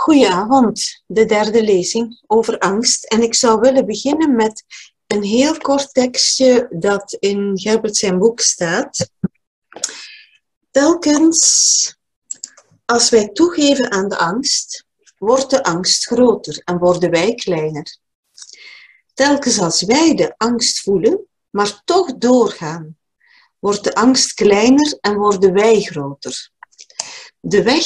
Goedenavond, de derde lezing over angst. En ik zou willen beginnen met een heel kort tekstje dat in Gerbert zijn boek staat. Telkens als wij toegeven aan de angst, wordt de angst groter en worden wij kleiner. Telkens als wij de angst voelen, maar toch doorgaan, wordt de angst kleiner en worden wij groter. De weg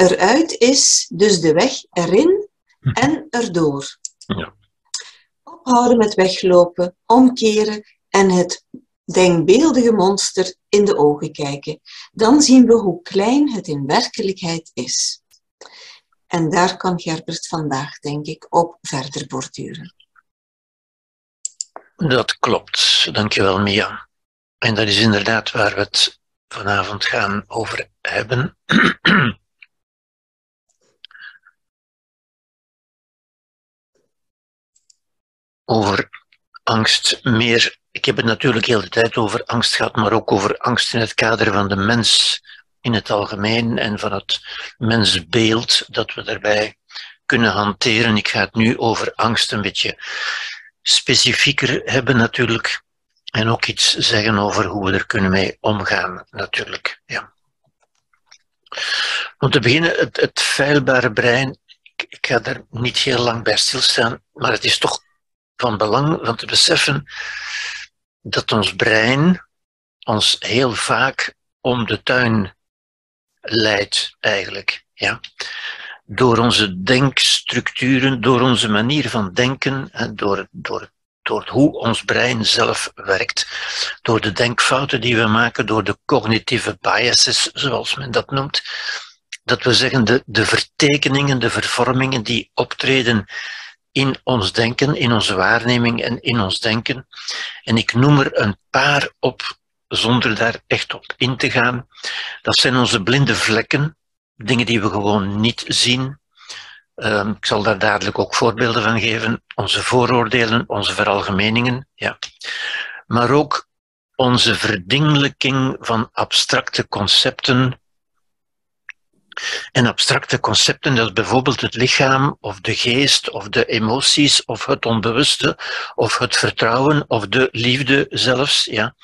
eruit is dus de weg erin en erdoor. Ja. Ophouden met weglopen, omkeren en het denkbeeldige monster in de ogen kijken. Dan zien we hoe klein het in werkelijkheid is. En daar kan Gerbert vandaag, denk ik, op verder borduren. Dat klopt, dankjewel Mia. En dat is inderdaad waar we het vanavond gaan over hebben. over angst meer. Ik heb het natuurlijk heel de tijd over angst gehad, maar ook over angst in het kader van de mens in het algemeen en van het mensbeeld dat we daarbij kunnen hanteren. Ik ga het nu over angst een beetje specifieker hebben natuurlijk. En ook iets zeggen over hoe we er kunnen mee omgaan, natuurlijk. Ja. Om te beginnen, het, het feilbare brein. Ik, ik ga daar niet heel lang bij stilstaan, maar het is toch van belang van te beseffen dat ons brein ons heel vaak om de tuin leidt, eigenlijk. Ja? Door onze denkstructuren, door onze manier van denken, door, door, door hoe ons brein zelf werkt, door de denkfouten die we maken, door de cognitieve biases, zoals men dat noemt. Dat we zeggen, de, de vertekeningen, de vervormingen die optreden in ons denken, in onze waarneming en in ons denken. En ik noem er een paar op, zonder daar echt op in te gaan. Dat zijn onze blinde vlekken, dingen die we gewoon niet zien. Ehm, ik zal daar dadelijk ook voorbeelden van geven. Onze vooroordelen, onze veralgemeningen, ja. Maar ook onze verdingelijking van abstracte concepten en abstracte concepten, dat is bijvoorbeeld het lichaam of de geest of de emoties of het onbewuste of het vertrouwen of de liefde zelfs, ja,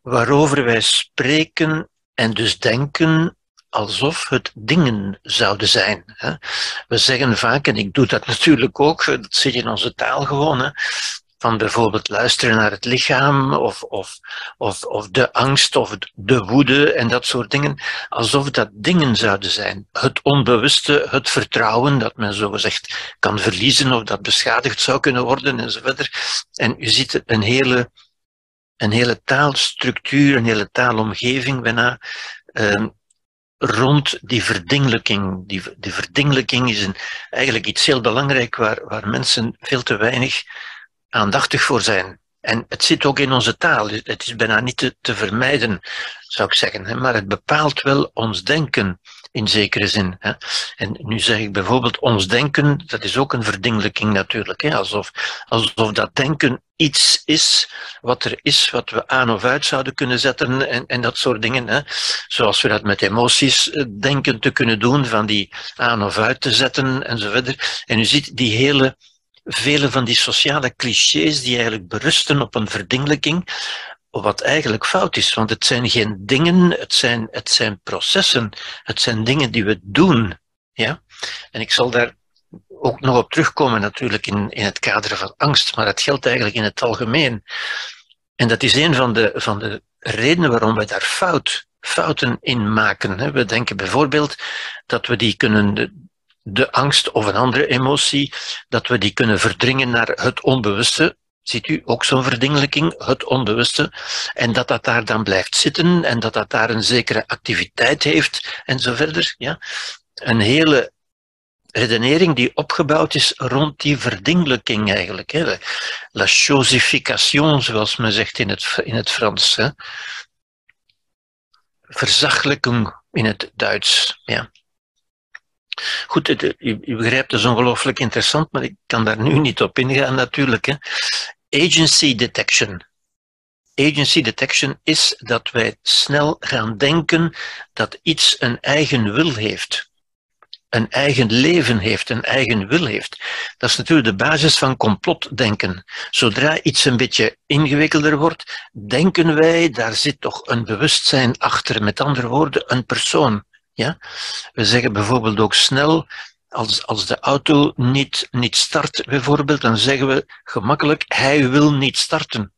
waarover wij spreken en dus denken alsof het dingen zouden zijn. We zeggen vaak, en ik doe dat natuurlijk ook, dat zit in onze taal gewoon, van bijvoorbeeld luisteren naar het lichaam of, of, of, of de angst of de woede en dat soort dingen, alsof dat dingen zouden zijn. Het onbewuste, het vertrouwen dat men zo gezegd kan verliezen of dat beschadigd zou kunnen worden enzovoort. En u ziet een hele, een hele taalstructuur, een hele taalomgeving bijna, eh, rond die verdingelijking. Die, die verdingelijking is eigenlijk iets heel belangrijk waar, waar mensen veel te weinig aandachtig voor zijn. En het zit ook in onze taal. Het is bijna niet te, te vermijden, zou ik zeggen. Maar het bepaalt wel ons denken in zekere zin. En nu zeg ik bijvoorbeeld ons denken, dat is ook een verdingelijking natuurlijk. Alsof, alsof dat denken iets is wat er is, wat we aan of uit zouden kunnen zetten en, en dat soort dingen. Zoals we dat met emoties eh, denken te kunnen doen, van die aan of uit te zetten enzovoort. En u ziet die hele vele van die sociale clichés die eigenlijk berusten op een verdingelijking, wat eigenlijk fout is, want het zijn geen dingen, het zijn, het zijn processen, het zijn dingen die we doen. Ja? En ik zal daar ook nog op terugkomen natuurlijk in, in het kader van angst, maar het geldt eigenlijk in het algemeen. En dat is een van de, van de redenen waarom we daar fout, fouten in maken. We denken bijvoorbeeld dat we die kunnen de angst of een andere emotie, dat we die kunnen verdringen naar het onbewuste. Ziet u ook zo'n verdingelijking, het onbewuste, en dat dat daar dan blijft zitten en dat dat daar een zekere activiteit heeft en zo verder. Ja? Een hele redenering die opgebouwd is rond die verdingelijking eigenlijk. Hè? La chosification, zoals men zegt in het, in het Frans. Hè? Verzachelijking in het Duits. Ja. Goed, u, begrijpt, dat is ongelooflijk interessant, maar ik kan daar nu niet op ingaan natuurlijk. Hè. Agency detection. Agency detection is dat wij snel gaan denken dat iets een eigen wil heeft. een eigen leven heeft, een eigen wil heeft. Dat is natuurlijk de basis van complotdenken. Zodra iets een beetje ingewikkelder wordt, denken wij, daar zit toch een bewustzijn achter. Met andere woorden, een persoon. Ja? We zeggen bijvoorbeeld ook snel, als, als de auto niet, niet start bijvoorbeeld, dan zeggen we gemakkelijk, hij wil niet starten.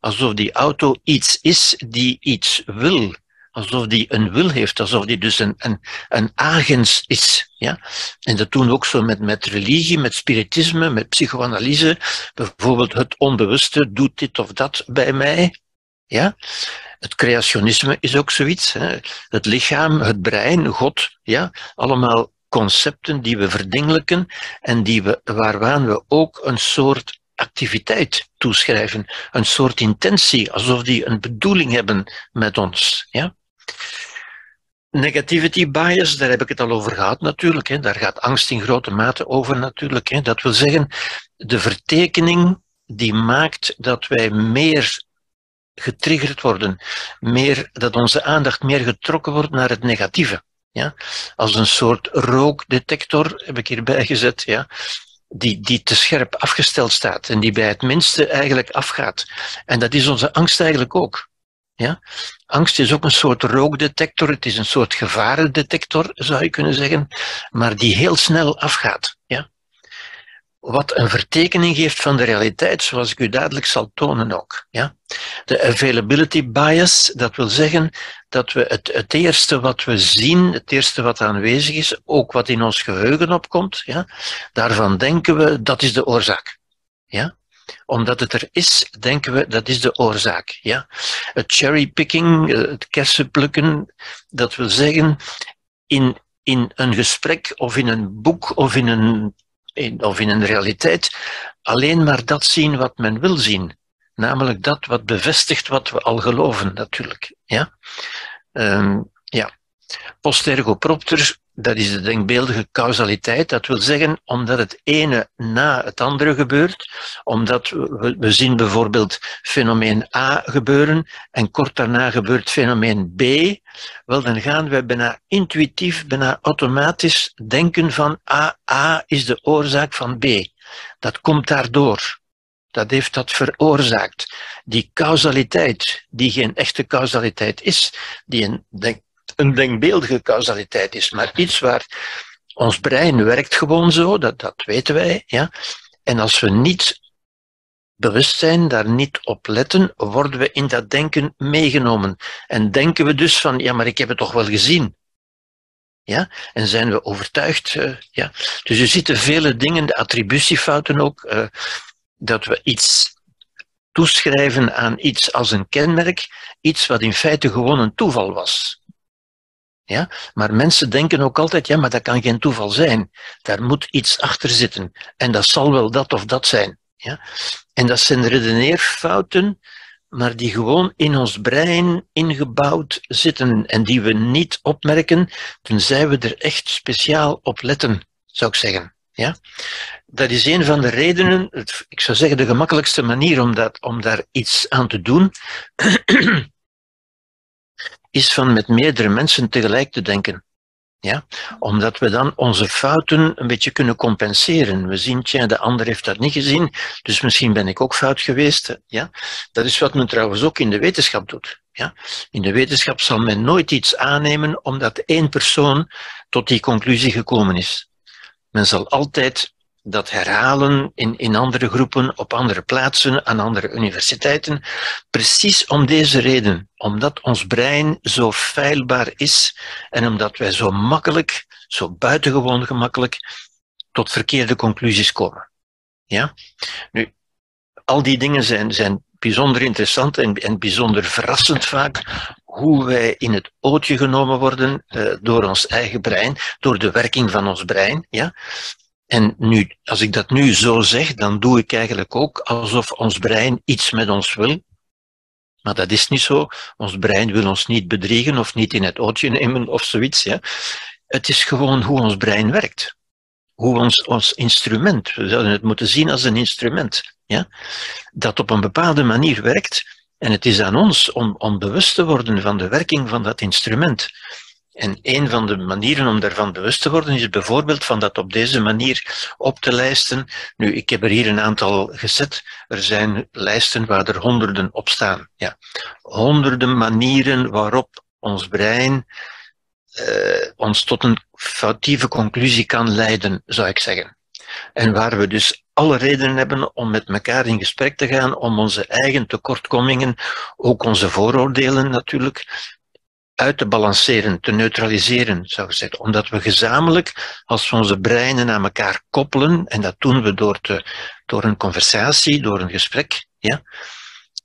Alsof die auto iets is die iets wil alsof die een wil heeft, alsof die dus een, een, een agens is. Ja? En dat doen we ook zo met, met religie, met spiritisme, met psychoanalyse. Bijvoorbeeld het onbewuste doet dit of dat bij mij. Ja? Het creationisme is ook zoiets. Hè? Het lichaam, het brein, God, ja? allemaal concepten die we verdingelijken en die we, waaraan we ook een soort activiteit toeschrijven, een soort intentie, alsof die een bedoeling hebben met ons. Ja? Negativity bias, daar heb ik het al over gehad natuurlijk. Hè. Daar gaat angst in grote mate over natuurlijk. Hè. Dat wil zeggen, de vertekening die maakt dat wij meer getriggerd worden, meer, dat onze aandacht meer getrokken wordt naar het negatieve. Ja? Als een soort rookdetector, heb ik hierbij gezet, ja? die, die te scherp afgesteld staat en die bij het minste eigenlijk afgaat. En dat is onze angst eigenlijk ook. Ja? Angst is ook een soort rookdetector, het is een soort gevarendetector, zou je kunnen zeggen, maar die heel snel afgaat. Ja? Wat een vertekening geeft van de realiteit, zoals ik u duidelijk zal tonen ook. Ja? De availability bias, dat wil zeggen dat we het, het eerste wat we zien, het eerste wat aanwezig is, ook wat in ons geheugen opkomt, ja, daarvan denken we dat is de oorzaak. Ja? Omdat het er is, denken we dat is de oorzaak. Ja? Het cherrypicking, eh, het kersenplukken, dat wil zeggen in, in een gesprek of in een boek of in een, of in een realiteit alleen maar dat zien wat men wil zien. Namelijk dat wat bevestigt wat we al geloven, natuurlijk. Ja? Um, ja. Postergopropter dat is de denkbeeldige causaliteit. Dat wil zeggen, omdat het ene na het andere gebeurt, omdat we, zien bijvoorbeeld fenomeen A gebeuren en kort daarna gebeurt fenomeen B, wel dan gaan we bijna intuïtief, bijna automatisch denken van A, A is de oorzaak van B. Dat komt daardoor. Dat heeft dat veroorzaakt. Die causaliteit, die geen echte causaliteit is, die een denk, een denkbeeldige causaliteit is, maar iets waar ons brein werkt gewoon zo, dat, dat weten wij. Ja? En als we niet bewust zijn, daar niet op letten, worden we in dat denken meegenomen. En denken we dus van, ja, maar ik heb het toch wel gezien. Ja? En zijn we overtuigd? Uh, ja? Dus je ziet de vele dingen, de attributiefouten ook, uh, dat we iets toeschrijven aan iets als een kenmerk, iets wat in feite gewoon een toeval was. Ja? Maar mensen denken ook altijd, ja, maar dat kan geen toeval zijn. Daar moet iets achter zitten. En dat zal wel dat of dat zijn. Ja? En dat zijn redeneerfouten, maar die gewoon in ons brein ingebouwd zitten en die we niet opmerken, tenzij we er echt speciaal op letten, zou ik zeggen. Ja? Dat is een van de redenen, ik zou zeggen de gemakkelijkste manier om, dat, om daar iets aan te doen, is van met meerdere mensen tegelijk te denken. Ja? Omdat we dan onze fouten een beetje kunnen compenseren. We zien, tja, de ander heeft dat niet gezien, dus misschien ben ik ook fout geweest. Ja? Dat is wat men trouwens ook in de wetenschap doet. Ja? In de wetenschap zal men nooit iets aannemen omdat één persoon tot die conclusie gekomen is. Men zal altijd dat herhalen in, in andere groepen, op andere plaatsen, aan andere universiteiten. Precies om deze reden. Omdat ons brein zo feilbaar is en omdat wij zo makkelijk, zo buitengewoon gemakkelijk, tot verkeerde conclusies komen. Ja? Nu, al die dingen zijn, zijn bijzonder interessant en, en bijzonder verrassend vaak hoe wij in het ootje genomen worden uh, door ons eigen brein, door de werking van ons brein. Ja? En nu, als ik dat nu zo zeg, dan doe ik eigenlijk ook alsof ons brein iets met ons wil. Maar dat is niet zo. Ons brein wil ons niet bedriegen of niet in het ootje nemen of zoiets. Het is gewoon hoe ons brein werkt. Hoe ons, ons instrument, we zouden het moeten zien als een instrument, ja, dat op een bepaalde manier werkt. En het is aan ons om, om bewust te worden van de werking van dat instrument. En een van de manieren om daarvan bewust te worden is bijvoorbeeld van dat op deze manier op te lijsten. Nu, ik heb er hier een aantal gezet. Er zijn lijsten waar er honderden op staan. Ja. Honderden manieren waarop ons brein uh, ons tot een foutieve conclusie kan leiden, zou ik zeggen. En waar we dus alle redenen hebben om met elkaar in gesprek te gaan, om onze eigen tekortkomingen, ook onze vooroordelen natuurlijk, uit te balanceren, te neutraliseren, zou ik zeggen. Omdat we gezamenlijk, als we onze breinen aan elkaar koppelen, en dat doen we door, te, door een conversatie, door een gesprek, ja,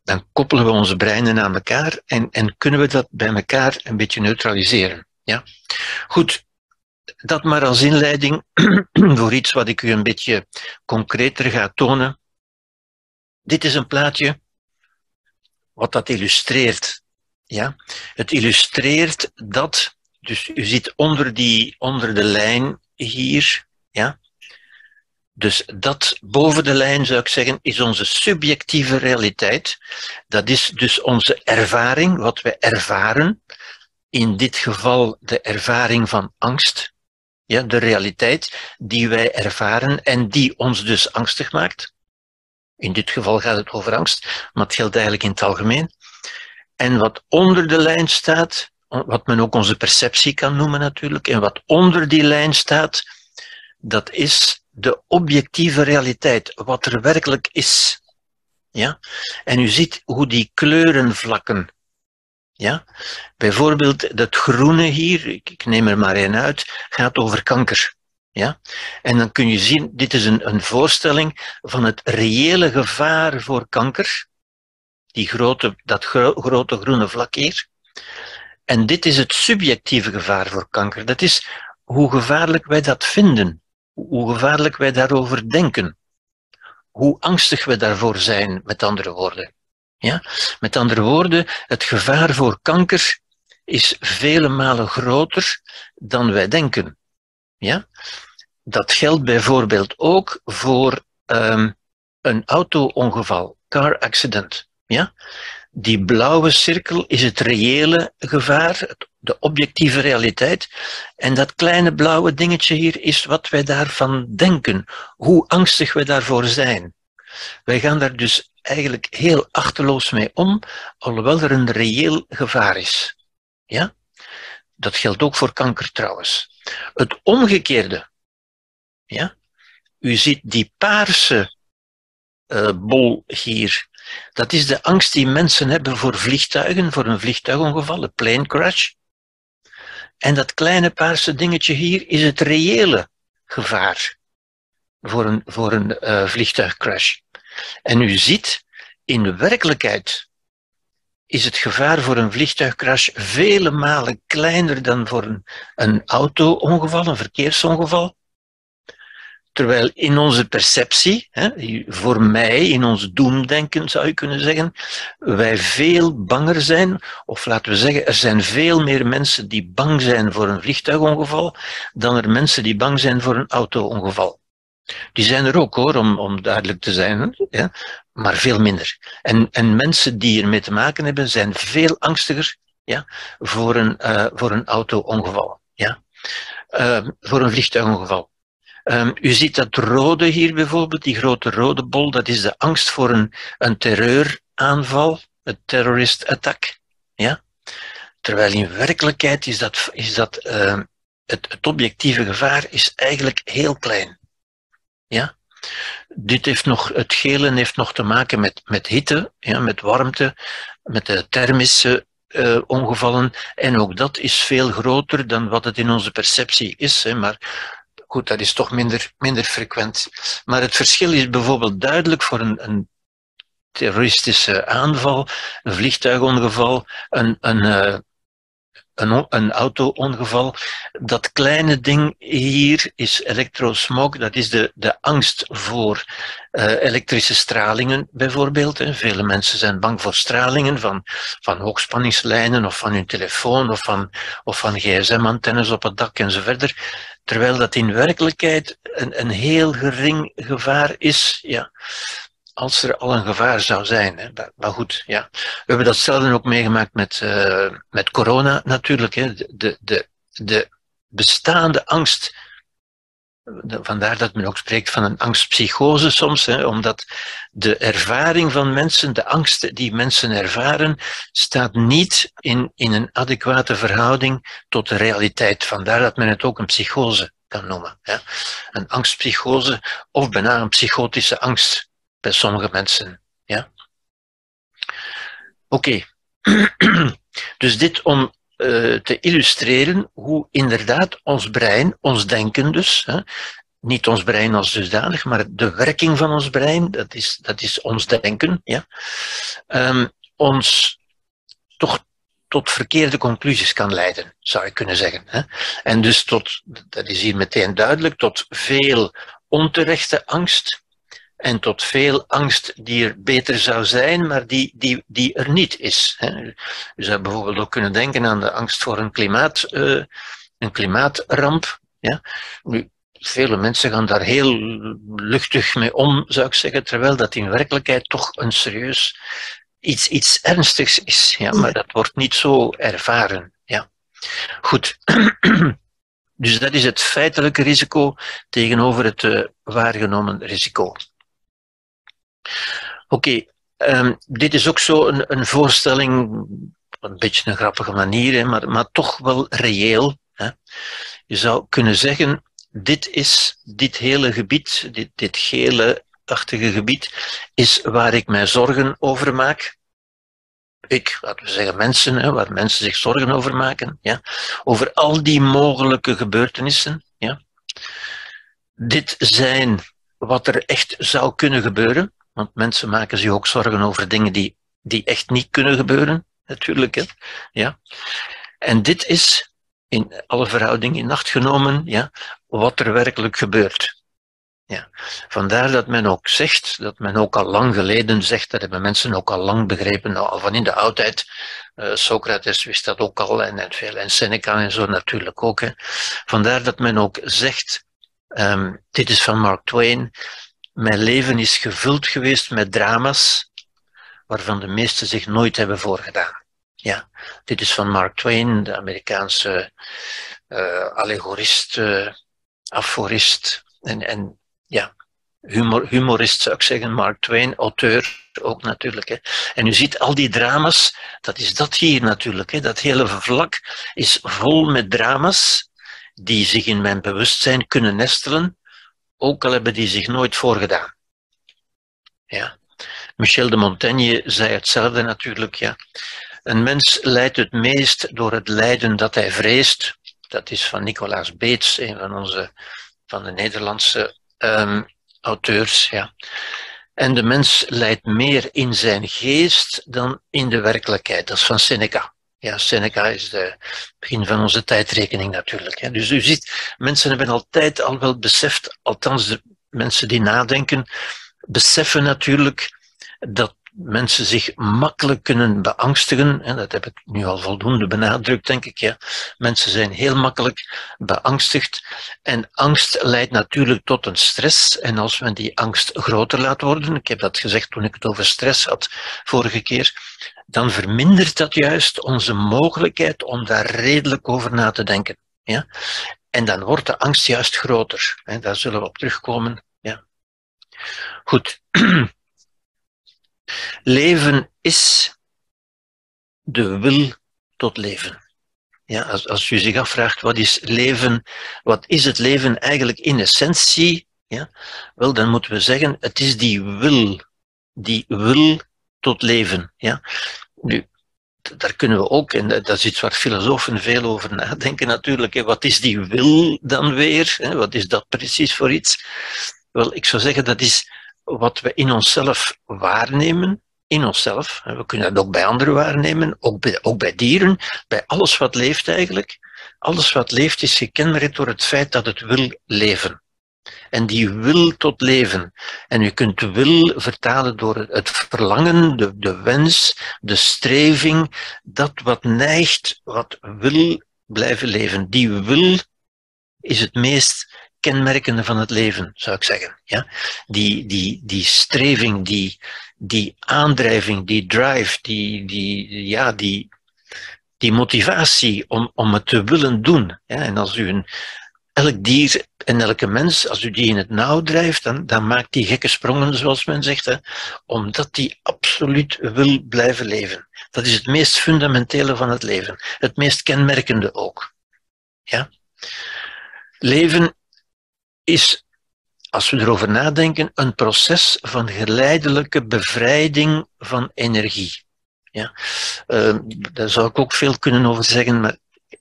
dan koppelen we onze breinen aan elkaar en, en kunnen we dat bij elkaar een beetje neutraliseren. Ja? Goed, dat maar als inleiding voor iets wat ik u een beetje concreter ga tonen. Dit is een plaatje wat dat illustreert. Ja? Het illustreert dat, dus u ziet onder, die, onder de lijn hier, ja? dus dat boven de lijn zou ik zeggen is onze subjectieve realiteit. Dat is dus onze ervaring, wat we ervaren. In dit geval de ervaring van angst. Ja, de realiteit die wij ervaren en die ons dus angstig maakt. In dit geval gaat het over angst, maar het geldt eigenlijk in het algemeen. En wat onder de lijn staat, wat men ook onze perceptie kan noemen natuurlijk, en wat onder die lijn staat, dat is de objectieve realiteit, wat er werkelijk is. Ja? En u ziet hoe die kleurenvlakken ja? Bijvoorbeeld dat groene hier, ik neem er maar één uit, gaat over kanker. Ja? En dan kun je zien, dit is een, een voorstelling van het reële gevaar voor kanker. Die grote, dat grote groene vlak hier. En dit is het subjectieve gevaar voor kanker. Dat is hoe gevaarlijk wij dat vinden. Hoe gevaarlijk wij daarover denken. Hoe angstig we daarvoor zijn, met andere woorden. Ja? Met andere woorden, het gevaar voor kanker is vele malen groter dan wij denken. Ja? Dat geldt bijvoorbeeld ook voor um, een auto-ongeval, car accident. Ja? Die blauwe cirkel is het reële gevaar, de objectieve realiteit. En dat kleine blauwe dingetje hier is wat wij daarvan denken, hoe angstig we daarvoor zijn. Wij gaan daar dus eigenlijk heel achterloos mee om, alhoewel er een reëel gevaar is. Ja? Dat geldt ook voor kanker trouwens. Het omgekeerde. Ja? U ziet die paarse uh, bol hier. Dat is de angst die mensen hebben voor vliegtuigen, voor een vliegtuigongeval, een plane crash. En dat kleine paarse dingetje hier is het reële gevaar voor een, voor een uh, vliegtuigcrash. En u ziet, in de werkelijkheid is het gevaar voor een vliegtuigcrash vele malen kleiner dan voor een, een auto-ongeval, een verkeersongeval. Terwijl in onze perceptie, hè, voor mij, in ons doemdenken zou je kunnen zeggen, wij veel banger zijn, of laten we zeggen, er zijn veel meer mensen die bang zijn voor een vliegtuigongeval dan er mensen die bang zijn voor een auto-ongeval. Die zijn er ook hoor, om, om duidelijk te zijn, maar veel minder. En, en mensen die ermee te maken hebben, zijn veel angstiger ja, voor een, uh, een auto-ongeval. Ja. Uh, voor een vliegtuigongeval. Um, u ziet dat rode hier bijvoorbeeld, die grote rode bol, dat is de angst voor een, een terreuraanval, een terrorist attack. Ja? Terwijl in werkelijkheid is dat, is dat uh, het, het objectieve gevaar is eigenlijk heel klein. Ja? Dit heeft nog, het gele heeft nog te maken met, met hitte, ja, met warmte, met de thermische uh, ongevallen. En ook dat is veel groter dan wat het in onze perceptie is. Hè, maar goed, dat is toch minder, minder frequent. Maar het verschil is bijvoorbeeld duidelijk voor een, een terroristische aanval, een vliegtuigongeval, een, een, uh, een, een auto-ongeval. Dat kleine ding hier is elektrosmog, dat is de, de angst voor uh, elektrische stralingen bijvoorbeeld. Hè. Vele mensen zijn bang voor stralingen van, van hoogspanningslijnen of van hun telefoon of van, of van gsm-antennes op het dak enzovoort. Terwijl dat in werkelijkheid een, een heel gering gevaar is. Ja als er al een gevaar zou zijn. Hè. Maar goed, ja. We hebben datzelfde ook meegemaakt met, uh, met corona natuurlijk. Hè. De, de, de bestaande angst Vandaar dat men ook spreekt van een angstpsychose soms, hè, omdat de ervaring van mensen, de angst die mensen ervaren, staat niet in, in een adequate verhouding tot de realiteit. Vandaar dat men het ook een psychose kan noemen. Een angstpsychose of bijna een psychotische angst bij sommige mensen. Ja. Oké. dus dit om te illustreren hoe inderdaad ons brein, ons denken dus, hè, niet ons brein als dusdanig, maar de werking van ons brein, dat is, dat is ons denken, ja, um, ons toch tot verkeerde conclusies kan leiden, zou ik kunnen zeggen. Hè. En dus tot, dat is hier meteen duidelijk, tot veel onterechte angst, en tot veel angst die er beter zou zijn, maar die, die, die er niet is. Je zou bijvoorbeeld ook kunnen denken aan de angst voor een, klimaat, uh, een klimaatramp. Ja? Nu, vele mensen gaan daar heel luchtig mee om, zou ik zeggen, terwijl dat in werkelijkheid toch een serieus iets, iets ernstigs is. Ja? Maar dat wordt niet zo ervaren. Ja. Goed. Dus dat is het feitelijke risico tegenover het uh, waargenomen risico. Oké, ehm, dit is ook zo een, een, voorstelling, op een beetje een grappige manier, hè, maar, maar toch wel reëel. Hè. Je zou kunnen zeggen, dit is dit hele gebied, dit, dit gele-achtige gebied, is waar ik mij zorgen over maak. Ik, laten we zeggen mensen, hè, waar mensen zich zorgen over maken, ja, over al die mogelijke gebeurtenissen. Ja. Dit zijn wat er echt zou kunnen gebeuren. Want mensen maken zich ook zorgen over dingen die, die echt niet kunnen gebeuren, natuurlijk. Hè? Ja. En dit is in alle verhoudingen in acht genomen ja, wat er werkelijk gebeurt. Ja. Vandaar dat men ook zegt, dat men ook al lang geleden zegt, dat hebben mensen ook al lang begrepen, nou, al van in de oudheid. Uh, Socrates wist dat ook al en, en, veel, en Seneca en zo natuurlijk ook. Hè. Vandaar dat men ook zegt, um, dit is van Mark Twain, mijn leven is gevuld geweest met drama's waarvan de meesten zich nooit hebben voorgedaan. Ja, dit is van Mark Twain, de Amerikaanse uh, allegorist, uh, aforist en, en ja, humor, humorist zou ik zeggen, Mark Twain, auteur ook natuurlijk. Hè. En u ziet al die drama's, dat is dat hier natuurlijk. Hè. Dat hele vlak is vol met drama's die zich in mijn bewustzijn kunnen nestelen ook al hebben die zich nooit voorgedaan. Ja. Michel de Montaigne zei hetzelfde natuurlijk. Ja. Een mens lijdt het meest door het lijden dat hij vreest. Dat is van Nicolaas Beets, een van onze van de Nederlandse um, auteurs. Ja. En de mens lijdt meer in zijn geest dan in de werkelijkheid. Dat is van Seneca. Ja, Seneca is het begin van onze tijdrekening natuurlijk. Hè. Dus u ziet, mensen hebben altijd al wel beseft, althans de mensen die nadenken, beseffen natuurlijk dat mensen zich makkelijk kunnen beangstigen. En dat heb ik nu al voldoende benadrukt, denk ik. Ja. Mensen zijn heel makkelijk beangstigd. En angst leidt natuurlijk tot een stress. En als men die angst groter laat worden, ik heb dat gezegd toen ik het over stress had vorige keer, dan vermindert dat juist onze mogelijkheid om daar redelijk over na te denken. Ja? En dan wordt de angst juist groter. Hè? Daar zullen we op terugkomen. Ja. Goed. Leven is de wil tot leven. Ja, als, als u zich afvraagt wat is leven, wat is het leven eigenlijk in essentie, ja, wel dan moeten we zeggen, het is die wil, die wil tot leven. Ja? Nu, daar kunnen we ook, en dat is iets waar filosofen veel over nadenken natuurlijk, wat is die wil dan weer? Wat is dat precies voor iets? Wel, ik zou zeggen, dat is wat we in onszelf waarnemen, in onszelf. We kunnen dat ook bij anderen waarnemen, ook bij, ook bij dieren, bij alles wat leeft eigenlijk. Alles wat leeft is gekenmerkt door het feit dat het wil leven. En die wil tot leven. En u kunt wil vertalen door het verlangen, de, de wens, de streving, dat wat neigt, wat wil blijven leven. Die wil is het meest kenmerkende van het leven, zou ik zeggen. Ja? Die, die, die streving, die, die aandrijving, die drive, die, die, ja, die, die motivatie om, om het te willen doen. En als u een, elk dier en elke mens, als u die in het nauw drijft, dan, dan maakt die gekke sprongen, zoals men zegt, hè, omdat die absoluut wil blijven leven. Dat is het meest fundamentele van het leven. Het meest kenmerkende ook. Ja? Leven is, als we erover nadenken, een proces van geleidelijke bevrijding van energie. Ja? Uh, daar zou ik ook veel kunnen over zeggen, maar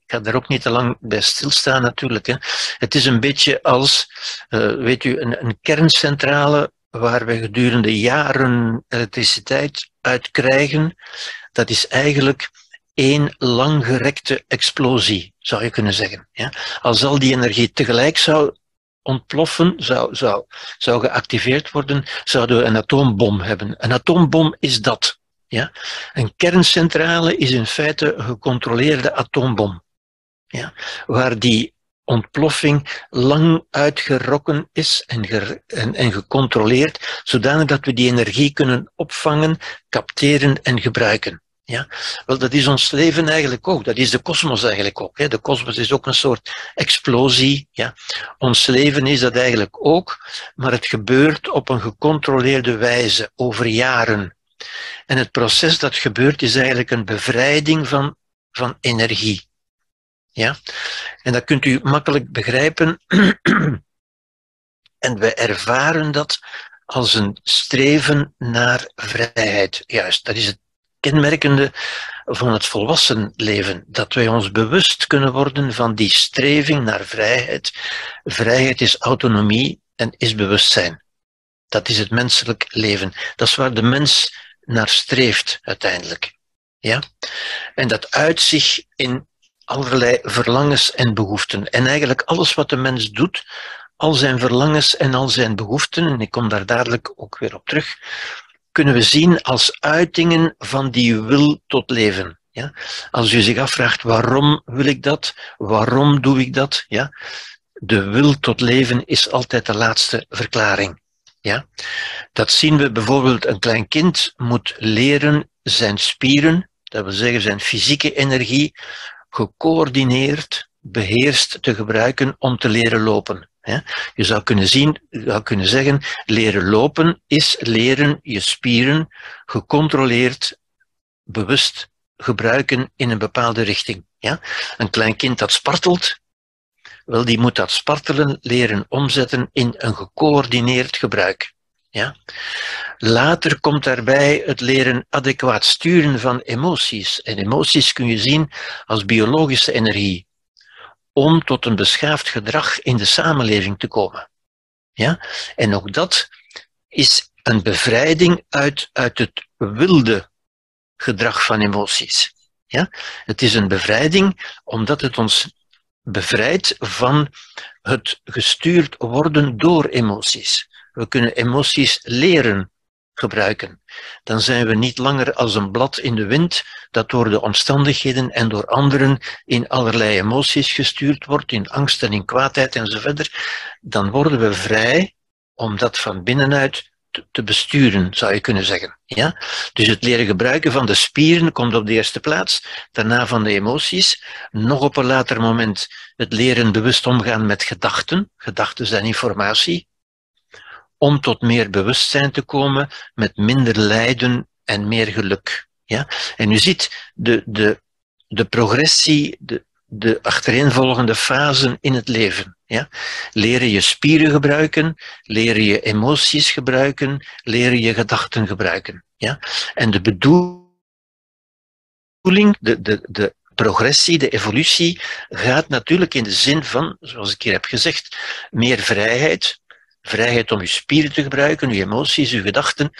ga daar ook niet te lang bij stilstaan natuurlijk. Hè. Het is een beetje als, uh, weet u, een, een kerncentrale waar we gedurende jaren elektriciteit uit krijgen. Dat is eigenlijk één langgerekte explosie, zou je kunnen zeggen. Ja? Als al die energie tegelijk zou ontploffen, zou, zou, zou geactiveerd worden, zouden we een atoombom hebben. Een atoombom is dat. Ja? Een kerncentrale is in feite een gecontroleerde atoombom. Ja? Waar die ontploffing lang uitgerokken is en, en, en gecontroleerd, zodanig dat we die energie kunnen opvangen, capteren en gebruiken. Ja, wel, dat is ons leven eigenlijk ook. Dat is de kosmos eigenlijk ook. Hè. De kosmos is ook een soort explosie. Ja. Ons leven is dat eigenlijk ook, maar het gebeurt op een gecontroleerde wijze, over jaren. En het proces dat gebeurt is eigenlijk een bevrijding van, van energie. Ja? En dat kunt u makkelijk begrijpen. en we ervaren dat als een streven naar vrijheid. Juist, dat is het kenmerkende van het volwassen leven. Dat wij ons bewust kunnen worden van die streving naar vrijheid. Vrijheid is autonomie en is bewustzijn. Dat is het menselijk leven. Dat is waar de mens naar streeft uiteindelijk. Ja? En dat uit zich in allerlei verlangens en behoeften. En eigenlijk alles wat de mens doet, al zijn verlangens en al zijn behoeften, en ik kom daar dadelijk ook weer op terug, kunnen we zien als uitingen van die wil tot leven. Ja? Als u zich afvraagt waarom wil ik dat, waarom doe ik dat, ja? de wil tot leven is altijd de laatste verklaring. Ja? Dat zien we bijvoorbeeld, een klein kind moet leren zijn spieren, dat wil zeggen zijn fysieke energie, gecoördineerd, beheerst te gebruiken om te leren lopen. Je zou kunnen, zien, zou kunnen zeggen, leren lopen is leren je spieren gecontroleerd, bewust gebruiken in een bepaalde richting. Een klein kind dat spartelt, wel, die moet dat spartelen leren omzetten in een gecoördineerd gebruik. Ja? Later komt daarbij het leren adequaat sturen van emoties. En emoties kun je zien als biologische energie, om tot een beschaafd gedrag in de samenleving te komen. Ja? En ook dat is een bevrijding uit, uit het wilde gedrag van emoties. Ja? Het is een bevrijding omdat het ons bevrijdt van het gestuurd worden door emoties. We kunnen emoties leren gebruiken. Dan zijn we niet langer als een blad in de wind dat door de omstandigheden en door anderen in allerlei emoties gestuurd wordt, in angst en in kwaadheid enzovoort. Dan worden we vrij om dat van binnenuit te besturen, zou je kunnen zeggen. Ja? Dus het leren gebruiken van de spieren komt op de eerste plaats, daarna van de emoties, nog op een later moment het leren bewust omgaan met gedachten. Gedachten zijn informatie, om tot meer bewustzijn te komen met minder lijden en meer geluk. Ja? En u ziet de, de, de progressie, de, de achtereenvolgende fasen in het leven. Ja? Leren je spieren gebruiken, leren je emoties gebruiken, leren je gedachten gebruiken. Ja? En de bedoeling, de, de, de progressie, de evolutie, gaat natuurlijk in de zin van, zoals ik hier heb gezegd, meer vrijheid, vrijheid om je spieren te gebruiken, je emoties, je gedachten,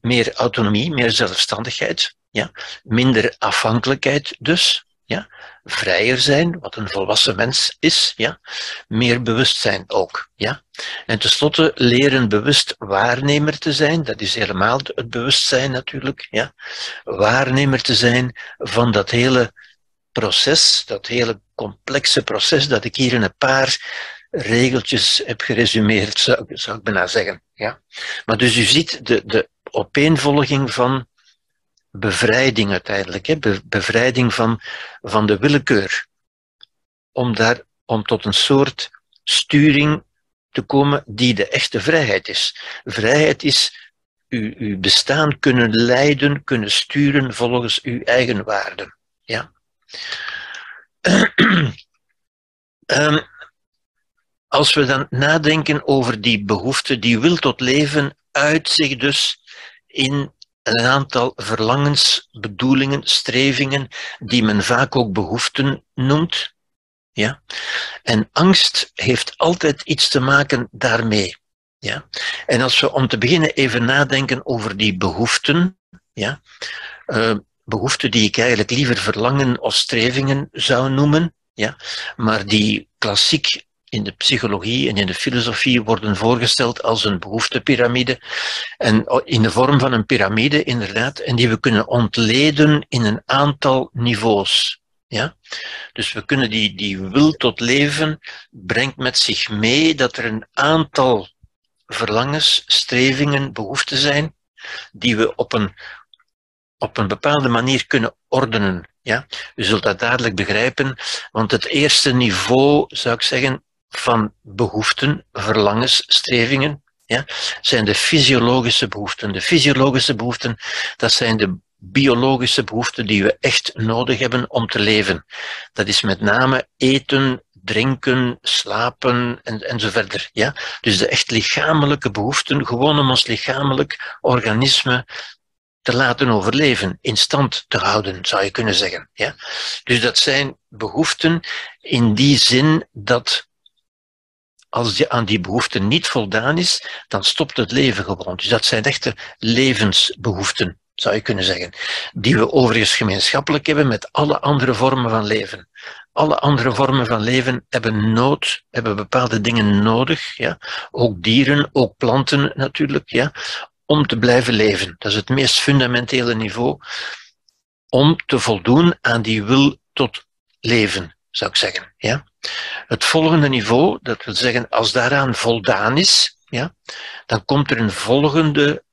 meer autonomie, meer zelfstandigheid, ja? minder afhankelijkheid dus, ja? vrijer zijn, wat een volwassen mens is, ja? meer bewustzijn ook. Ja? En tenslotte leren bewust waarnemer te zijn, dat is helemaal het bewustzijn natuurlijk, ja? waarnemer te zijn van dat hele proces, dat hele complexe proces dat ik hier in een paar regeltjes heb geresumeerd, zou, zou ik bijna zeggen. Ja? Maar dus u ziet de, de opeenvolging van bevrijding uiteindelijk, hè? bevrijding van, van de willekeur. Om, daar, om tot een soort sturing te komen die de echte vrijheid is. Vrijheid is uw, bestaan kunnen leiden, kunnen sturen volgens uw eigen waarden. Ja. um, als we dan nadenken over die behoefte, die wil tot leven, uit zich dus in een aantal verlangens, bedoelingen, strevingen, die men vaak ook behoeften noemt. Ja? En angst heeft altijd iets te maken daarmee. Ja? En als we om te beginnen even nadenken over die behoeften, ja? Uh, behoeften die ik eigenlijk liever verlangen of strevingen zou noemen, ja? maar die klassiek in de psychologie en in de filosofie worden voorgesteld als een behoeftepiramide. En in de vorm van een piramide, inderdaad, en die we kunnen ontleden in een aantal niveaus. Ja? Dus we kunnen die, die wil tot leven brengt met zich mee dat er een aantal verlangens, strevingen, behoeften zijn, die we op een, op een bepaalde manier kunnen ordenen. Ja? U zult dat dadelijk begrijpen, want het eerste niveau, zou ik zeggen, van behoeften, verlangens, strevingen, ja, zijn de fysiologische behoeften. De fysiologische behoeften, dat zijn de biologische behoeften die we echt nodig hebben om te leven. Dat is met name eten, drinken, slapen en, en zo verder. Ja? Dus de echt lichamelijke behoeften, gewoon om ons lichamelijk organisme te laten overleven, in stand te houden, zou je kunnen zeggen. Ja? Dus dat zijn behoeften in die zin dat als je aan die behoeften niet voldaan is, dan stopt het leven gewoon. Dus dat zijn echte levensbehoeften, zou je kunnen zeggen. Die we overigens gemeenschappelijk hebben met alle andere vormen van leven. Alle andere vormen van leven hebben nood, hebben bepaalde dingen nodig, ja. Ook dieren, ook planten natuurlijk, ja. Om te blijven leven. Dat is het meest fundamentele niveau. Om te voldoen aan die wil tot leven, zou ik zeggen, ja. Het volgende niveau, dat wil zeggen, als daaraan voldaan is, ja, dan komt er een volgende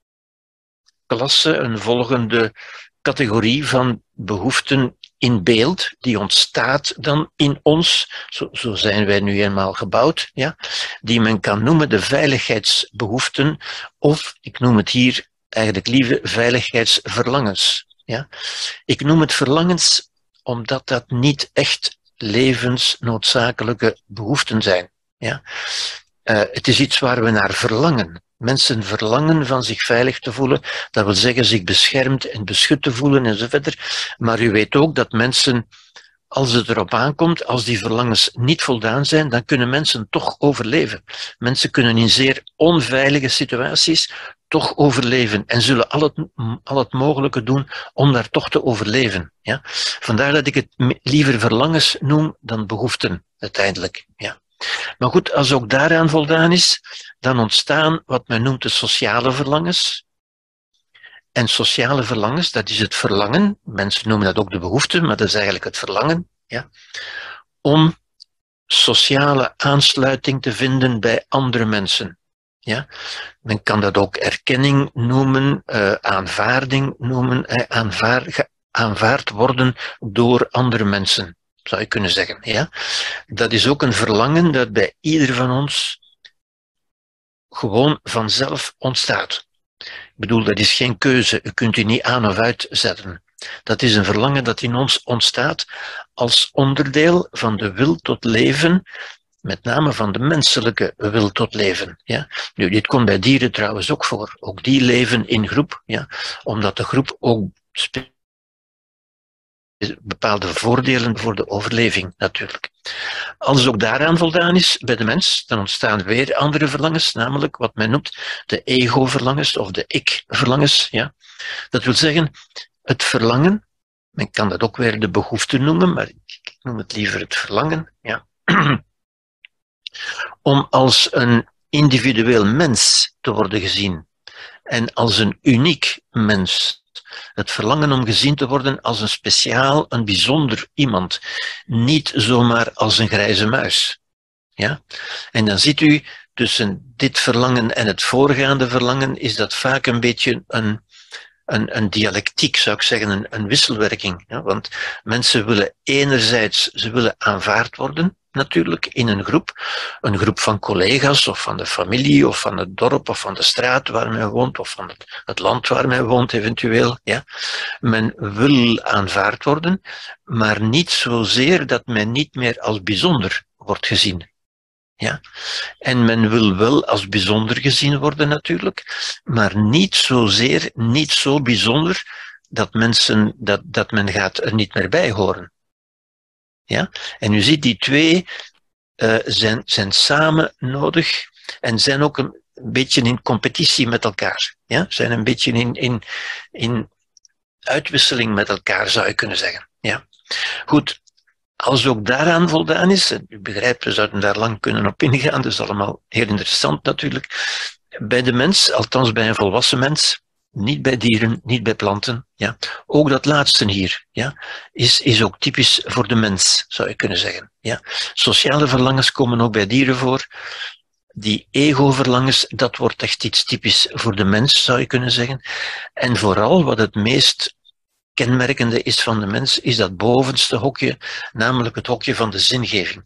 klasse, een volgende categorie van behoeften in beeld, die ontstaat dan in ons, zo, zo zijn wij nu eenmaal gebouwd, ja, die men kan noemen de veiligheidsbehoeften, of ik noem het hier eigenlijk lieve veiligheidsverlangens. Ja. Ik noem het verlangens omdat dat niet echt levensnoodzakelijke behoeften zijn. Ja? Uh, het is iets waar we naar verlangen. Mensen verlangen van zich veilig te voelen, dat wil zeggen zich beschermd en beschut te voelen enzovoort. Maar u weet ook dat mensen, als het erop aankomt, als die verlangens niet voldaan zijn, dan kunnen mensen toch overleven. Mensen kunnen in zeer onveilige situaties toch overleven en zullen al het, al het mogelijke doen om daar toch te overleven. Ja? Vandaar dat ik het liever verlangens noem dan behoeften uiteindelijk. Ja. Maar goed, als ook daaraan voldaan is, dan ontstaan wat men noemt de sociale verlangens. En sociale verlangens, dat is het verlangen, mensen noemen dat ook de behoefte, maar dat is eigenlijk het verlangen, ja, om sociale aansluiting te vinden bij andere mensen. Ja? Men kan dat ook erkenning noemen, uh, aanvaarding noemen, eh, aanvaard, aanvaard worden door andere mensen, zou je kunnen zeggen. Ja? Dat is ook een verlangen dat bij ieder van ons gewoon vanzelf ontstaat. Ik bedoel, dat is geen keuze. U kunt u niet aan of uitzetten. Dat is een verlangen dat in ons ontstaat als onderdeel van de wil tot leven met name van de menselijke wil tot leven. Ja? Nu, dit komt bij dieren trouwens ook voor. Ook die leven in groep, ja? omdat de groep ook bepaalde voordelen voor de overleving natuurlijk. Als ook daaraan voldaan is bij de mens, dan ontstaan weer andere verlangens, namelijk wat men noemt de ego-verlangens of de ik-verlangens. Ja? Dat wil zeggen, het verlangen, men kan dat ook weer de behoefte noemen, maar ik noem het liever het verlangen. Ja? om als een individueel mens te worden gezien en als een uniek mens. Het verlangen om gezien te worden als een speciaal, een bijzonder iemand, niet zomaar als een grijze muis. Ja? En dan ziet u tussen dit verlangen en het voorgaande verlangen is dat vaak een beetje een, een, een dialectiek, zou ik zeggen, een, een wisselwerking. Ja? Want mensen willen enerzijds, ze willen aanvaard worden, natuurlijk, in een groep. Een groep van collega's, of van de familie, of van het dorp, of van de straat waar men woont, of van het, het land waar men woont eventueel. Ja. Men wil aanvaard worden, maar niet zozeer dat men niet meer als bijzonder wordt gezien. Ja? En men wil wel als bijzonder gezien worden natuurlijk, maar niet zozeer, niet zo bijzonder dat, mensen, dat, dat men gaat er niet meer bij horen. Ja? En u ziet, die twee uh, zijn, zijn samen nodig en zijn ook een, beetje in competitie met elkaar. Ja? Zijn een beetje in, in, in uitwisseling met elkaar, zou je kunnen zeggen. Ja? Goed, als ook daaraan voldaan is, en u begrijpt, we zouden daar lang kunnen op ingaan, dus allemaal heel interessant natuurlijk. Bij de mens, althans bij een volwassen mens, niet bij dieren, niet bij planten. Ja. Ook dat laatste hier ja, is, is ook typisch voor de mens, zou je kunnen zeggen. Ja. Sociale verlangens komen ook bij dieren voor. Die ego-verlangens, dat wordt echt iets typisch voor de mens, zou je kunnen zeggen. En vooral wat het meest kenmerkende is van de mens, is dat bovenste hokje, namelijk het hokje van de zingeving.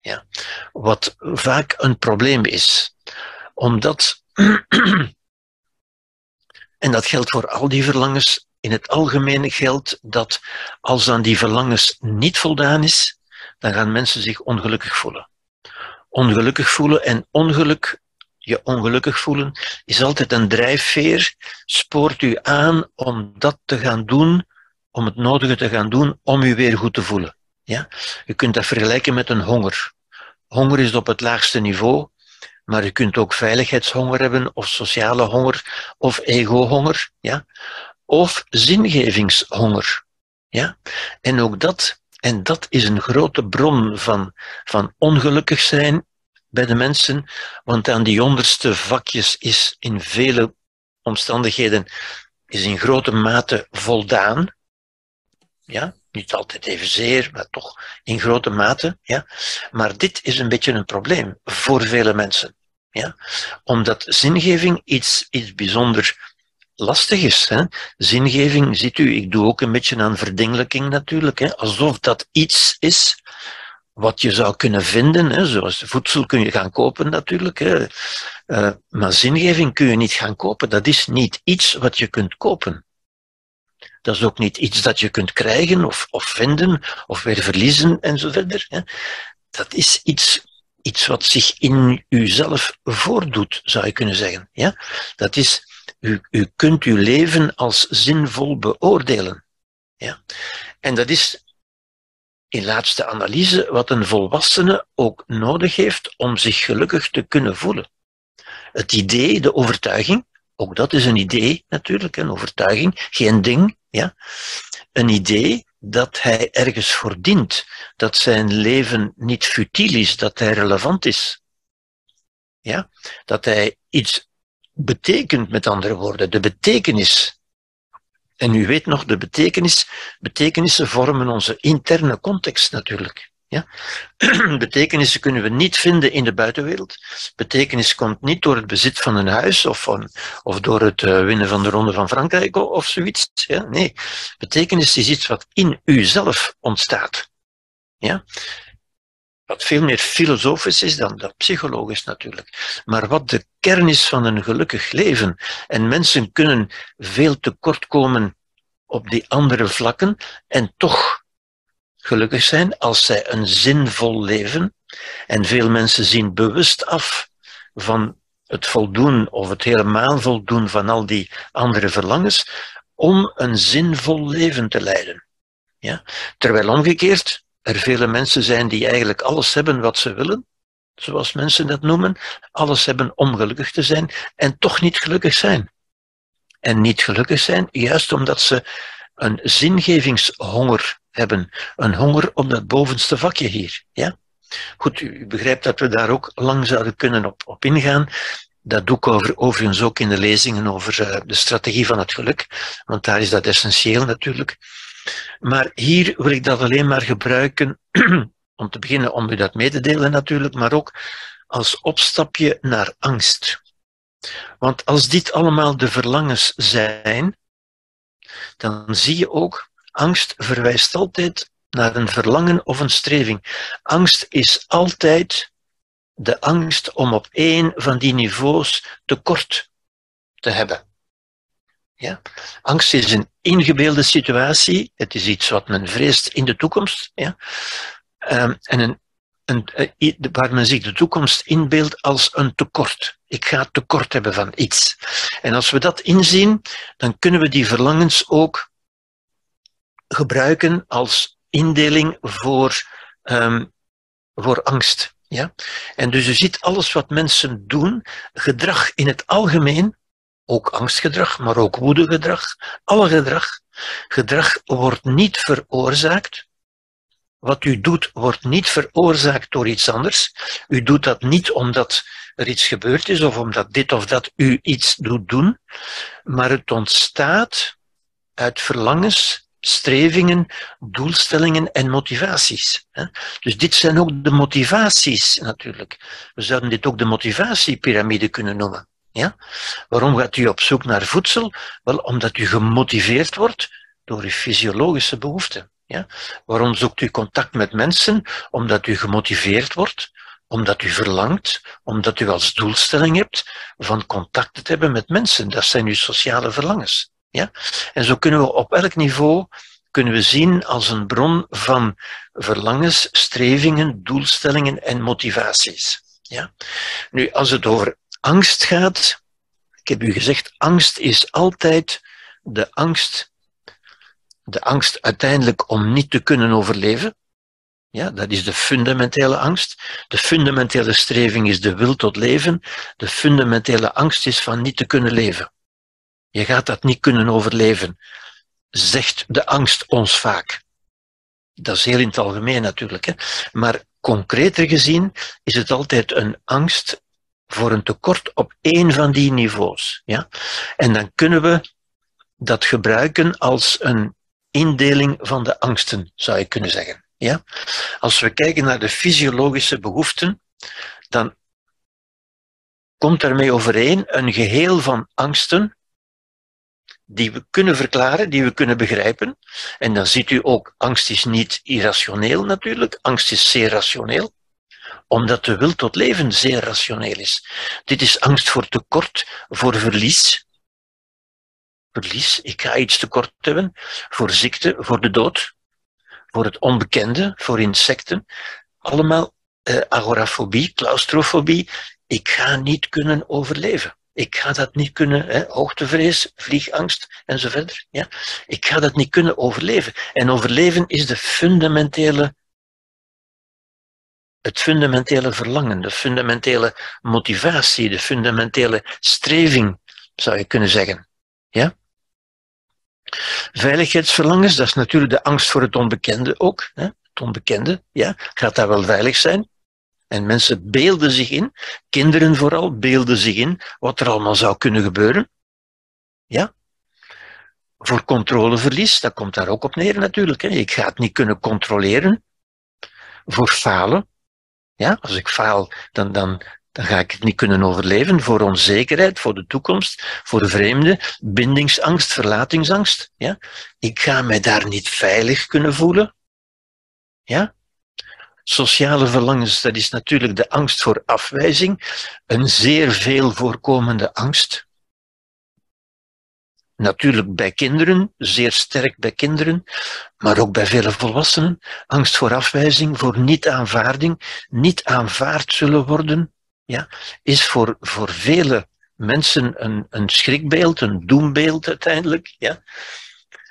Ja. Wat vaak een probleem is, omdat En dat geldt voor al die verlangens. In het algemeen geldt dat als aan die verlangens niet voldaan is, dan gaan mensen zich ongelukkig voelen. Ongelukkig voelen en ongeluk, je ongelukkig voelen, is altijd een drijfveer, spoort u aan om dat te gaan doen, om het nodige te gaan doen om u weer goed te voelen. Ja? U kunt dat vergelijken met een honger. Honger is op het laagste niveau, maar je kunt ook veiligheidshonger hebben, of sociale honger, of ego-honger, ja? of zingevingshonger. Ja? En ook dat, en dat is een grote bron van, van ongelukkig zijn bij de mensen, want aan die onderste vakjes is in vele omstandigheden is in grote mate voldaan. Ja, niet altijd evenzeer, maar toch in grote mate. Ja? Maar dit is een beetje een probleem voor vele mensen. Ja? Omdat zingeving iets, iets bijzonder lastig is. Hè? Zingeving, ziet u, ik doe ook een beetje aan verdingelijking natuurlijk, hè? alsof dat iets is wat je zou kunnen vinden, hè? zoals voedsel kun je gaan kopen natuurlijk, hè? Uh, maar zingeving kun je niet gaan kopen, dat is niet iets wat je kunt kopen. Dat is ook niet iets dat je kunt krijgen of, of vinden of weer verliezen en zo verder. Hè. Dat is iets, iets wat zich in uzelf voordoet, zou je kunnen zeggen. Ja? Dat is, u, u kunt uw leven als zinvol beoordelen. Ja? En dat is in laatste analyse wat een volwassene ook nodig heeft om zich gelukkig te kunnen voelen. Het idee, de overtuiging, ook dat is een idee natuurlijk, een overtuiging, geen ding, ja? Een idee dat hij ergens voor dient, dat zijn leven niet futiel is, dat hij relevant is. Ja? Dat hij iets betekent, met andere woorden, de betekenis. En u weet nog, de betekenis, betekenissen vormen onze interne context natuurlijk. Ja? Betekenissen kunnen we niet vinden in de buitenwereld. Betekenis komt niet door het bezit van een huis of, van, of door het uh, winnen van de Ronde van Frankrijk of zoiets. Ja? Nee, betekenis is iets wat in uzelf ontstaat. Ja? Wat veel meer filosofisch is dan dat psychologisch natuurlijk. Maar wat de kern is van een gelukkig leven. En mensen kunnen veel tekort komen op die andere vlakken en toch gelukkig zijn als zij een zinvol leven. En veel mensen zien bewust af van het voldoen of het helemaal voldoen van al die andere verlangens om een zinvol leven te leiden. Ja? Terwijl omgekeerd er vele mensen zijn die eigenlijk alles hebben wat ze willen, zoals mensen dat noemen, alles hebben om gelukkig te zijn en toch niet gelukkig zijn. En niet gelukkig zijn, juist omdat ze een zingevingshonger hebben. Een honger op dat bovenste vakje hier. Ja? Goed, u begrijpt dat we daar ook lang zouden kunnen op, op ingaan. Dat doe ik over, overigens ook in de lezingen over uh, de strategie van het geluk, want daar is dat essentieel natuurlijk. Maar hier wil ik dat alleen maar gebruiken, om te beginnen om u dat mee te delen natuurlijk, maar ook als opstapje naar angst. Want als dit allemaal de verlangens zijn, dan zie je ook, angst verwijst altijd naar een verlangen of een streving. Angst is altijd de angst om op één van die niveaus tekort te hebben. Ja? Angst is een ingebeelde situatie, het is iets wat men vreest in de toekomst. Ja? Um, en een, een, eh, waar men zich de toekomst inbeeldt als een tekort. Ik ga tekort hebben van iets. En als we dat inzien, dan kunnen we die verlangens ook gebruiken als indeling voor, um, voor angst. Ja? En dus je ziet alles wat mensen doen, gedrag in het algemeen, ook angstgedrag, maar ook woedegedrag, alle gedrag. Gedrag wordt niet veroorzaakt. Wat u doet, wordt niet veroorzaakt door iets anders. U doet dat niet omdat er iets gebeurd is of omdat dit of dat u iets doet doen, maar het ontstaat uit verlangens, strevingen, doelstellingen en motivaties. Dus dit zijn ook de motivaties natuurlijk. We zouden dit ook de motivatiepyramide kunnen noemen. Ja? Waarom gaat u op zoek naar voedsel? Wel, omdat u gemotiveerd wordt door uw fysiologische behoeften. Ja? Waarom zoekt u contact met mensen? Omdat u gemotiveerd wordt, omdat u verlangt, omdat u als doelstelling hebt van contact te hebben met mensen. Dat zijn uw sociale verlangens. Ja? En zo kunnen we op elk niveau kunnen we zien als een bron van verlangens, strevingen, doelstellingen en motivaties. Ja? Nu, als het over angst gaat, ik heb u gezegd, angst is altijd de angst, de angst uiteindelijk om niet te kunnen overleven. Ja, dat is de fundamentele angst. De fundamentele streving is de wil tot leven. De fundamentele angst is van niet te kunnen leven. Je gaat dat niet kunnen overleven, zegt de angst ons vaak. Dat is heel in het algemeen natuurlijk. Hè? Maar concreter gezien is het altijd een angst voor een tekort op één van die niveaus. Ja? En dan kunnen we dat gebruiken als een indeling van de angsten, zou je kunnen zeggen. Ja? Als we kijken naar de fysiologische behoeften, dan komt daarmee overeen een geheel van angsten die we kunnen verklaren, die we kunnen begrijpen. En dan ziet u ook, angst is niet irrationeel natuurlijk, angst is zeer rationeel omdat de wil tot leven zeer rationeel is. Dit is angst voor tekort, voor verlies. Verlies, ik ga iets tekort hebben, voor ziekte, voor de dood, voor het onbekende, voor insecten. Allemaal eh, agorafobie, claustrofobie. Ik ga niet kunnen overleven. Ik ga dat niet kunnen, hè, hoogtevrees, vliegangst en zo verder. Ja? Ik ga dat niet kunnen overleven. En overleven is de fundamentele het fundamentele verlangen, de fundamentele motivatie, de fundamentele streving, zou je kunnen zeggen. Ja? Veiligheidsverlangens, dat is natuurlijk de angst voor het onbekende ook. Hè? Het onbekende, ja, gaat dat wel veilig zijn? En mensen beelden zich in, kinderen vooral, beelden zich in wat er allemaal zou kunnen gebeuren. Ja? Voor controleverlies, dat komt daar ook op neer natuurlijk. Hè? Ik ga het niet kunnen controleren. Voor falen, ja, als ik faal, dan, dan, dan ga ik het niet kunnen overleven voor onzekerheid, voor de toekomst, voor de vreemde, bindingsangst, verlatingsangst. Ja? Ik ga mij daar niet veilig kunnen voelen. Ja? Sociale verlangens, dat is natuurlijk de angst voor afwijzing, een zeer veel voorkomende angst. Natuurlijk bij kinderen, zeer sterk bij kinderen, maar ook bij vele volwassenen. Angst voor afwijzing, voor niet-aanvaarding, niet aanvaard zullen worden, ja, is voor, voor vele mensen een, een schrikbeeld, een doembeeld uiteindelijk. Ja.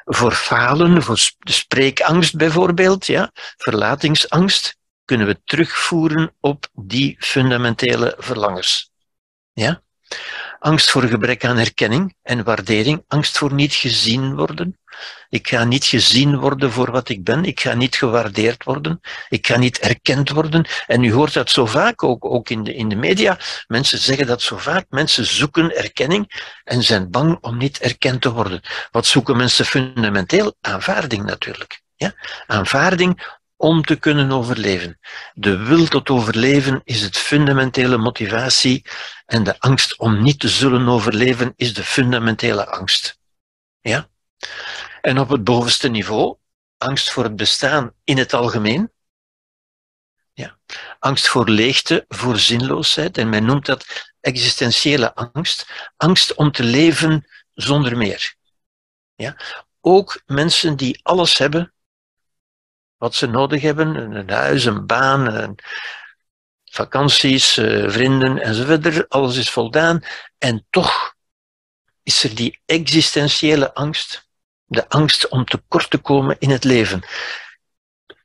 Voor falen, voor spreekangst bijvoorbeeld, ja, verlatingsangst, kunnen we terugvoeren op die fundamentele verlangers. Ja? Angst voor gebrek aan herkenning en waardering. Angst voor niet gezien worden. Ik ga niet gezien worden voor wat ik ben. Ik ga niet gewaardeerd worden. Ik ga niet erkend worden. En u hoort dat zo vaak, ook, ook in, de, in de media. Mensen zeggen dat zo vaak. Mensen zoeken erkenning en zijn bang om niet erkend te worden. Wat zoeken mensen fundamenteel? Aanvaarding natuurlijk. Ja? Aanvaarding om te kunnen overleven. De wil tot overleven is het fundamentele motivatie en de angst om niet te zullen overleven is de fundamentele angst. Ja? En op het bovenste niveau, angst voor het bestaan in het algemeen. Ja. Angst voor leegte, voor zinloosheid. En men noemt dat existentiële angst. Angst om te leven zonder meer. Ja. Ook mensen die alles hebben wat ze nodig hebben: een huis, een baan, vakanties, eh, vrienden enzovoort. Alles is voldaan. En toch is er die existentiële angst. De angst om tekort te komen in het leven.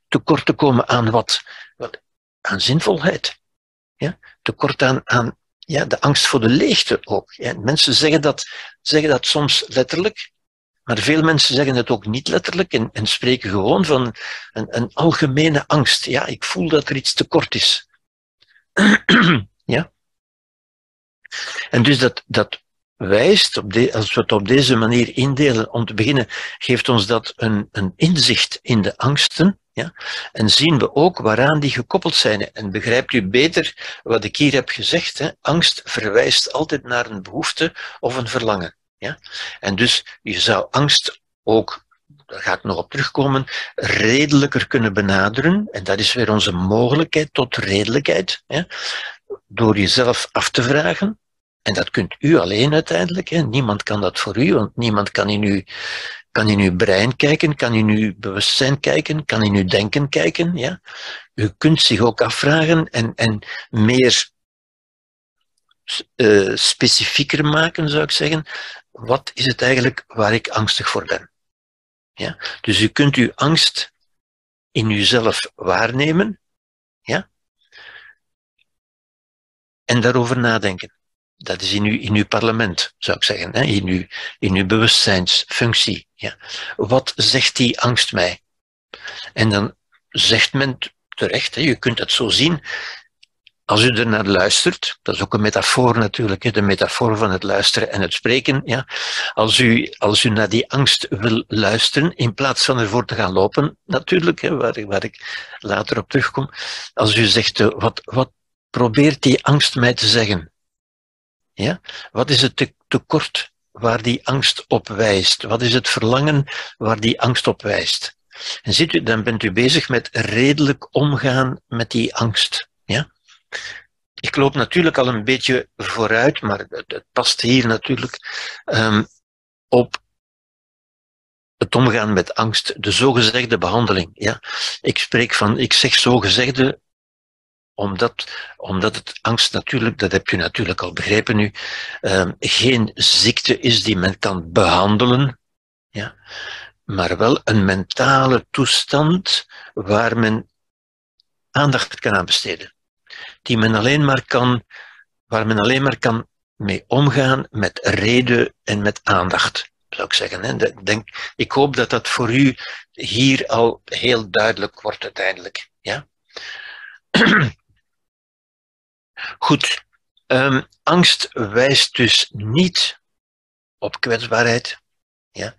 Tekort te komen aan wat? aan zinvolheid. Ja? Tekort aan, aan ja, de angst voor de leegte ook. Mensen zeggen dat, zeggen dat soms letterlijk, maar veel mensen zeggen het ook niet letterlijk en, en spreken gewoon van een, een algemene angst. Ja, ik voel dat er iets tekort is. ja? En dus dat, dat wijst, op de, als we het op deze manier indelen, om te beginnen, geeft ons dat een, een inzicht in de angsten. Ja? En zien we ook waaraan die gekoppeld zijn. En begrijpt u beter wat ik hier heb gezegd? Hè? Angst verwijst altijd naar een behoefte of een verlangen. Ja? En dus je zou angst ook daar ga ik nog op terugkomen, redelijker kunnen benaderen. En dat is weer onze mogelijkheid tot redelijkheid. Door jezelf af te vragen, en dat kunt u alleen uiteindelijk. Hè. Niemand kan dat voor u, want niemand kan in, u, kan in uw brein kijken, kan in uw bewustzijn kijken, kan in uw denken kijken. Ja. U kunt zich ook afvragen en, en meer uh, specifieker maken, zou ik zeggen. Wat is het eigenlijk waar ik angstig voor ben? Ja. Dus u kunt uw angst in uzelf waarnemen. Ja. En daarover nadenken dat is in uw, in uw parlement, zou ik zeggen, hè? In, uw, in uw bewustzijnsfunctie. Ja. Wat zegt die angst mij? En dan zegt men terecht, hè, je kunt het zo zien, als u er naar luistert, dat is ook een metafoor natuurlijk, de metafoor van het luisteren en het spreken. Ja. Als, u, als u naar die angst wil luisteren, in plaats van ervoor te gaan lopen, natuurlijk, waar, ik, waar ik later op terugkom, als u zegt, eh, wat, wat probeert die angst mij te zeggen? Ja? Wat is het tekort waar die angst op wijst? Wat is het verlangen waar die angst op wijst? En ziet u, dan bent u bezig met redelijk omgaan met die angst. Ja? Ik loop natuurlijk al een beetje vooruit, maar het, past hier natuurlijk um, op het omgaan met angst, de zogezegde behandeling. Ja? Ik spreek van, ik zeg zogezegde omdat, omdat het angst natuurlijk, dat heb je natuurlijk al begrepen nu, um, geen ziekte is die men kan behandelen, ja, maar wel een mentale toestand waar men aandacht kan aan besteden. Die men alleen maar kan, waar men alleen maar kan mee omgaan met reden en met aandacht, zou ik zeggen. Denk, ik hoop dat dat voor u hier al heel duidelijk wordt uiteindelijk. Ja? Goed, um, angst wijst dus niet op kwetsbaarheid. Ja.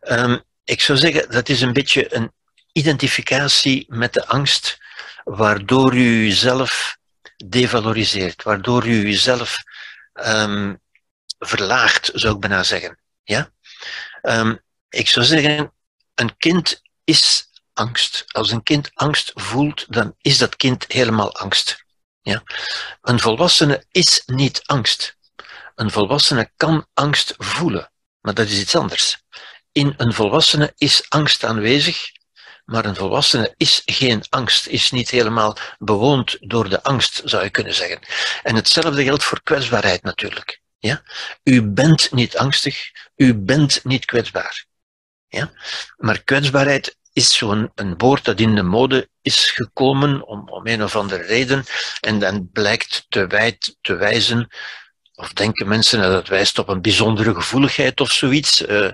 Um, ik zou zeggen, dat is een beetje een identificatie met de angst, waardoor u jezelf devaloriseert, waardoor u jezelf um, verlaagt, zou ik bijna zeggen. Ja? Um, ik zou zeggen, een kind is angst. Als een kind angst voelt, dan is dat kind helemaal angst. Ja? Een volwassene is niet angst. Een volwassene kan angst voelen, maar dat is iets anders. In een volwassene is angst aanwezig, maar een volwassene is geen angst, is niet helemaal bewoond door de angst, zou je kunnen zeggen. En hetzelfde geldt voor kwetsbaarheid natuurlijk. Ja? U bent niet angstig, u bent niet kwetsbaar. Ja? Maar kwetsbaarheid is zo'n een woord dat in de mode is gekomen om, om een of andere reden en dan blijkt te, wijd, te wijzen, of denken mensen dat het wijst op een bijzondere gevoeligheid of zoiets. Uh,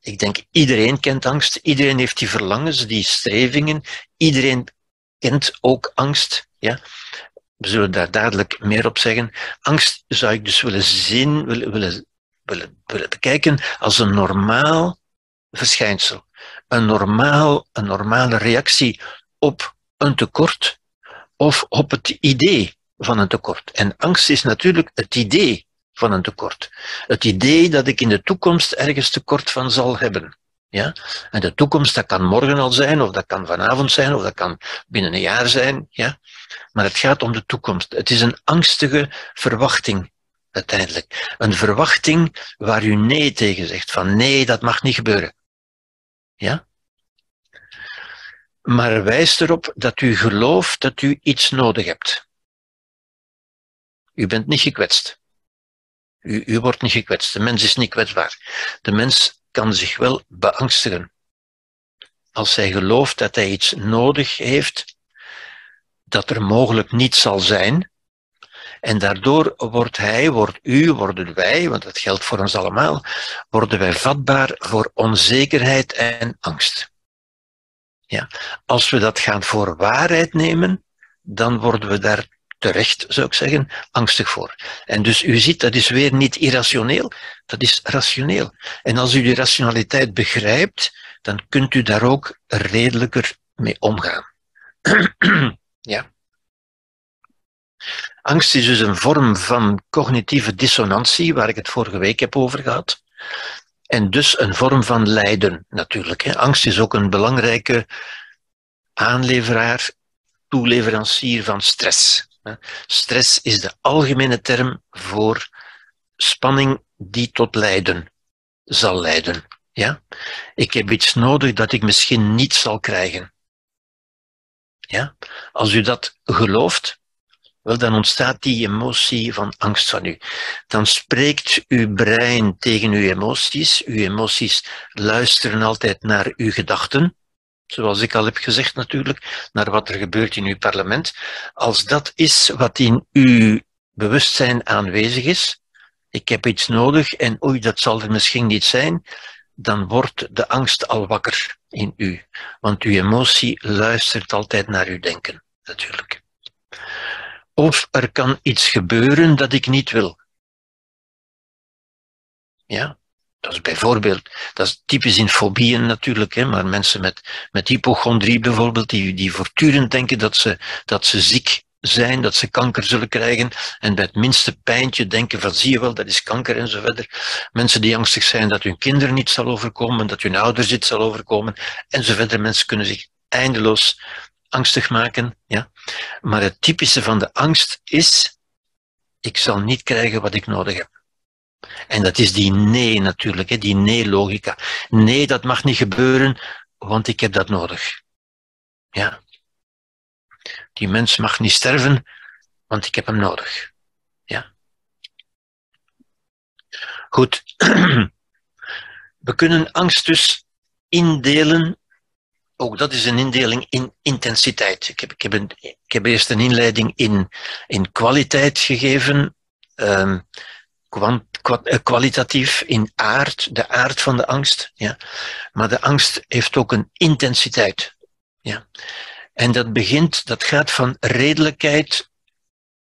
ik denk iedereen kent angst, iedereen heeft die verlangens, die strevingen, iedereen kent ook angst. Ja? We zullen daar dadelijk meer op zeggen. Angst zou ik dus willen zien, willen, willen, willen, willen bekijken als een normaal verschijnsel een, normaal, een normale reactie op een tekort of op het idee van een tekort. En angst is natuurlijk het idee van een tekort. Het idee dat ik in de toekomst ergens tekort van zal hebben. Ja? En de toekomst, dat kan morgen al zijn, of dat kan vanavond zijn, of dat kan binnen een jaar zijn. Ja? Maar het gaat om de toekomst. Het is een angstige verwachting, uiteindelijk. Een verwachting waar u nee tegen zegt, van nee, dat mag niet gebeuren. Ja? Maar wijst erop dat u gelooft dat u iets nodig hebt. U bent niet gekwetst. U, wordt niet gekwetst. De mens is niet kwetsbaar. De mens kan zich wel beangstigen. Als hij gelooft dat hij iets nodig heeft dat er mogelijk niet zal zijn. En daardoor wordt hij, wordt u, worden wij, want dat geldt voor ons allemaal, worden wij vatbaar voor onzekerheid en angst. Ja. Als we dat gaan voor waarheid nemen, dan worden we daar terecht, zou ik zeggen, angstig voor. En dus u ziet, dat is weer niet irrationeel, dat is rationeel. En als u die rationaliteit begrijpt, dan kunt u daar ook redelijker mee omgaan. ja. Angst is dus een vorm van cognitieve dissonantie, waar ik het vorige week heb over gehad. En dus een vorm van lijden, natuurlijk. Angst is ook een belangrijke aanleveraar, toeleverancier van stress. Stress is de algemene term voor spanning die tot lijden zal leiden. Ja? Ik heb iets nodig dat ik misschien niet zal krijgen. Ja? Als u dat gelooft, wel, dan ontstaat die emotie van angst van u. Dan spreekt uw brein tegen uw emoties. Uw emoties luisteren altijd naar uw gedachten zoals ik al heb gezegd natuurlijk, naar wat er gebeurt in uw parlement. Als dat is wat in uw bewustzijn aanwezig is, ik heb iets nodig en oei, dat zal er misschien niet zijn, dan wordt de angst al wakker in u. Want uw emotie luistert altijd naar uw denken, natuurlijk. Of er kan iets gebeuren dat ik niet wil. Ja, dat is bijvoorbeeld, dat is typisch in fobieën natuurlijk, hè, maar mensen met, met hypochondrie bijvoorbeeld, die, die voortdurend denken dat ze, dat ze ziek zijn, dat ze kanker zullen krijgen en bij het minste pijntje denken van zie je wel, dat is kanker en zo verder. Mensen die angstig zijn dat hun kinderen niet zal overkomen, dat hun ouders iets zal overkomen en zo verder. Mensen kunnen zich eindeloos angstig maken. Ja. Maar het typische van de angst is, ik zal niet krijgen wat ik nodig heb. En dat is die nee natuurlijk, hè, die nee-logica. Nee, dat mag niet gebeuren, want ik heb dat nodig. Ja. Die mens mag niet sterven, want ik heb hem nodig. Ja. Goed. We kunnen angst dus indelen. Ook dat is een indeling in intensiteit. Ik heb, ik heb, een, ik heb eerst een inleiding in, in kwaliteit gegeven. Um, eh, kwalitatief in aard, de aard van de angst. Ja. Maar de angst heeft ook een intensiteit. Ja. En dat begint, dat gaat van redelijkheid.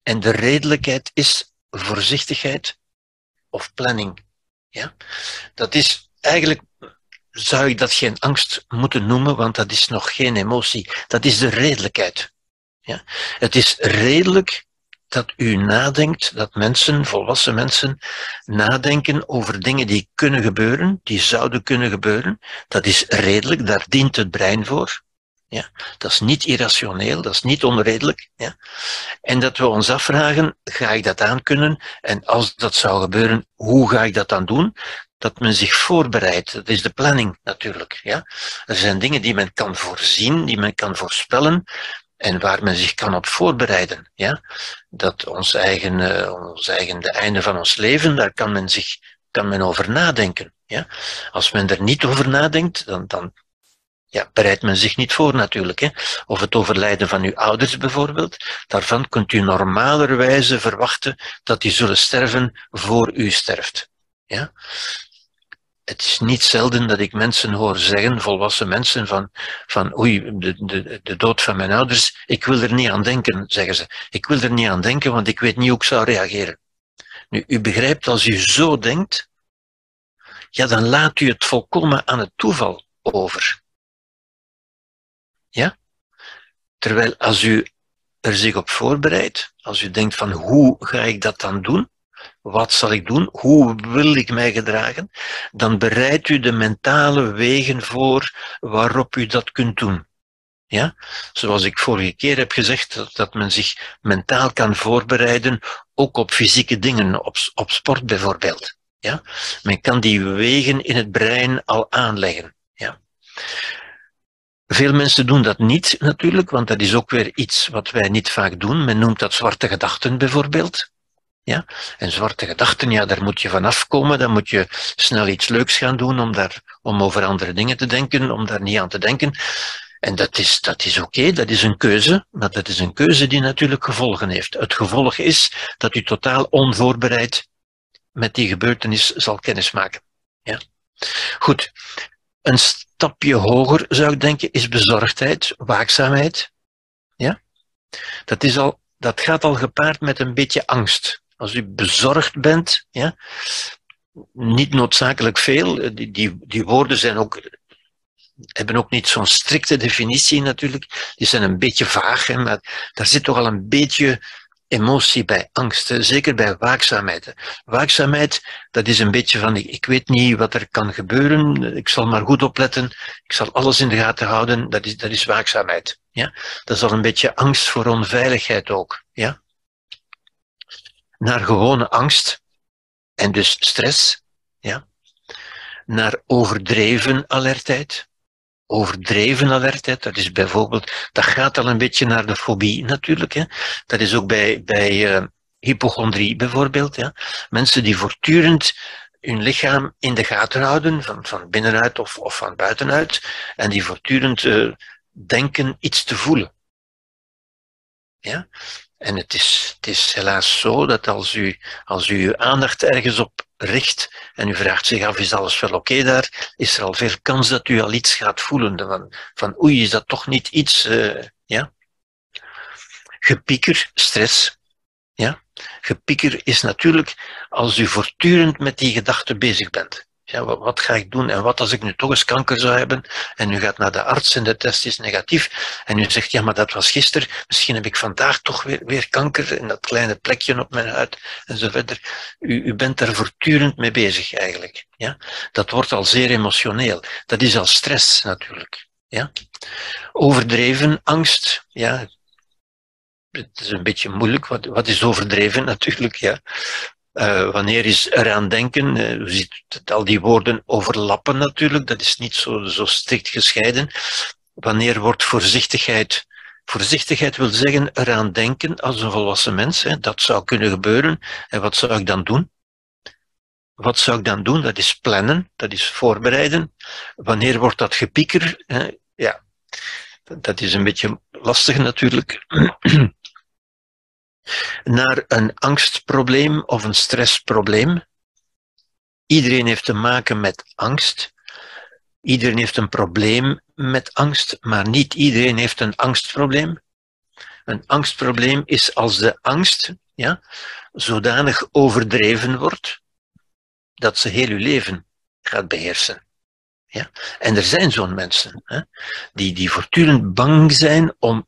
En de redelijkheid is voorzichtigheid of planning. Ja. Dat is eigenlijk, zou ik dat geen angst moeten noemen, want dat is nog geen emotie. Dat is de redelijkheid. Ja. Het is redelijk dat u nadenkt, dat mensen, volwassen mensen, nadenken over dingen die kunnen gebeuren, die zouden kunnen gebeuren. Dat is redelijk, daar dient het brein voor. Ja, dat is niet irrationeel, dat is niet onredelijk. Ja. En dat we ons afvragen, ga ik dat aankunnen? En als dat zou gebeuren, hoe ga ik dat dan doen? Dat men zich voorbereidt. Dat is de planning natuurlijk. Ja. Er zijn dingen die men kan voorzien, die men kan voorspellen, en waar men zich kan op voorbereiden. Ja? Dat ons eigen, uh, ons eigen, de einde van ons leven, daar kan men, zich, kan men over nadenken. Ja? Als men er niet over nadenkt, dan, dan ja, bereidt men zich niet voor natuurlijk. Hè? Of het overlijden van uw ouders bijvoorbeeld, daarvan kunt u normalerwijze verwachten dat die zullen sterven voor u sterft. Ja? Het is niet zelden dat ik mensen hoor zeggen, volwassen mensen, van, van oei, de, de, de dood van mijn ouders, ik wil er niet aan denken, zeggen ze. Ik wil er niet aan denken, want ik weet niet hoe ik zou reageren. Nu, u begrijpt, als u zo denkt, ja, dan laat u het volkomen aan het toeval over. Ja? Terwijl als u er zich op voorbereidt, als u denkt van hoe ga ik dat dan doen, wat zal ik doen, hoe wil ik mij gedragen, dan bereidt u de mentale wegen voor waarop u dat kunt doen. Ja? Zoals ik vorige keer heb gezegd, dat, men zich mentaal kan voorbereiden, ook op fysieke dingen, op, op sport bijvoorbeeld. Ja? Men kan die wegen in het brein al aanleggen. Ja? Veel mensen doen dat niet natuurlijk, want dat is ook weer iets wat wij niet vaak doen. Men noemt dat zwarte gedachten bijvoorbeeld. Ja? En zwarte gedachten, ja, daar moet je vanaf komen. Dan moet je snel iets leuks gaan doen om, daar, om over andere dingen te denken, om daar niet aan te denken. En dat is, dat is oké, dat is een keuze, maar dat is een keuze die natuurlijk gevolgen heeft. Het gevolg is dat u totaal onvoorbereid met die gebeurtenis zal kennismaken. Ja? Goed, een stapje hoger zou ik denken is bezorgdheid, waakzaamheid. Ja? Dat, is al, dat gaat al gepaard met een beetje angst. Als u bezorgd bent, ja, niet noodzakelijk veel, die, die, woorden zijn ook hebben ook niet zo'n strikte definitie natuurlijk. Die zijn een beetje vaag, hè, maar daar zit toch al een beetje emotie bij angst, zeker bij waakzaamheid. Waakzaamheid, dat is een beetje van, ik weet niet wat er kan gebeuren, ik zal maar goed opletten, ik zal alles in de gaten houden, dat is, dat is waakzaamheid. Ja? Dat is al een beetje angst voor onveiligheid ook. Ja? Naar gewone angst, en dus stress, ja? naar overdreven alertheid, overdreven alertheid. Dat is bijvoorbeeld, dat gaat al een beetje naar de fobie natuurlijk. Hè. Dat is ook bij, bij uh, hypochondrie bijvoorbeeld. Ja. Mensen die voortdurend hun lichaam in de gaten houden, van, van binnenuit of, of van buitenuit, en die voortdurend uh, denken iets te voelen. Ja? En het is, het is helaas zo dat als u, als u uw aandacht ergens op richt en u vraagt zich af, is alles wel oké daar, is er al veel kans dat u al iets gaat voelen. Van, van oei, is dat toch niet iets, uh, ja? Gepieker, stress, ja? Gepieker is natuurlijk als u voortdurend met die gedachte bezig bent ja, wat, wat, ga ik doen en wat als ik nu toch eens kanker zou hebben en u gaat naar de arts en de test is negatief en u zegt, ja, maar dat was gisteren, misschien heb ik vandaag toch weer, weer kanker in dat kleine plekje op mijn huid en zo verder. U, u bent daar voortdurend mee bezig eigenlijk. Ja? Dat wordt al zeer emotioneel. Dat is al stress natuurlijk. Ja? Overdreven angst, ja, het is een beetje moeilijk. Wat, wat is overdreven natuurlijk? Ja. Uh, wanneer is eraan denken? Uh, u ziet al die woorden overlappen natuurlijk, dat is niet zo, zo strikt gescheiden. Wanneer wordt voorzichtigheid Voorzichtigheid wil zeggen eraan denken als een volwassen mens. Hè. Dat zou kunnen gebeuren. En wat zou ik dan doen? Wat zou ik dan doen? Dat is plannen, dat is voorbereiden. Wanneer wordt dat gepieker? Hè? Ja, dat is een beetje lastig natuurlijk. naar een angstprobleem of een stressprobleem. Iedereen heeft te maken met angst. Iedereen heeft een probleem met angst, maar niet iedereen heeft een angstprobleem. Een angstprobleem is als de angst ja, zodanig overdreven wordt dat ze heel uw leven gaat beheersen. Ja? En er zijn zo'n mensen hè, die, die voortdurend bang zijn om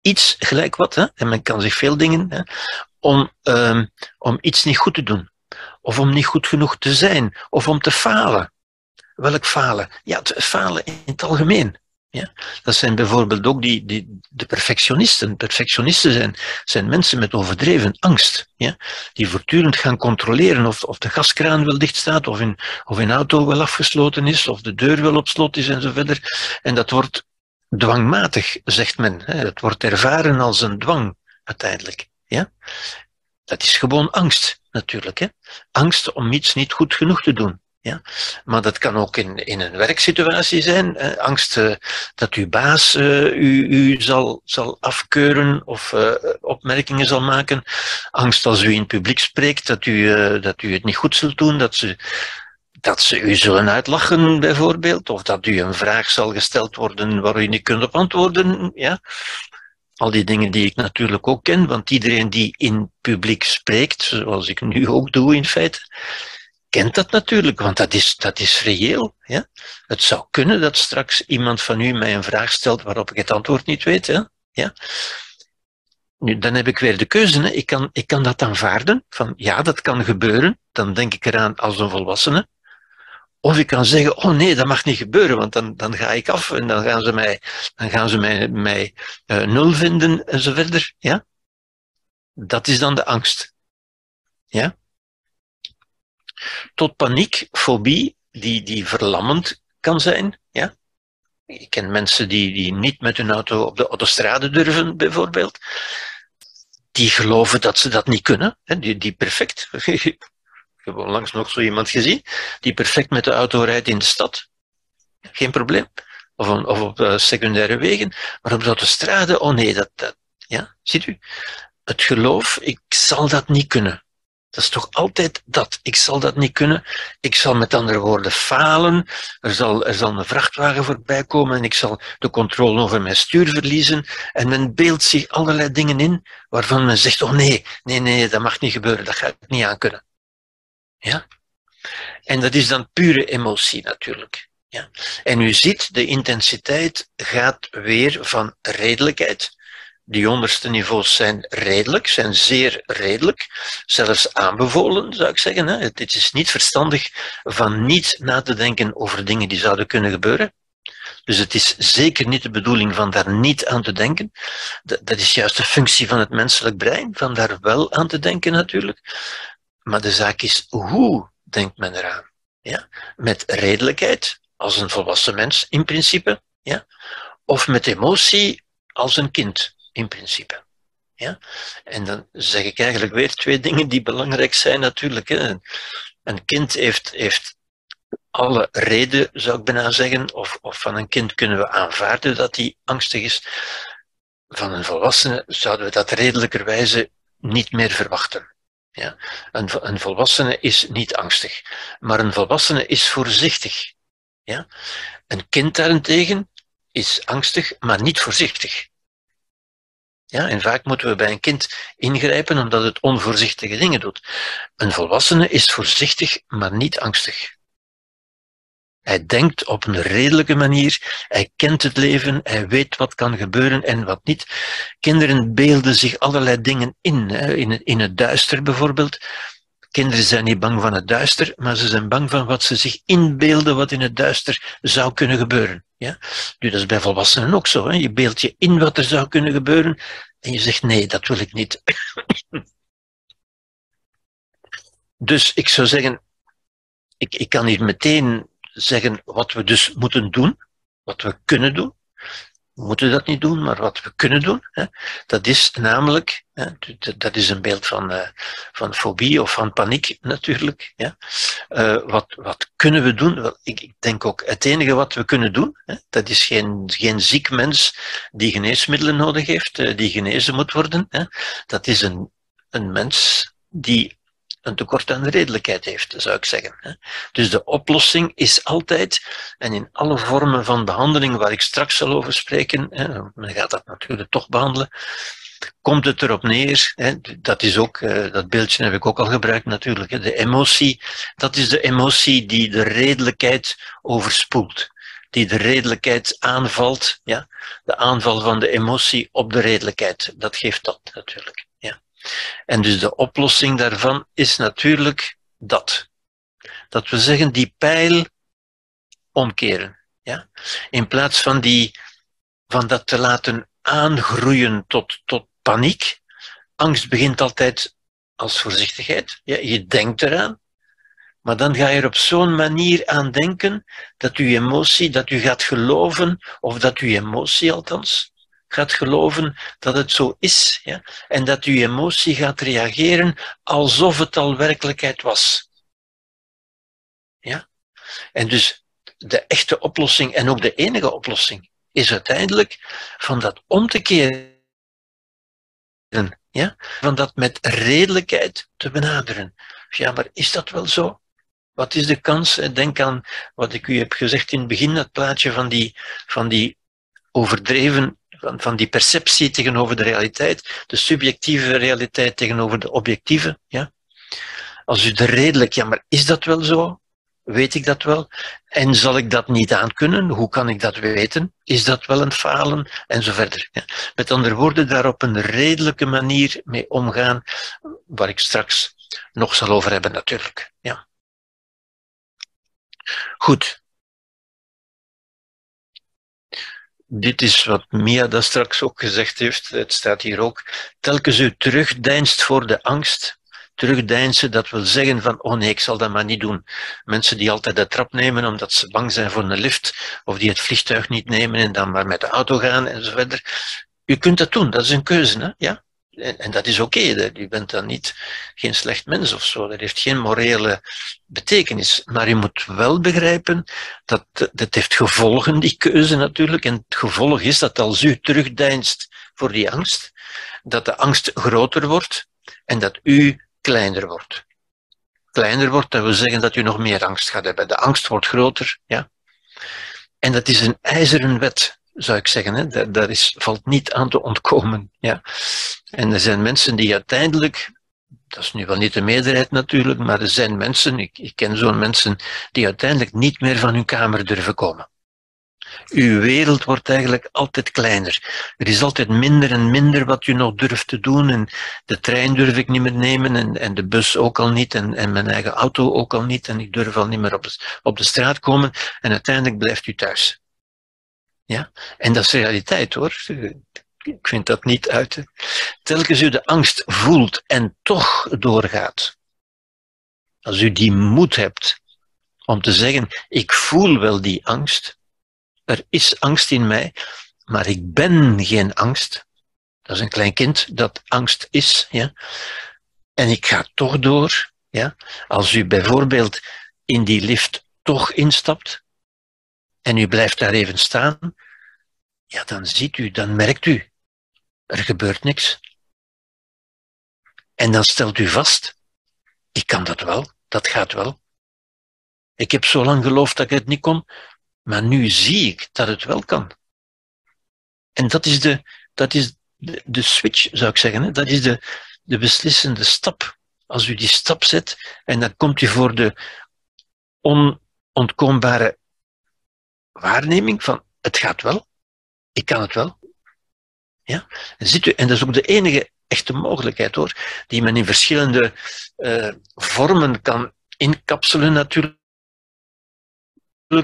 iets, gelijk wat, hè, en men kan zich veel dingen, hè, om, um, om iets niet goed te doen. Of om niet goed genoeg te zijn. Of om te falen. Welk falen? Ja, het falen in het algemeen. Ja? Dat zijn bijvoorbeeld ook die, die, de perfectionisten. Perfectionisten zijn, zijn mensen met overdreven angst. Ja? Die voortdurend gaan controleren of, of de gaskraan wel dicht staat, of een of een auto wel afgesloten is, of de deur wel op slot is en zo verder. En dat wordt dwangmatig, zegt men. Het wordt ervaren als een dwang, uiteindelijk. Ja? Dat is gewoon angst, natuurlijk. Hè? Angst om iets niet goed genoeg te doen. Ja? Maar dat kan ook in, in een werksituatie zijn. Angst uh, dat uw baas uh, u, u zal, zal afkeuren of uh, opmerkingen zal maken. Angst als u in het publiek spreekt dat u, dat u het niet goed zult doen, dat ze dat ze u zullen uitlachen, bijvoorbeeld, of dat u een vraag zal gesteld worden waar u niet kunt op antwoorden. Ja? Al die dingen die ik natuurlijk ook ken, want iedereen die in publiek spreekt, zoals ik nu ook doe in feite, kent dat natuurlijk, want dat is, dat is reëel. Ja? Het zou kunnen dat straks iemand van u mij een vraag stelt waarop ik het antwoord niet weet. Ja? Nu, dan heb ik weer de keuze. Hè. Ik, kan, ik kan dat aanvaarden, van ja, dat kan gebeuren. Dan denk ik eraan als een volwassene. Of ik kan zeggen, oh nee, dat mag niet gebeuren, want dan, dan ga ik af en dan gaan ze mij, dan gaan ze mij, mij uh, nul vinden en zo verder. Ja? Dat is dan de angst. Ja? Tot paniek, fobie, die, die verlammend kan zijn. Ja? Ik ken mensen die, die niet met hun auto op de autostrade durven, bijvoorbeeld. Die geloven dat ze dat niet kunnen. Hè? Die, die perfect. Ik heb onlangs nog zo iemand gezien die perfect met de auto rijdt in de stad. Geen probleem. Of, op uh, secundaire wegen. Maar op de autostrade, oh nee, dat, dat, ja, ziet u? Het geloof, ik zal dat niet kunnen. Dat is toch altijd dat. Ik zal dat niet kunnen. Ik zal met andere woorden falen. Er zal, er zal een vrachtwagen voorbij komen en ik zal de controle over mijn stuur verliezen. En men beeldt zich allerlei dingen in waarvan men zegt, oh nee, nee, nee, dat mag niet gebeuren, dat ga ik niet aan kunnen. Ja? En dat is dan pure emotie natuurlijk. Ja? En u ziet, de intensiteit gaat weer van redelijkheid. Die onderste niveaus zijn redelijk, zijn zeer redelijk, zelfs aanbevolen zou ik zeggen. Het is niet verstandig van niet na te denken over dingen die zouden kunnen gebeuren. Dus het is zeker niet de bedoeling van daar niet aan te denken. Dat is juist de functie van het menselijk brein, van daar wel aan te denken natuurlijk. Maar de zaak is, hoe denkt men eraan? Ja? Met redelijkheid, als een volwassen mens in principe, ja? of met emotie als een kind in principe. Ja? En dan zeg ik eigenlijk weer twee dingen die belangrijk zijn natuurlijk. Hè. Een kind heeft, heeft alle reden, zou ik bijna zeggen, of, of van een kind kunnen we aanvaarden dat hij angstig is. Van een volwassene zouden we dat redelijkerwijze niet meer verwachten. Ja? Een, een volwassene is niet angstig, maar een volwassene is voorzichtig. Ja? Een kind daarentegen is angstig, maar niet voorzichtig. Ja, en vaak moeten we bij een kind ingrijpen omdat het onvoorzichtige dingen doet. Een volwassene is voorzichtig, maar niet angstig. Hij denkt op een redelijke manier, hij kent het leven, hij weet wat kan gebeuren en wat niet. Kinderen beelden zich allerlei dingen in, in het, duister bijvoorbeeld. Kinderen zijn niet bang van het duister, maar ze zijn bang van wat ze zich inbeelden wat in het duister zou kunnen gebeuren. Ja? Nu, dat is bij volwassenen ook zo. Hè? Je beeldt je in wat er zou kunnen gebeuren en je zegt nee, dat wil ik niet. dus ik zou zeggen, ik, ik kan hier meteen zeggen wat we dus moeten doen, wat we kunnen doen. We moeten dat niet doen, maar wat we kunnen doen, hè, dat is namelijk, hè, dat is een beeld van, uh, van fobie of van paniek natuurlijk. Ja. Uh, wat, wat kunnen we doen? Wel, ik, ik, denk ook, het enige wat we kunnen doen, hè, dat is geen, geen ziek mens die geneesmiddelen nodig heeft, uh, die genezen moet worden. Dat is een, een mens die een tekort aan redelijkheid heeft, zou ik zeggen. Dus de oplossing is altijd, en in alle vormen van behandeling waar ik straks zal over spreken, men gaat dat natuurlijk toch behandelen, komt het erop neer, dat is ook, eh, dat beeldje heb ik ook al gebruikt natuurlijk, de emotie, dat is de emotie die de redelijkheid overspoelt die de redelijkheid aanvalt, ja, de aanval van de emotie op de redelijkheid, dat geeft dat natuurlijk. En dus de oplossing daarvan is natuurlijk dat. Dat we zeggen, die pijl omkeren. Ja? In plaats van, die, van dat te laten aangroeien tot, tot paniek. Angst begint altijd als voorzichtigheid. Ja, je denkt eraan, maar dan ga je er op zo'n manier aan denken dat je emotie, dat u gaat geloven, of dat uw emotie althans, gaat geloven dat het zo is. Ja? En dat uw emotie gaat reageren alsof het al werkelijkheid was. Ja? En dus de echte oplossing en ook de enige oplossing is uiteindelijk van dat om te keren. Ja? Van dat met redelijkheid te benaderen. Ja, maar is dat wel zo? Wat is de kans? Denk aan wat ik u heb gezegd in het begin, dat plaatje van die, van die overdreven van, van die perceptie tegenover de realiteit, de subjectieve realiteit tegenover de objectieve. Ja? Als u de redelijk, ja, maar is dat wel zo? Weet ik dat wel? En zal ik dat niet aankunnen? Hoe kan ik dat weten? Is dat wel een falen? En zo verder. Ja. Met andere woorden, daar op een redelijke manier mee omgaan, waar ik straks nog zal over hebben natuurlijk. Ja. Goed. Dit is wat Mia daar straks ook gezegd heeft. Het staat hier ook. Telkens u terugdeinst voor de angst, terugdeinzen, dat wil zeggen van, oh nee, ik zal dat maar niet doen. Mensen die altijd de trap nemen omdat ze bang zijn voor een lift, of die het vliegtuig niet nemen en dan maar met de auto gaan en zo verder. U kunt dat doen, dat is een keuze, hè? ja. En, dat is oké, u bent dan niet geen slecht mens of zo, dat heeft geen morele betekenis. Maar u moet wel begrijpen dat dat heeft gevolgen, die keuze natuurlijk, en het gevolg is dat als u terugdeinst voor die angst, dat de angst groter wordt en dat u kleiner wordt. Kleiner wordt, dat wil zeggen dat u nog meer angst gaat hebben. De angst wordt groter, ja. En dat is een ijzeren wet, zou ik zeggen. Hè. Daar is, valt niet aan te ontkomen. Ja. En er zijn mensen die uiteindelijk, dat is nu wel niet de meerderheid natuurlijk, maar er zijn mensen, ik, ik ken zo'n mensen, die uiteindelijk niet meer van hun kamer durven komen. Uw wereld wordt eigenlijk altijd kleiner. Er is altijd minder en minder wat u nog durft te doen. En de trein durf ik niet meer nemen en, en de bus ook al niet en, en mijn eigen auto ook al niet. En ik durf al niet meer op, op de straat komen. En uiteindelijk blijft u thuis. Ja? En dat is realiteit hoor. Ik vind dat niet uit. Telkens u de angst voelt en toch doorgaat. Als u die moed hebt om te zeggen, ik voel wel die angst, er is angst in mij, maar ik ben geen angst. Dat is een klein kind dat angst is. Ja? En ik ga toch door. Ja? Als u bijvoorbeeld in die lift toch instapt en u blijft daar even staan, ja, dan ziet u, dan merkt u, er gebeurt niks. En dan stelt u vast, ik kan dat wel, dat gaat wel. Ik heb zo lang geloofd dat ik het niet kon, maar nu zie ik dat het wel kan. En dat is de, dat is de, de switch, zou ik zeggen. Dat is de, de beslissende stap. Als u die stap zet en dan komt u voor de onontkoombare waarneming van het gaat wel, ik kan het wel. Ja? En, ziet u, en dat is ook de enige echte mogelijkheid hoor, die men in verschillende uh, vormen kan inkapselen natuurlijk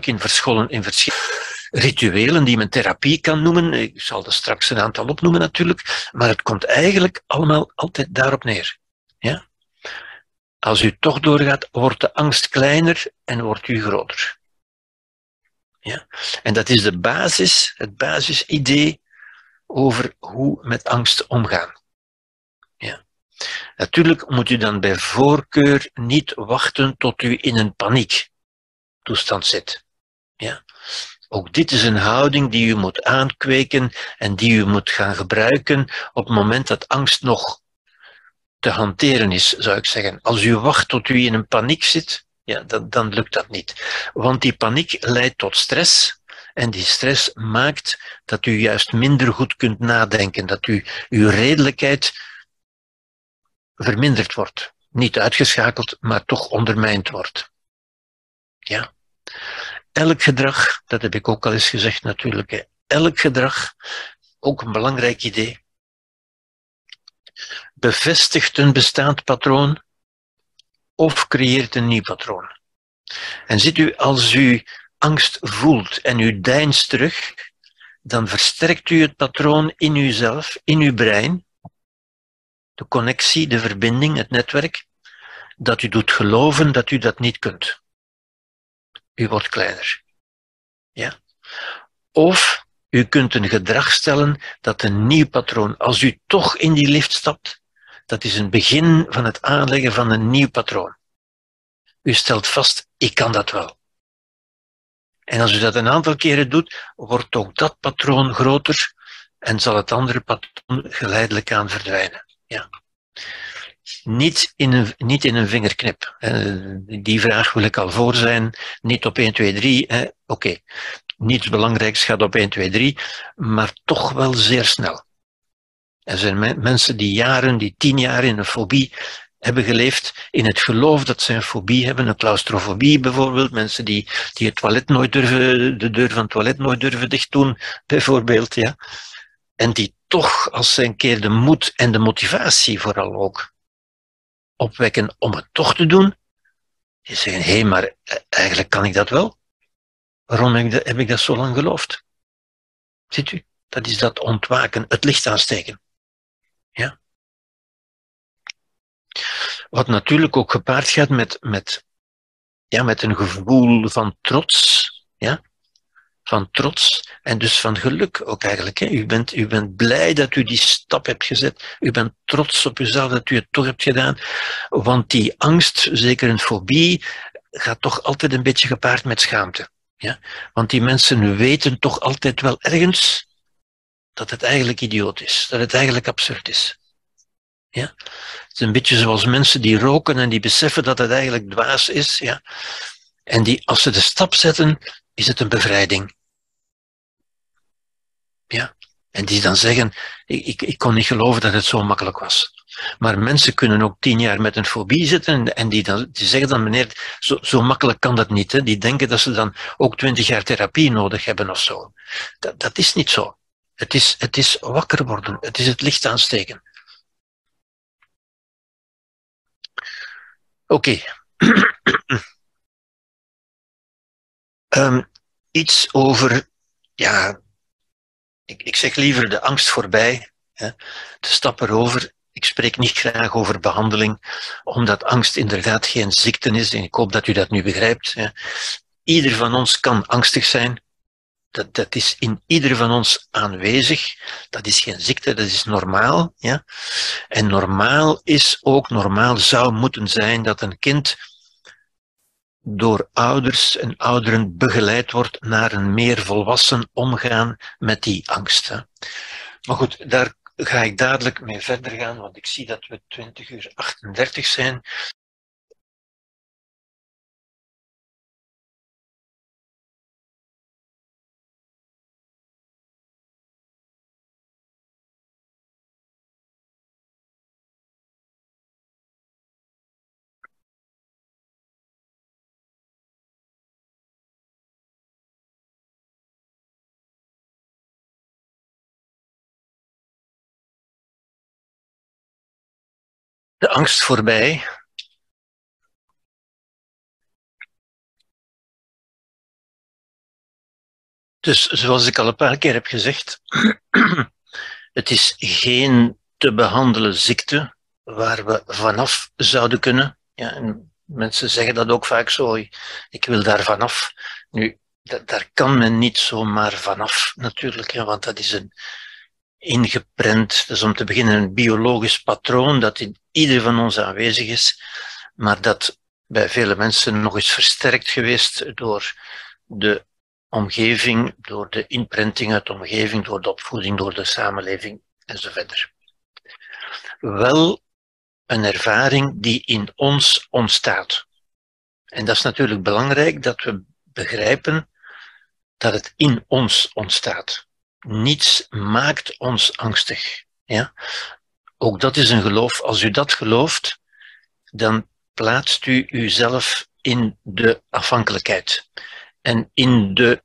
in verschillen, in verschillende rituelen die men therapie kan noemen. Ik zal er straks een aantal opnoemen natuurlijk, maar het komt eigenlijk allemaal altijd daarop neer. Ja? Als u toch doorgaat, wordt de angst kleiner en wordt u groter. Ja? En dat is de basis, het basisidee over hoe met angst omgaan. Ja. Natuurlijk moet u dan bij voorkeur niet wachten tot u in een paniek toestand zit. Ja. Ook dit is een houding die u moet aankweken en die u moet gaan gebruiken op het moment dat angst nog te hanteren is, zou ik zeggen. Als u wacht tot u in een paniek zit, ja, dan, dan lukt dat niet. Want die paniek leidt tot stress. En die stress maakt dat u juist minder goed kunt nadenken, dat u, uw redelijkheid verminderd wordt. Niet uitgeschakeld, maar toch ondermijnd wordt. Ja. Elk gedrag, dat heb ik ook al eens gezegd natuurlijk, elk gedrag, ook een belangrijk idee, bevestigt een bestaand patroon of creëert een nieuw patroon. En ziet u, als u angst voelt en u deinst terug, dan versterkt u het patroon in uzelf, in uw brein, de connectie, de verbinding, het netwerk, dat u doet geloven dat u dat niet kunt u wordt kleiner. Ja? Of u kunt een gedrag stellen dat een nieuw patroon, als u toch in die lift stapt, dat is een begin van het aanleggen van een nieuw patroon. U stelt vast, ik kan dat wel. En als u dat een aantal keren doet, wordt ook dat patroon groter en zal het andere patroon geleidelijk aan verdwijnen. Ja niet in een, niet in een vingerknip. Die vraag wil ik al voor zijn. Niet op 1, 2, 3. Oké, niets belangrijks gaat op 1, 2, 3, maar toch wel zeer snel. Er zijn mensen die jaren, die tien jaar in een fobie hebben geleefd in het geloof dat ze een fobie hebben, een claustrofobie bijvoorbeeld, mensen die, die het toilet nooit durven, de deur van het toilet nooit durven dicht doen, bijvoorbeeld, ja. En die toch, als ze een keer de moed en de motivatie vooral ook opwekken om het toch te doen, die zeggen, hé, maar eh, eigenlijk kan ik dat wel. Waarom heb ik dat, heb ik dat zo lang geloofd? Ziet u? Dat is dat ontwaken, het licht aansteken. Ja? Wat natuurlijk ook gepaard gaat met, met, ja, met een gevoel van trots. Ja? Van trots en dus van geluk ook eigenlijk. Hè. U, bent, u bent blij dat u die stap hebt gezet. U bent trots op uzelf dat u het toch hebt gedaan. Want die angst, zeker een fobie, gaat toch altijd een beetje gepaard met schaamte. Ja? Want die mensen weten toch altijd wel ergens dat het eigenlijk idioot is, dat het eigenlijk absurd is. Ja? Het is een beetje zoals mensen die roken en die beseffen dat het eigenlijk dwaas is. Ja? En die, als ze de stap zetten, is het een bevrijding. Ja? En die dan zeggen, ik, ik, ik kon niet geloven dat het zo makkelijk was. Maar mensen kunnen ook tien jaar met een fobie zitten en die, dan, die zeggen dan, meneer, zo, zo makkelijk kan dat niet. Hè? Die denken dat ze dan ook twintig jaar therapie nodig hebben of zo. Dat, dat is niet zo. Het is, het is wakker worden. Het is het licht aansteken. Oké. Um, iets over, ja, ik, ik zeg liever de angst voorbij, hè, de stap erover. Ik spreek niet graag over behandeling, omdat angst inderdaad geen ziekte is. En ik hoop dat u dat nu begrijpt. Hè. Ieder van ons kan angstig zijn dat, dat is in ieder van ons aanwezig. Dat is geen ziekte, dat is normaal. Ja? En normaal is ook, normaal zou moeten zijn dat een kind door ouders en ouderen begeleid wordt naar een meer volwassen omgaan met die angst. Maar goed, daar ga ik dadelijk mee verder gaan, want ik zie dat we 20 uur 38 zijn. De angst voorbij. Dus zoals ik al een paar keer heb gezegd, het is geen te behandelen ziekte waar we vanaf zouden kunnen. Ja, en mensen zeggen dat ook vaak zo, ik wil daar vanaf. Nu, daar kan men niet zomaar vanaf natuurlijk, want dat is een ingeprent, dus om te beginnen een biologisch patroon dat in ieder van ons aanwezig is, maar dat bij vele mensen nog eens versterkt geweest door de omgeving, door de inprenting uit de omgeving, door de opvoeding, door de samenleving enzovoort. Wel een ervaring die in ons ontstaat. En dat is natuurlijk belangrijk dat we begrijpen dat het in ons ontstaat. Niets maakt ons angstig. Ja? Ook dat is een geloof. Als u dat gelooft, dan plaatst u uzelf in de afhankelijkheid en in de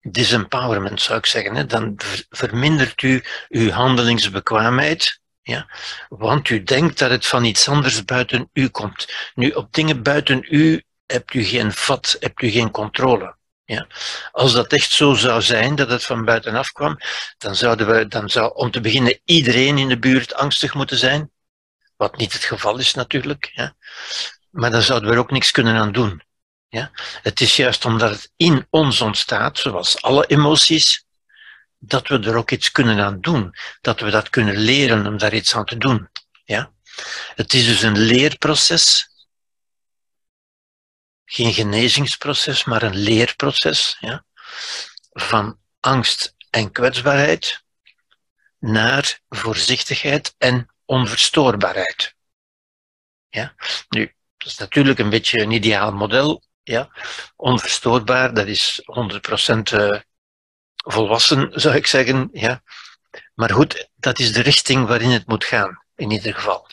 disempowerment, zou ik zeggen. Hè. Dan vermindert u uw handelingsbekwaamheid, ja, want u denkt dat het van iets anders buiten u komt. Nu, op dingen buiten u hebt u geen vat, hebt u geen controle. Ja. Als dat echt zo zou zijn, dat het van buitenaf kwam, dan, zouden we, dan zou om te beginnen iedereen in de buurt angstig moeten zijn. Wat niet het geval is natuurlijk. Ja. Maar dan zouden we er ook niks kunnen aan doen. Ja. Het is juist omdat het in ons ontstaat, zoals alle emoties, dat we er ook iets kunnen aan doen. Dat we dat kunnen leren om daar iets aan te doen. Ja. Het is dus een leerproces geen genezingsproces, maar een leerproces ja, van angst en kwetsbaarheid naar voorzichtigheid en onverstoorbaarheid. Ja? Nu, dat is natuurlijk een beetje een ideaal model. Ja? Onverstoorbaar, dat is 100% eh, volwassen, zou ik zeggen. Ja? Maar goed, dat is de richting waarin het moet gaan, in ieder geval.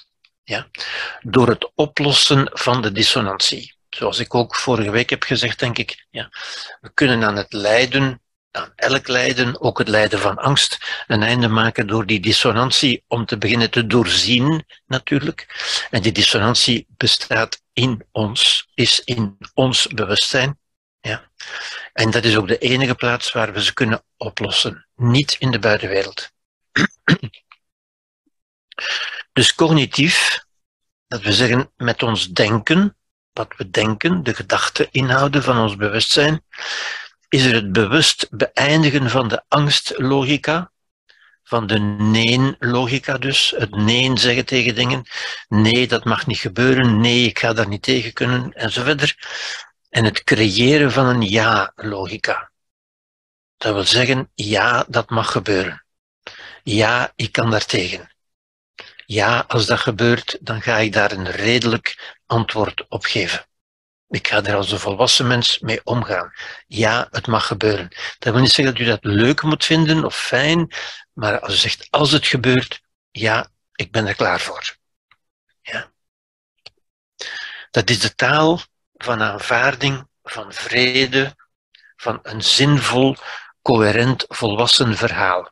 Ja? Door het oplossen van de dissonantie. Zoals ik ook vorige week heb gezegd, denk ik, ja, we kunnen aan het lijden, aan elk lijden, ook het lijden van angst, een einde maken door die dissonantie om te beginnen te doorzien, natuurlijk. En die dissonantie bestaat in ons, is in ons bewustzijn. Ja. En dat is ook de enige plaats waar we ze kunnen oplossen, niet in de buitenwereld. Dus cognitief, dat we zeggen met ons denken, wat we denken, de gedachte-inhouden van ons bewustzijn, is er het bewust beëindigen van de angstlogica, van de nee-logica dus, het nee zeggen tegen dingen, nee, dat mag niet gebeuren, nee, ik ga daar niet tegen kunnen, en zo verder. En het creëren van een ja-logica. Dat wil zeggen, ja, dat mag gebeuren. Ja, ik kan daar tegen. Ja, als dat gebeurt, dan ga ik daar een redelijk antwoord op geven. Ik ga er als een volwassen mens mee omgaan. Ja, het mag gebeuren. Dat wil niet zeggen dat u dat leuk moet vinden of fijn, maar als u zegt, als het gebeurt, ja, ik ben er klaar voor. Ja. Dat is de taal van aanvaarding, van vrede, van een zinvol, coherent, volwassen verhaal.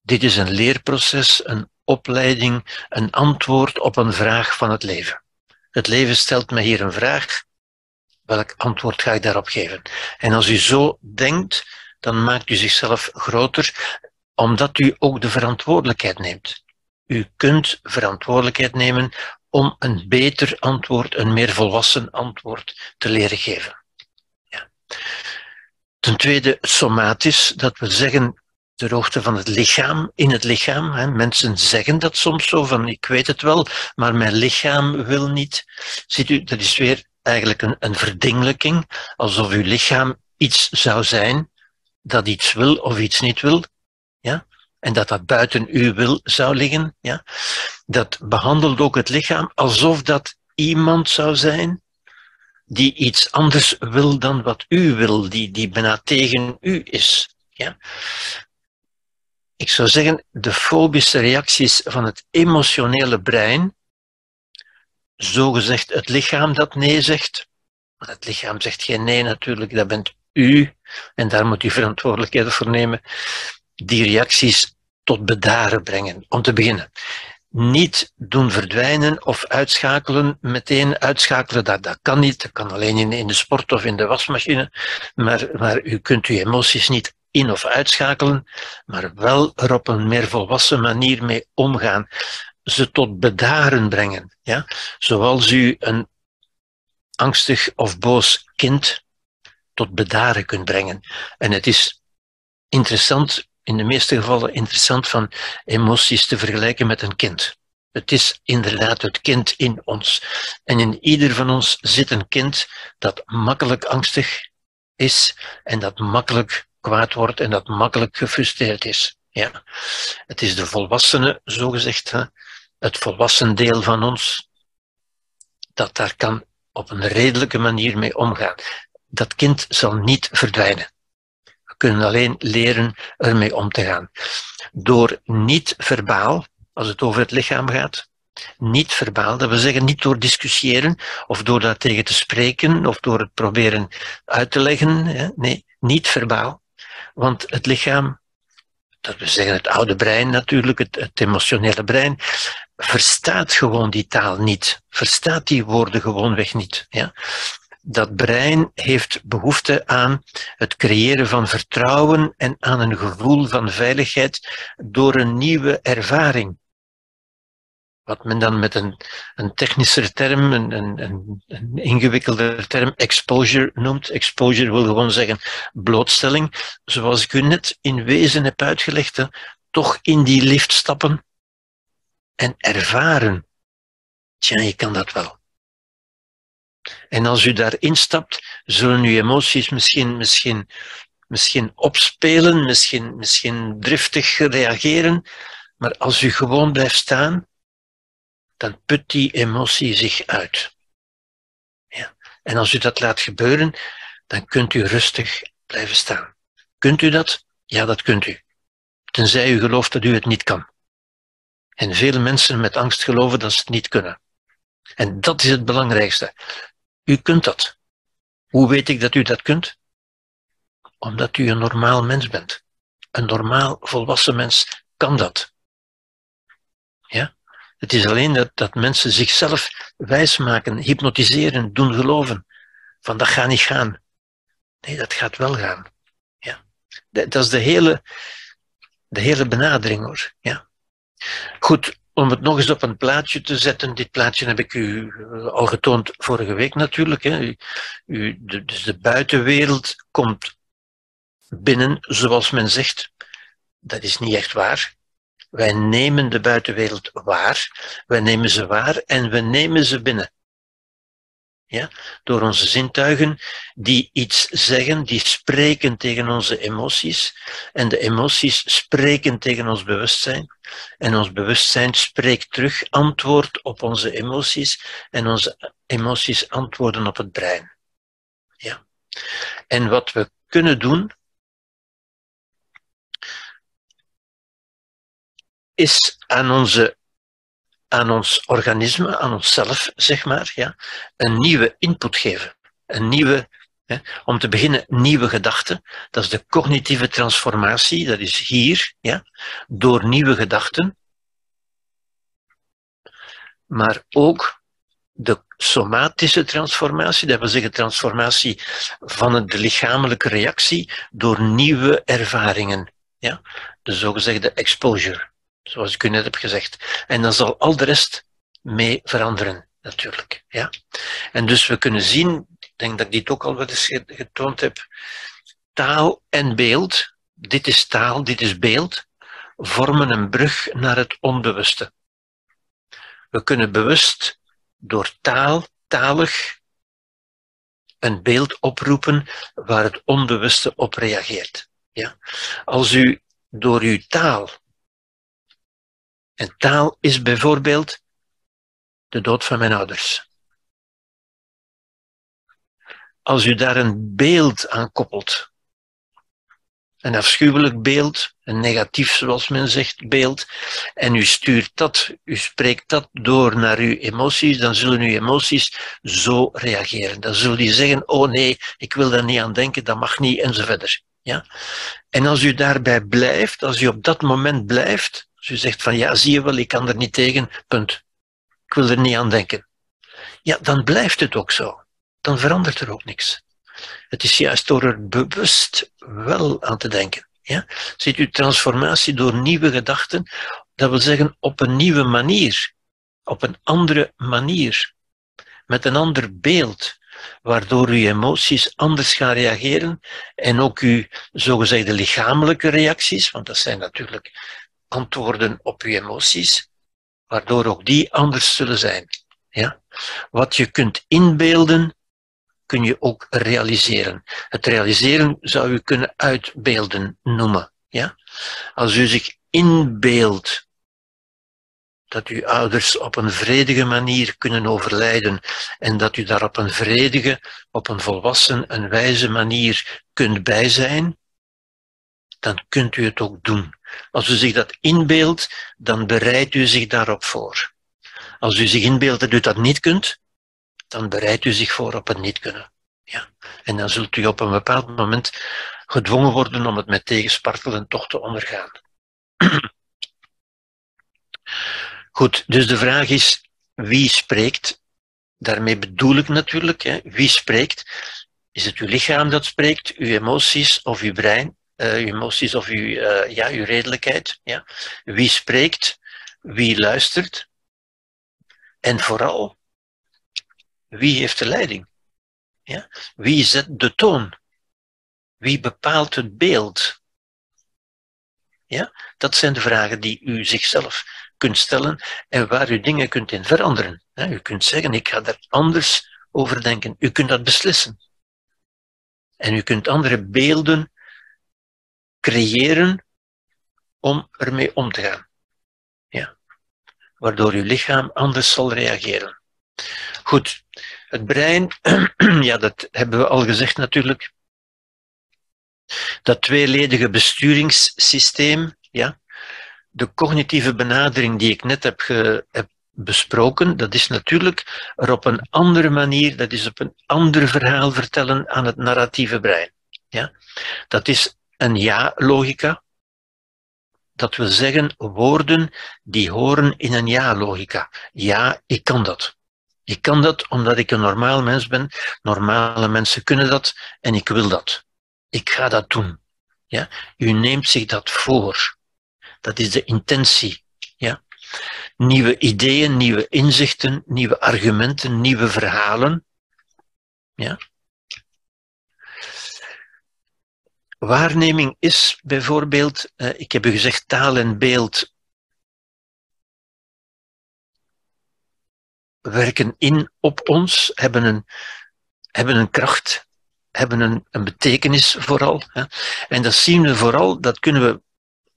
Dit is een leerproces, een opleiding, een antwoord op een vraag van het leven. Het leven stelt me hier een vraag. Welk antwoord ga ik daarop geven? En als u zo denkt, dan maakt u zichzelf groter, omdat u ook de verantwoordelijkheid neemt. U kunt verantwoordelijkheid nemen om een beter antwoord, een meer volwassen antwoord te leren geven. Ja. Ten tweede, somatisch, dat wil zeggen de hoogte van het lichaam, in het lichaam. Hè. Mensen zeggen dat soms zo, van ik weet het wel, maar mijn lichaam wil niet. Ziet u, dat is weer eigenlijk een, een verdingelijking, alsof uw lichaam iets zou zijn dat iets wil of iets niet wil. Ja? En dat dat buiten uw wil zou liggen. Ja? Dat behandelt ook het lichaam alsof dat iemand zou zijn die iets anders wil dan wat u wil, die, die bijna tegen u is. Ja? Ik zou zeggen, de fobische reacties van het emotionele brein, zogezegd het lichaam dat nee zegt, maar het lichaam zegt geen nee natuurlijk, dat bent u, en daar moet u verantwoordelijkheid voor nemen, die reacties tot bedaren brengen, om te beginnen. Niet doen verdwijnen of uitschakelen, meteen uitschakelen, dat, dat kan niet, dat kan alleen in, in de sport of in de wasmachine, maar, maar u kunt uw emoties niet in- of uitschakelen, maar wel er op een meer volwassen manier mee omgaan. Ze tot bedaren brengen. Ja? Zoals u een angstig of boos kind tot bedaren kunt brengen. En het is interessant, in de meeste gevallen interessant van emoties te vergelijken met een kind. Het is inderdaad het kind in ons. En in ieder van ons zit een kind dat makkelijk angstig is en dat makkelijk kwaad wordt en dat makkelijk gefrustreerd is. Ja. Het is de volwassene, zogezegd, het volwassen deel van ons, dat daar kan op een redelijke manier mee omgaan. Dat kind zal niet verdwijnen. We kunnen alleen leren ermee om te gaan. Door niet verbaal, als het over het lichaam gaat, niet verbaal, dat wil zeggen niet door discussiëren of door daar tegen te spreken of door het proberen uit te leggen. Nee, niet verbaal. Want het lichaam, dat we zeggen het oude brein natuurlijk, het, emotionele brein, verstaat gewoon die taal niet. Verstaat die woorden gewoonweg niet. Ja? dat brein heeft behoefte aan het creëren van vertrouwen en aan een gevoel van veiligheid door een nieuwe ervaring wat men dan met een, een technischer term, een, een, een, ingewikkelder term, exposure noemt. Exposure wil gewoon zeggen blootstelling. Zoals ik u net in wezen heb uitgelegd, toch in die lift stappen en ervaren. Tja, je kan dat wel. En als u daarin stapt, zullen uw emoties misschien, misschien, misschien opspelen, misschien, misschien driftig reageren. Maar als u gewoon blijft staan dan put die emotie zich uit. Ja. En als u dat laat gebeuren, dan kunt u rustig blijven staan. Kunt u dat? Ja, dat kunt u. Tenzij u gelooft dat u het niet kan. En vele mensen met angst geloven dat ze het niet kunnen. En dat is het belangrijkste. U kunt dat. Hoe weet ik dat u dat kunt? Omdat u een normaal mens bent. Een normaal volwassen mens kan dat. Het is alleen dat, dat mensen zichzelf wijsmaken, hypnotiseren, doen geloven. Van dat gaat niet gaan. Nee, dat gaat wel gaan. Ja. Dat is de hele, de hele benadering hoor. Ja. Goed, om het nog eens op een plaatje te zetten. Dit plaatje heb ik u eh, al getoond vorige week natuurlijk. Hè. U, de, dus de buitenwereld komt binnen, zoals men zegt. Dat is niet echt waar. Wij nemen de buitenwereld waar, wij nemen ze waar en we nemen ze binnen. Ja? Door onze zintuigen die iets zeggen, die spreken tegen onze emoties. En de emoties spreken tegen ons bewustzijn. En ons bewustzijn spreekt terug, antwoord op onze emoties. En onze emoties antwoorden op het brein. Ja? En wat we kunnen doen, is aan, onze, aan ons organisme, aan onszelf, zeg maar, ja, een nieuwe input geven. Een nieuwe, hè, om te beginnen, nieuwe gedachten. Dat is de cognitieve transformatie, dat is hier, ja, door nieuwe gedachten. Maar ook de somatische transformatie, dat wil zeggen transformatie van de lichamelijke reactie door nieuwe ervaringen. Ja? De zogezegde exposure zoals ik u net heb gezegd. En dan zal al de rest mee veranderen, natuurlijk. Ja? En dus we kunnen zien, ik denk dat ik dit ook al wel eens getoond heb, taal en beeld, dit is taal, dit is beeld, vormen een brug naar het onbewuste. We kunnen bewust door taal, talig, een beeld oproepen waar het onbewuste op reageert. Ja? Als u door uw taal en taal is bijvoorbeeld de dood van mijn ouders. Als u daar een beeld aan koppelt, een afschuwelijk beeld, een negatief, zoals men zegt, beeld, en u stuurt dat, u spreekt dat door naar uw emoties, dan zullen uw emoties zo reageren. Dan zullen die zeggen, oh nee, ik wil daar niet aan denken, dat mag niet, enzovoort. Ja? En als u daarbij blijft, als u op dat moment blijft, als u zegt van ja, zie je wel, ik kan er niet tegen, punt. Ik wil er niet aan denken. Ja, dan blijft het ook zo. Dan verandert er ook niks. Het is juist door er bewust wel aan te denken. Ja? Ziet u transformatie door nieuwe gedachten, dat wil zeggen op een nieuwe manier, op een andere manier, met een ander beeld, waardoor uw emoties anders gaan reageren en ook uw zogezegde lichamelijke reacties, want dat zijn natuurlijk antwoorden op je emoties, waardoor ook die anders zullen zijn. Ja? Wat je kunt inbeelden, kun je ook realiseren. Het realiseren zou u kunnen uitbeelden noemen. Ja? Als u zich inbeeldt dat uw ouders op een vredige manier kunnen overlijden en dat u daar op een vredige, op een volwassen, een wijze manier kunt bij zijn, dan kunt u het ook doen. Als u zich dat inbeeldt, dan bereidt u zich daarop voor. Als u zich inbeeldt dat u dat niet kunt, dan bereidt u zich voor op het niet kunnen. Ja. En dan zult u op een bepaald moment gedwongen worden om het met tegenspartelen toch te ondergaan. Goed, dus de vraag is, wie spreekt? Daarmee bedoel ik natuurlijk, hè, wie spreekt? Is het uw lichaam dat spreekt, uw emoties of uw brein? Uh, uw emoties of uw, uh, ja, uw redelijkheid. Ja? Wie spreekt, wie luistert en vooral wie heeft de leiding. Ja? Wie zet de toon? Wie bepaalt het beeld? Ja? Dat zijn de vragen die u zichzelf kunt stellen en waar u dingen kunt in veranderen. u kunt zeggen, ik ga daar anders over denken. U kunt dat beslissen. En u kunt andere beelden creëren om ermee om te gaan. Ja. Waardoor uw lichaam anders zal reageren. Goed, het brein, ja, dat hebben we al gezegd natuurlijk. Dat tweeledige besturingssysteem, ja, de cognitieve benadering die ik net heb, heb besproken, dat is natuurlijk er op een andere manier, dat is op een ander verhaal vertellen aan het narratieve brein. Ja? Dat is een ja-logica. Dat wil zeggen woorden die horen in een ja-logica. Ja, ik kan dat. Ik kan dat omdat ik een normaal mens ben. Normale mensen kunnen dat en ik wil dat. Ik ga dat doen. Ja? U neemt zich dat voor. Dat is de intentie. Ja? Nieuwe ideeën, nieuwe inzichten, nieuwe argumenten, nieuwe verhalen. Ja? Waarneming is bijvoorbeeld, eh, ik heb u gezegd, taal en beeld werken in op ons, hebben een, hebben een kracht, hebben een, een betekenis vooral. Hè. En dat zien we vooral, dat kunnen we,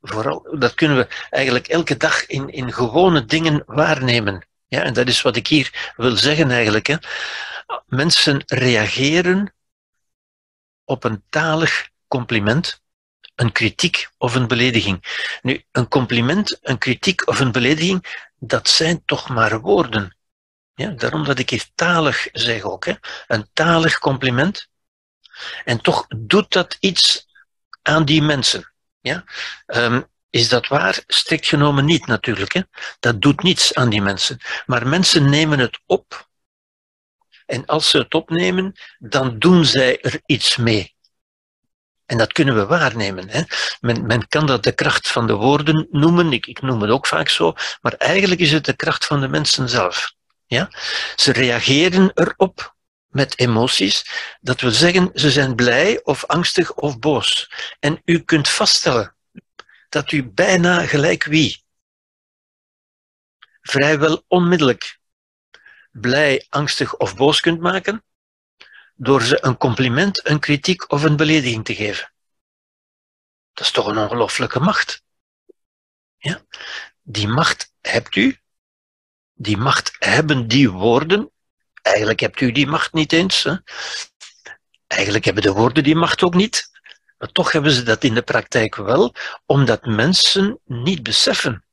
vooral, dat kunnen we eigenlijk elke dag in, in gewone dingen waarnemen. Ja, en dat is wat ik hier wil zeggen eigenlijk. Hè. Mensen reageren op een talig compliment, een kritiek of een belediging. Nu, een compliment, een kritiek of een belediging, dat zijn toch maar woorden. Ja, daarom dat ik hier talig zeg ook. Hè. Een talig compliment. En toch doet dat iets aan die mensen. Ja? Um, is dat waar? Strikt genomen niet natuurlijk. Hè? Dat doet niets aan die mensen. Maar mensen nemen het op. En als ze het opnemen, dan doen zij er iets mee. En dat kunnen we waarnemen. Hè? Men, men kan dat de kracht van de woorden noemen, ik, ik noem het ook vaak zo, maar eigenlijk is het de kracht van de mensen zelf. Ja? Ze reageren erop met emoties. Dat wil zeggen, ze zijn blij of angstig of boos. En u kunt vaststellen dat u bijna gelijk wie vrijwel onmiddellijk blij, angstig of boos kunt maken door ze een compliment, een kritiek of een belediging te geven. Dat is toch een ongelooflijke macht. Ja? Die macht hebt u die macht hebben die woorden. Eigenlijk hebt u die macht niet eens. Hè? Eigenlijk hebben de woorden die macht ook niet. Maar toch hebben ze dat in de praktijk wel, omdat mensen niet beseffen.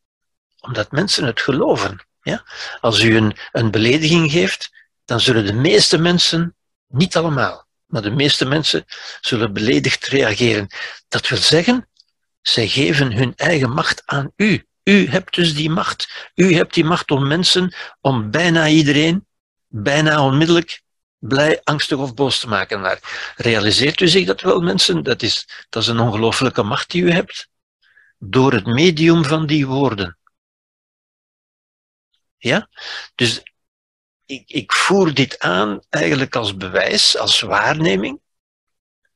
Omdat mensen het geloven. Ja? Als u een, een belediging geeft, dan zullen de meeste mensen, niet allemaal, maar de meeste mensen zullen beledigd reageren. Dat wil zeggen, zij geven hun eigen macht aan u. U hebt dus die macht. U hebt die macht om mensen, om bijna iedereen, bijna onmiddellijk blij, angstig of boos te maken. Maar realiseert u zich dat wel, mensen? Dat is, dat is een ongelooflijke macht die u hebt. Door het medium van die woorden. Ja? Dus ik, ik voer dit aan eigenlijk als bewijs, als waarneming,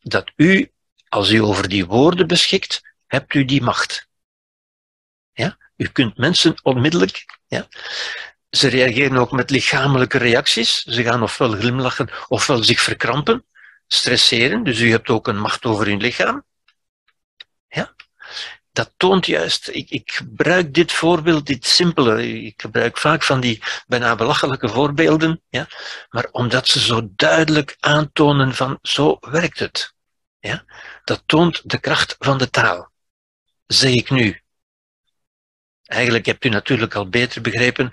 dat u, als u over die woorden beschikt, hebt u die macht. Ja? U kunt mensen onmiddellijk, ja, ze reageren ook met lichamelijke reacties. Ze gaan ofwel glimlachen ofwel zich verkrampen, stresseren. Dus u hebt ook een macht over uw lichaam. Dat toont juist, ik, ik gebruik dit voorbeeld, dit simpele, ik gebruik vaak van die bijna belachelijke voorbeelden, ja? maar omdat ze zo duidelijk aantonen van zo werkt het. Ja? Dat toont de kracht van de taal. Zeg ik nu, Eigenlijk hebt u natuurlijk al beter begrepen,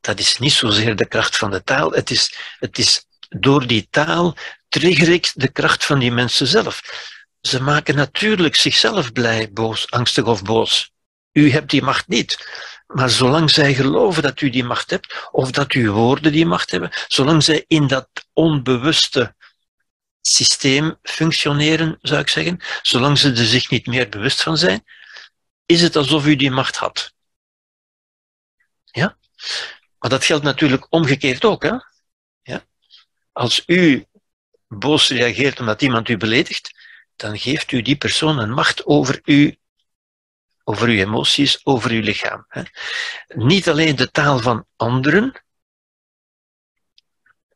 dat is niet zozeer de kracht van de taal, het is, het is door die taal trigger ik de kracht van die mensen zelf. Ze maken natuurlijk zichzelf blij, boos, angstig of boos. U hebt die macht niet. Maar zolang zij geloven dat u die macht hebt, of dat uw woorden die macht hebben, zolang zij in dat onbewuste systeem functioneren, zou ik zeggen, zolang ze er zich niet meer bewust van zijn, is het alsof u die macht had. Ja? Maar dat geldt natuurlijk omgekeerd ook. Hè? Ja? Als u boos reageert omdat iemand u beledigt, dan geeft u die persoon een macht over u, over uw emoties, over uw lichaam. Niet alleen de taal van anderen,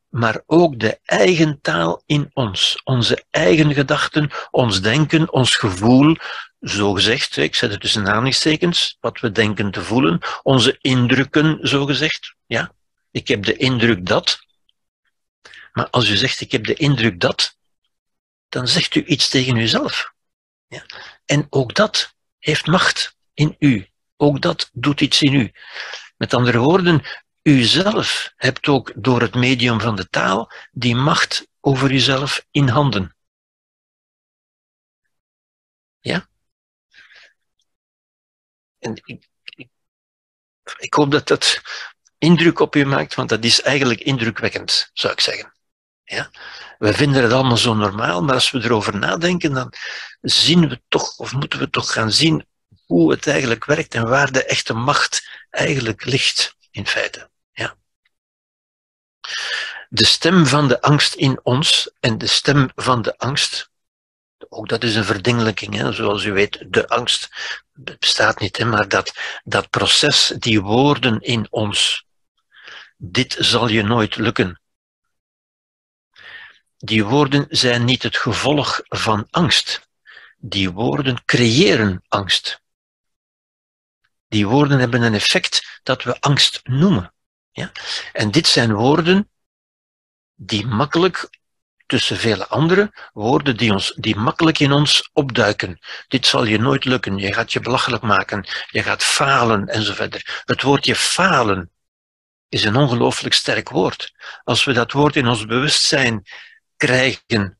maar ook de eigen taal in ons. Onze eigen gedachten, ons denken, ons gevoel, zo gezegd, ik zet het tussen aanhalingstekens, wat we denken te voelen, onze indrukken, zo gezegd. Ja, ik heb de indruk dat. Maar als u zegt, ik heb de indruk dat, dan zegt u iets tegen uzelf. Ja? En ook dat heeft macht in u. Ook dat doet iets in u. Met andere woorden, u zelf hebt ook door het medium van de taal die macht over uzelf in handen. Ja? En ik, ik, ik hoop dat dat indruk op u maakt, want dat is eigenlijk indrukwekkend, zou ik zeggen. Ja? We vinden het allemaal zo normaal, maar als we erover nadenken, dan zien we toch, of moeten we toch gaan zien hoe het eigenlijk werkt en waar de echte macht eigenlijk ligt, in feite. Ja. De stem van de angst in ons en de stem van de angst, ook dat is een verdingelijking, hè? zoals u weet, de angst bestaat niet, hè? maar dat, dat proces, die woorden in ons, dit zal je nooit lukken. Die woorden zijn niet het gevolg van angst. Die woorden creëren angst. Die woorden hebben een effect dat we angst noemen. Ja? En dit zijn woorden die makkelijk, tussen vele andere woorden die, ons, die makkelijk in ons opduiken. Dit zal je nooit lukken, je gaat je belachelijk maken, je gaat falen enzovoort. Het woordje falen is een ongelooflijk sterk woord. Als we dat woord in ons bewustzijn krijgen,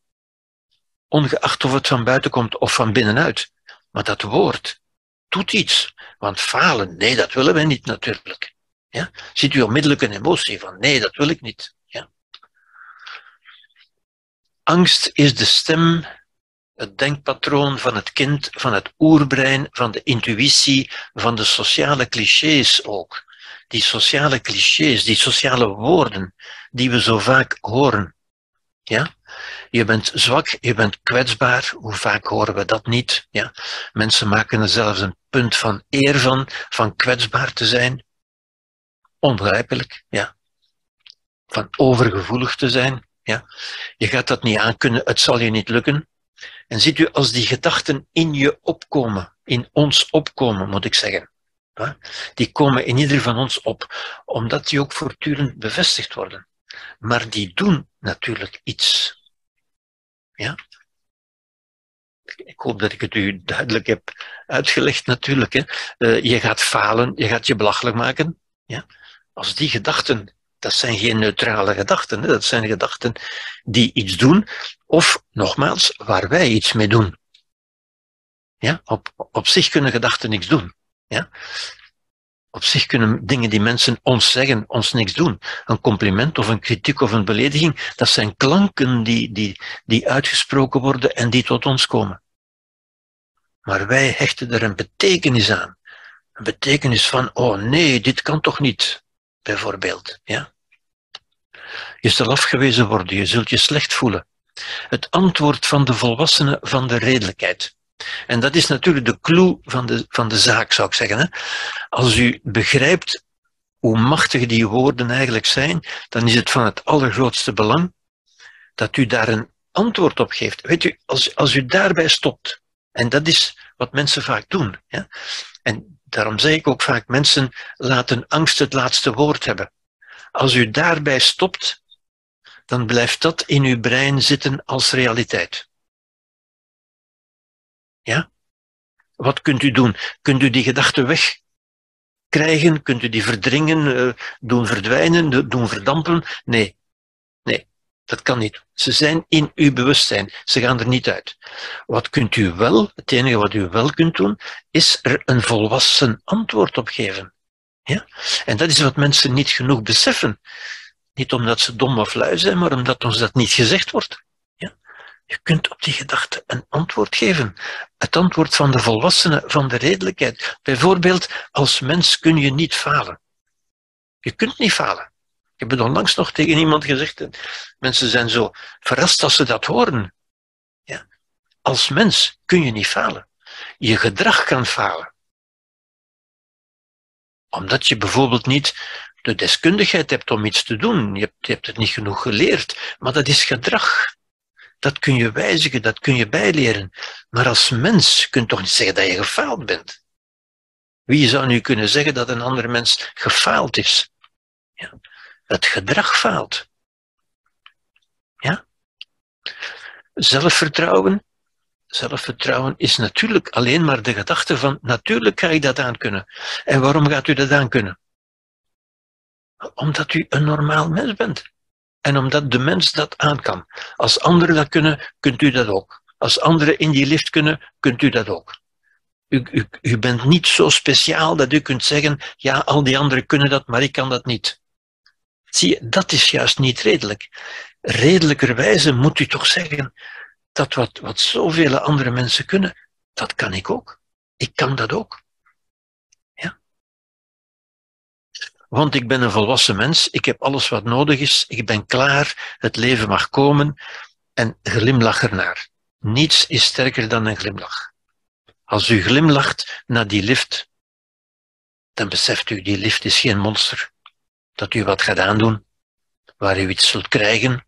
ongeacht of het van buiten komt of van binnenuit, maar dat woord doet iets. Want falen, nee, dat willen wij niet natuurlijk. Ja? Ziet u onmiddellijk een emotie van, nee, dat wil ik niet. Ja? Angst is de stem, het denkpatroon van het kind, van het oerbrein, van de intuïtie, van de sociale clichés ook. Die sociale clichés, die sociale woorden die we zo vaak horen. Ja? Je bent zwak, je bent kwetsbaar. Hoe vaak horen we dat niet? Ja? Mensen maken er zelfs een punt van eer van, van kwetsbaar te zijn. Onbegrijpelijk, ja. Van overgevoelig te zijn, ja. Je gaat dat niet aankunnen, het zal je niet lukken. En ziet u, als die gedachten in je opkomen, in ons opkomen, moet ik zeggen, die komen in ieder van ons op, omdat die ook voortdurend bevestigd worden. Maar die doen natuurlijk iets. Ja? Ik hoop dat ik het u duidelijk heb uitgelegd natuurlijk. Hè. Uh, je gaat falen, je gaat je belachelijk maken. Ja? Als die gedachten, dat zijn geen neutrale gedachten, hè. dat zijn gedachten die iets doen, of nogmaals, waar wij iets mee doen. Ja? Op, op zich kunnen gedachten niks doen. Ja? Op zich kunnen dingen die mensen ons zeggen, ons niks doen. Een compliment of een kritiek of een belediging, dat zijn klanken die, die, die uitgesproken worden en die tot ons komen. Maar wij hechten er een betekenis aan. Een betekenis van, oh nee, dit kan toch niet, bijvoorbeeld. Ja? Je zal afgewezen worden, je zult je slecht voelen. Het antwoord van de volwassenen van de redelijkheid. En dat is natuurlijk de clue van de, van de zaak, zou ik zeggen. Hè? Als u begrijpt hoe machtig die woorden eigenlijk zijn, dan is het van het allergrootste belang dat u daar een antwoord op geeft. Weet u, als, als u daarbij stopt, en dat is wat mensen vaak doen. Ja? En daarom zeg ik ook vaak, mensen laten angst het laatste woord hebben. Als u daarbij stopt, dan blijft dat in uw brein zitten als realiteit. Ja? Wat kunt u doen? Kunt u die gedachten wegkrijgen? Kunt u die verdringen, eh, doen verdwijnen, doen verdampen? Nee. Nee, dat kan niet. Ze zijn in uw bewustzijn. Ze gaan er niet uit. Wat kunt u wel, het enige wat u wel kunt doen, is er een volwassen antwoord op geven. Ja? En dat is wat mensen niet genoeg beseffen. Niet omdat ze dom of lui zijn, maar omdat ons dat niet gezegd wordt. Je kunt op die gedachte een antwoord geven. Het antwoord van de volwassenen, van de redelijkheid. Bijvoorbeeld, als mens kun je niet falen. Je kunt niet falen. Ik heb het onlangs nog tegen iemand gezegd. Mensen zijn zo verrast als ze dat horen. Ja. Als mens kun je niet falen. Je gedrag kan falen. Omdat je bijvoorbeeld niet de deskundigheid hebt om iets te doen. Je hebt, je hebt het niet genoeg geleerd. Maar dat is gedrag dat kun je wijzigen, dat kun je bijleren. Maar als mens kun je toch niet zeggen dat je gefaald bent. Wie zou nu kunnen zeggen dat een andere mens gefaald is? Ja. Het gedrag faalt. Ja? Zelfvertrouwen, Zelfvertrouwen is natuurlijk alleen maar de gedachte van natuurlijk ga ik dat aankunnen. En waarom gaat u dat aankunnen? Omdat u een normaal mens bent. En omdat de mens dat aan kan. Als anderen dat kunnen, kunt u dat ook. Als anderen in die lift kunnen, kunt u dat ook. U, u, u bent niet zo speciaal dat u kunt zeggen, ja, al die anderen kunnen dat, maar ik kan dat niet. Zie je, dat is juist niet redelijk. Redelijkerwijze moet u toch zeggen, dat wat, wat zoveel andere mensen kunnen, dat kan ik ook. Ik kan dat ook. Want ik ben een volwassen mens, ik heb alles wat nodig is, ik ben klaar, het leven mag komen en glimlach ernaar. Niets is sterker dan een glimlach. Als u glimlacht naar die lift, dan beseft u, die lift is geen monster. Dat u wat gaat aandoen, waar u iets zult krijgen.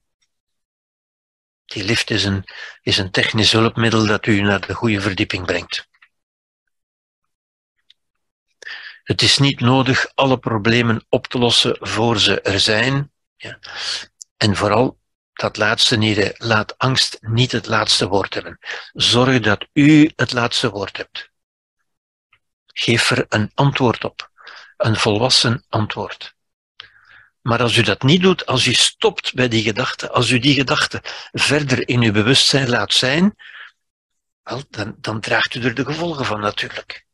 Die lift is een, is een technisch hulpmiddel dat u naar de goede verdieping brengt. Het is niet nodig alle problemen op te lossen voor ze er zijn. Ja. En vooral dat laatste niet, laat angst niet het laatste woord hebben. Zorg dat u het laatste woord hebt. Geef er een antwoord op. Een volwassen antwoord. Maar als u dat niet doet, als u stopt bij die gedachte, als u die gedachte verder in uw bewustzijn laat zijn, dan, dan draagt u er de gevolgen van natuurlijk.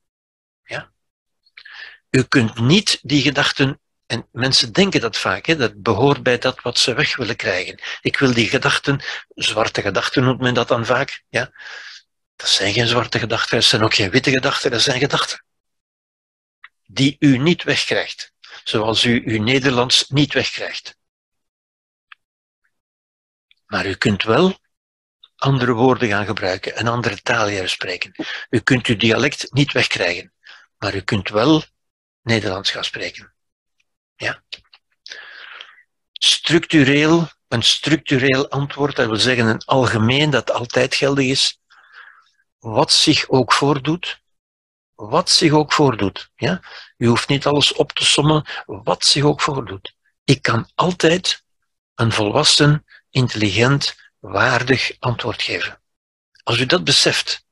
U kunt niet die gedachten en mensen denken dat vaak, hè, dat behoort bij dat wat ze weg willen krijgen. Ik wil die gedachten, zwarte gedachten noemt men dat dan vaak, ja. Dat zijn geen zwarte gedachten, dat zijn ook geen witte gedachten, dat zijn gedachten. Die u niet wegkrijgt, zoals u uw Nederlands niet wegkrijgt. Maar u kunt wel andere woorden gaan gebruiken, een andere taal gaan spreken. U kunt uw dialect niet wegkrijgen, maar u kunt wel Nederlands gaan spreken. Ja? Structureel, een structureel antwoord, dat wil zeggen een algemeen dat altijd geldig is, wat zich ook voordoet, wat zich ook voordoet. Ja? U hoeft niet alles op te sommen, wat zich ook voordoet. Ik kan altijd een volwassen, intelligent, waardig antwoord geven. Als u dat beseft,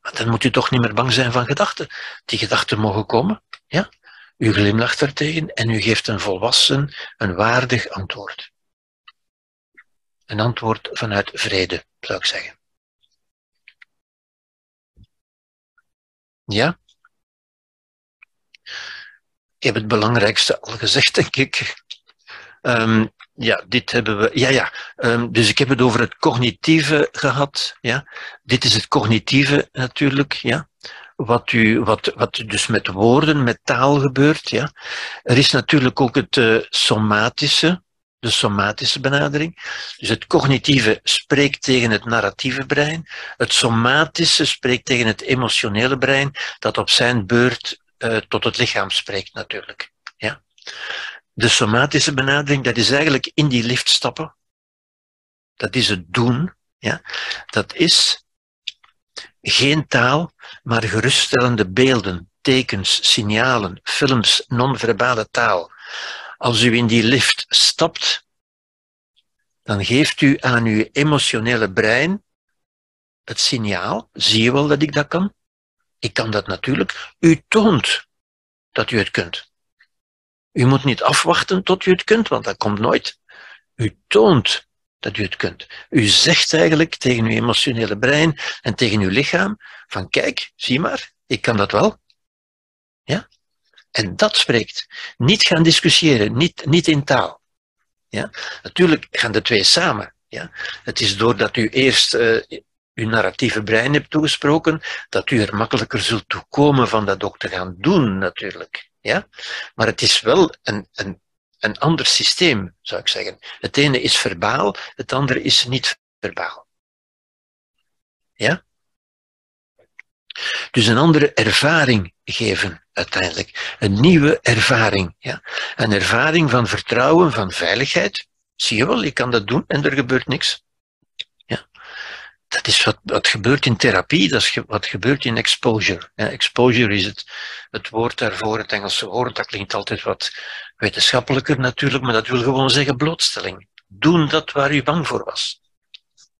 dan moet u toch niet meer bang zijn van gedachten. Die gedachten mogen komen. Ja? U glimlacht ertegen en u geeft een volwassen, een waardig antwoord. Een antwoord vanuit vrede, zou ik zeggen. Ja? Ik heb het belangrijkste al gezegd, denk ik. Um, ja, dit hebben we. Ja, ja. Um, dus ik heb het over het cognitieve gehad. Ja. Dit is het cognitieve natuurlijk. Ja wat, u, wat, wat dus met woorden, met taal gebeurt. Ja. Er is natuurlijk ook het uh, somatische, de somatische benadering. Dus het cognitieve spreekt tegen het narratieve brein. Het somatische spreekt tegen het emotionele brein, dat op zijn beurt uh, tot het lichaam spreekt natuurlijk. Ja. De somatische benadering, dat is eigenlijk in die lift stappen. Dat is het doen. Ja. Dat is geen taal, maar geruststellende beelden, tekens, signalen, films, non-verbale taal. Als u in die lift stapt, dan geeft u aan uw emotionele brein het signaal, zie je wel dat ik dat kan? Ik kan dat natuurlijk. U toont dat u het kunt. U moet niet afwachten tot u het kunt, want dat komt nooit. U toont dat u het kunt. U zegt eigenlijk tegen uw emotionele brein en tegen uw lichaam van kijk, zie maar, ik kan dat wel. Ja? En dat spreekt. Niet gaan discussiëren, niet, niet in taal. Ja? Natuurlijk gaan de twee samen. Ja? Het is doordat u eerst uh, uw narratieve brein hebt toegesproken, dat u er makkelijker zult toekomen van dat ook te gaan doen, natuurlijk. Ja? Maar het is wel een, een een ander systeem, zou ik zeggen. Het ene is verbaal, het andere is niet verbaal. Ja? Dus een andere ervaring geven uiteindelijk. Een nieuwe ervaring. Ja? Een ervaring van vertrouwen, van veiligheid. Zie je wel, je kan dat doen en er gebeurt niks dat is wat, gebeurt in therapie, dat is wat gebeurt in exposure. exposure is het, het woord daarvoor, het Engelse woord, dat klinkt altijd wat wetenschappelijker natuurlijk, maar dat wil gewoon zeggen blootstelling. Doen dat waar u bang voor was.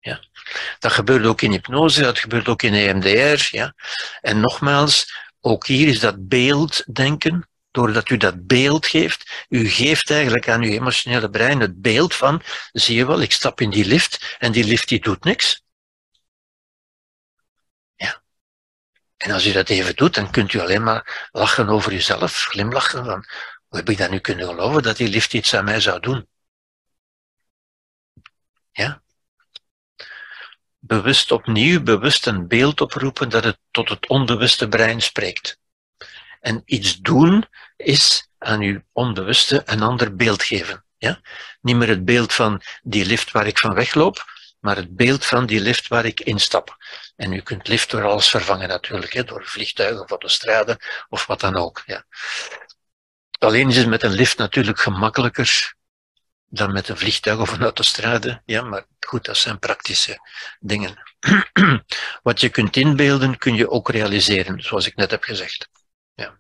Ja. Dat gebeurt ook in hypnose, dat gebeurt ook in EMDR. Ja. En nogmaals, ook hier is dat beelddenken, doordat u dat beeld geeft, u geeft eigenlijk aan uw emotionele brein het beeld van, zie je wel, ik stap in die lift en die lift die doet niks. En als u dat even doet, dan kunt u alleen maar lachen over uzelf, glimlachen van, hoe heb ik dat nu kunnen geloven dat die lift iets aan mij zou doen? Ja? Bewust opnieuw, bewust een beeld oproepen dat het tot het onbewuste brein spreekt. En iets doen is aan uw onbewuste een ander beeld geven. Ja? Niet meer het beeld van die lift waar ik van wegloop, maar het beeld van die lift waar ik instap. En u kunt lift door alles vervangen natuurlijk, hè, door vliegtuigen of autostraden of wat dan ook. Ja. Alleen is het met een lift natuurlijk gemakkelijker dan met een vliegtuig of een autostrade. Ja, maar goed, dat zijn praktische dingen. Wat je kunt inbeelden, kun je ook realiseren, zoals ik net heb gezegd. Ja.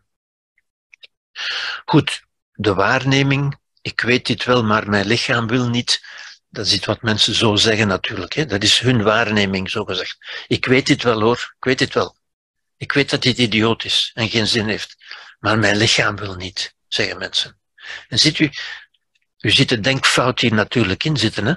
Goed, de waarneming. Ik weet dit wel, maar mijn lichaam wil niet. Dat is iets wat mensen zo zeggen natuurlijk. Hè? Dat is hun waarneming, zo gezegd. Ik weet dit wel hoor, ik weet dit wel. Ik weet dat dit idioot is en geen zin heeft. Maar mijn lichaam wil niet, zeggen mensen. En ziet u, u ziet de denkfout hier natuurlijk in zitten. Hè?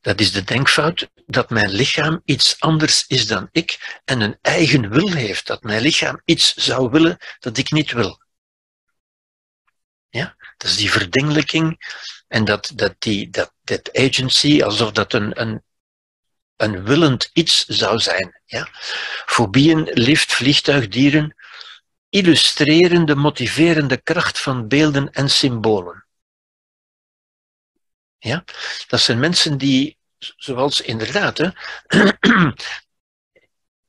Dat is de denkfout dat mijn lichaam iets anders is dan ik en een eigen wil heeft. Dat mijn lichaam iets zou willen dat ik niet wil. Ja? Dat is die verdingelijking en dat, dat, die, dat, dat agency, alsof dat een, een, een willend iets zou zijn. Ja? Fobieën, lift, vliegtuigdieren illustreren de motiverende kracht van beelden en symbolen. Ja? Dat zijn mensen die, zoals inderdaad, hè,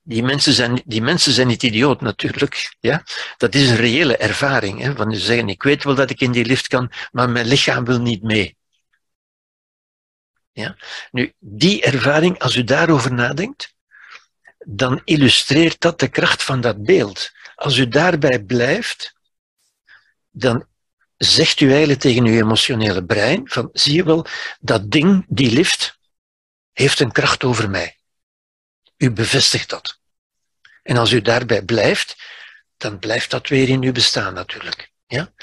die, mensen zijn, die mensen zijn niet idioot natuurlijk. Ja? Dat is een reële ervaring. Hè, van ze zeggen, ik weet wel dat ik in die lift kan, maar mijn lichaam wil niet mee. Ja? Nu, die ervaring, als u daarover nadenkt, dan illustreert dat de kracht van dat beeld. Als u daarbij blijft, dan zegt u eigenlijk tegen uw emotionele brein van, zie je wel, dat ding, die lift, heeft een kracht over mij. U bevestigt dat. En als u daarbij blijft, dan blijft dat weer in uw bestaan natuurlijk. Ja?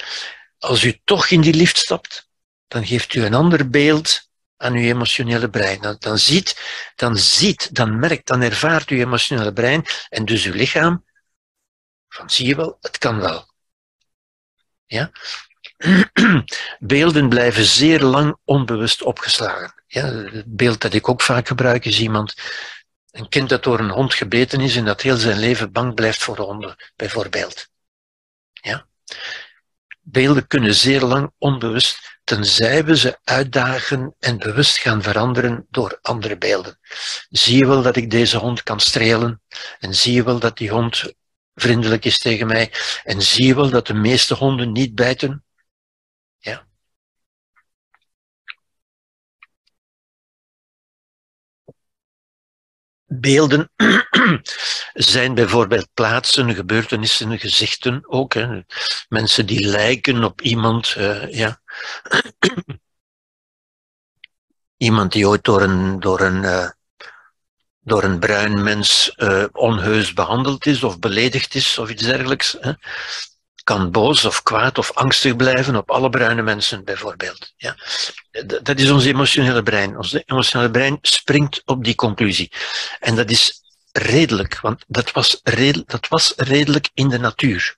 Als u toch in die lift stapt, dan geeft u een ander beeld aan uw emotionele brein. Dan, ziet, dan ziet, dan merkt, dan ervaart uw emotionele brein en dus uw lichaam van zie je wel, het kan wel. Ja? Beelden blijven zeer lang onbewust opgeslagen. Ja, het beeld dat ik ook vaak gebruik is iemand, een kind dat door een hond gebeten is en dat heel zijn leven bang blijft voor honden, bijvoorbeeld. Ja? Beelden kunnen zeer lang onbewust, tenzij we ze uitdagen en bewust gaan veranderen door andere beelden. Zie je wel dat ik deze hond kan strelen? En zie je wel dat die hond vriendelijk is tegen mij? En zie je wel dat de meeste honden niet bijten? Ja. Beelden zijn bijvoorbeeld plaatsen, gebeurtenissen, gezichten ook. Hè. Mensen die lijken op iemand. Uh, ja. iemand die ooit door een, door een, uh, door een bruin mens uh, onheus behandeld is of beledigd is of iets dergelijks. Hè kan boos of kwaad of angstig blijven op alle bruine mensen, bijvoorbeeld. Ja. Dat is ons emotionele brein. Ons emotionele brein springt op die conclusie. En dat is redelijk, want dat was, redelijk, dat was redelijk in de natuur.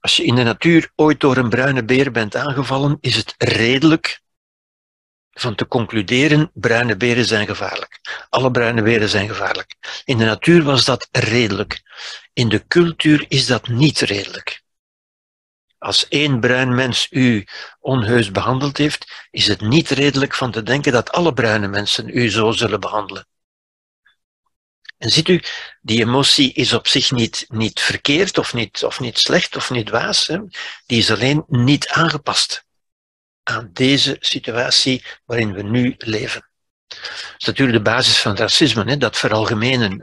Als je in de natuur ooit door een bruine beer bent aangevallen, is het redelijk van te concluderen, bruine beren zijn gevaarlijk. Alle bruine beren zijn gevaarlijk. In de natuur was dat redelijk. In de cultuur is dat niet redelijk. Als één bruin mens u onheus behandeld heeft, is het niet redelijk van te denken dat alle bruine mensen u zo zullen behandelen. En ziet u, die emotie is op zich niet, niet verkeerd of niet, of niet slecht of niet waas. Die is alleen niet aangepast aan deze situatie waarin we nu leven. Dat is natuurlijk de basis van racisme, hè, dat veralgemenen.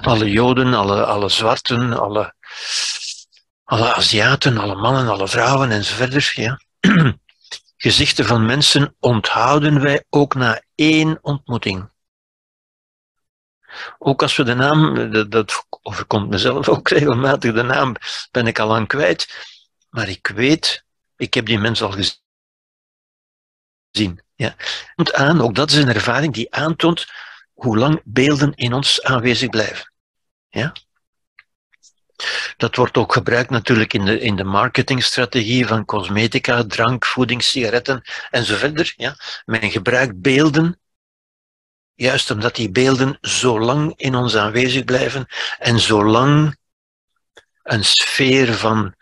Alle Joden, alle, alle zwarten, alle, alle Aziaten, alle mannen, alle vrouwen enzovoort. Ja. Gezichten van mensen onthouden wij ook na één ontmoeting. Ook als we de naam, dat, dat overkomt mezelf ook regelmatig, de naam ben ik al lang kwijt, maar ik weet, ik heb die mens al gezien. Ja. Komt aan, ook dat is een ervaring die aantoont hoe lang beelden in ons aanwezig blijven. Ja? Dat wordt ook gebruikt natuurlijk in de, in de marketingstrategie van cosmetica, drank, voeding, sigaretten enzovoort. Ja? Men gebruikt beelden, juist omdat die beelden zo lang in ons aanwezig blijven en zo lang een sfeer van,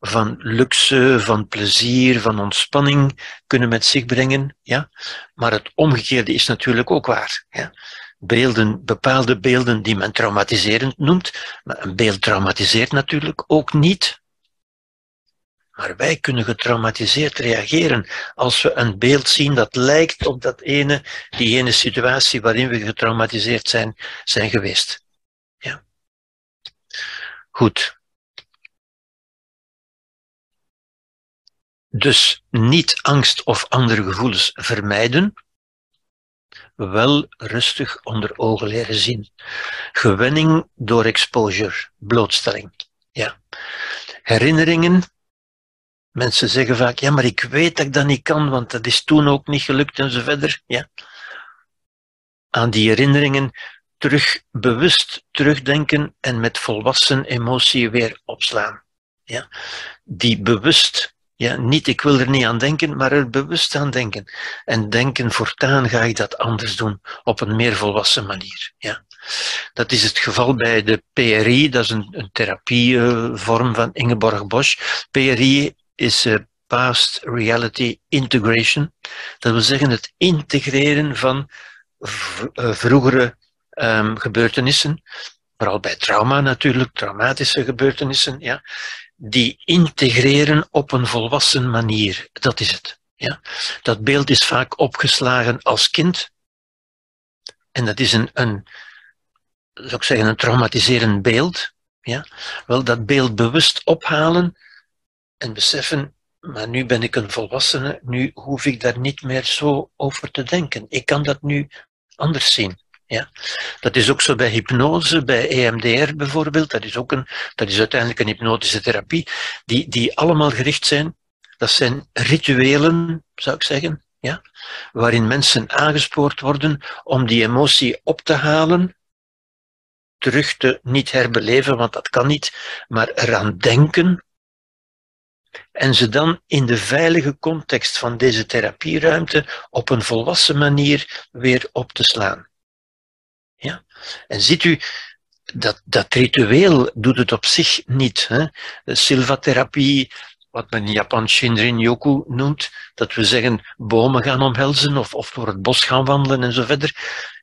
van luxe, van plezier, van ontspanning kunnen met zich brengen. Ja? Maar het omgekeerde is natuurlijk ook waar. Ja? beelden, bepaalde beelden die men traumatiserend noemt. Een beeld traumatiseert natuurlijk ook niet. Maar wij kunnen getraumatiseerd reageren als we een beeld zien dat lijkt op dat ene, die ene situatie waarin we getraumatiseerd zijn, zijn geweest. Ja. Goed. Dus niet angst of andere gevoelens vermijden, wel rustig onder ogen leren zien. Gewenning door exposure, blootstelling. Ja. Herinneringen. Mensen zeggen vaak, ja, maar ik weet dat ik dat niet kan, want dat is toen ook niet gelukt en verder. Ja. Aan die herinneringen terug bewust terugdenken en met volwassen emotie weer opslaan. Ja. Die bewust ja, niet ik wil er niet aan denken, maar er bewust aan denken. En denken, voortaan ga ik dat anders doen, op een meer volwassen manier. Ja. Dat is het geval bij de PRI, dat is een, een therapievorm van Ingeborg Bosch. PRI is uh, Past Reality Integration. Dat wil zeggen het integreren van uh, vroegere um, gebeurtenissen, vooral bij trauma natuurlijk, traumatische gebeurtenissen, ja, die integreren op een volwassen manier. Dat is het. Ja? Dat beeld is vaak opgeslagen als kind. En dat is een, een zou ik zeggen, een traumatiserend beeld. Ja? Wel, dat beeld bewust ophalen en beseffen, maar nu ben ik een volwassene, nu hoef ik daar niet meer zo over te denken. Ik kan dat nu anders zien. Ja? Dat is ook zo bij hypnose, bij EMDR bijvoorbeeld. Dat is, ook een, dat is uiteindelijk een hypnotische therapie, die, die allemaal gericht zijn. Dat zijn rituelen, zou ik zeggen, ja? waarin mensen aangespoord worden om die emotie op te halen, terug te niet herbeleven, want dat kan niet, maar eraan denken. En ze dan in de veilige context van deze therapieruimte op een volwassen manier weer op te slaan. Ja? En ziet u, dat, dat ritueel doet het op zich niet. Hè? Silva-therapie, wat men Japan Shinrin-yoku noemt, dat we zeggen bomen gaan omhelzen of, of door het bos gaan wandelen en zo verder.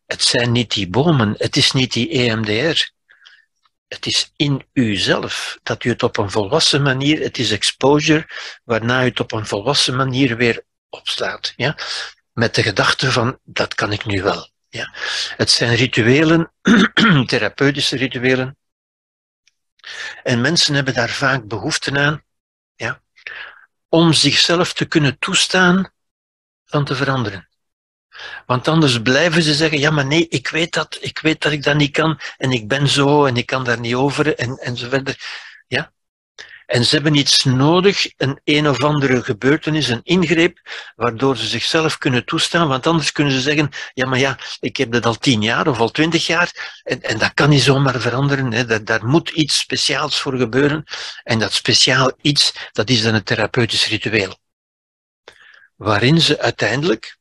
Het zijn niet die bomen, het is niet die EMDR. Het is in uzelf dat u het op een volwassen manier, het is exposure, waarna u het op een volwassen manier weer opslaat. Ja? Met de gedachte van, dat kan ik nu wel. Ja. Het zijn rituelen, therapeutische rituelen. En mensen hebben daar vaak behoefte aan ja, om zichzelf te kunnen toestaan van te veranderen. Want anders blijven ze zeggen, ja maar nee, ik weet dat, ik weet dat ik dat niet kan en ik ben zo en ik kan daar niet over en, en zo verder. En ze hebben iets nodig, een een of andere gebeurtenis, een ingreep, waardoor ze zichzelf kunnen toestaan, want anders kunnen ze zeggen, ja maar ja, ik heb dat al tien jaar of al twintig jaar, en, en dat kan niet zomaar veranderen, hè. Dat, daar moet iets speciaals voor gebeuren, en dat speciaal iets, dat is dan het therapeutisch ritueel. Waarin ze uiteindelijk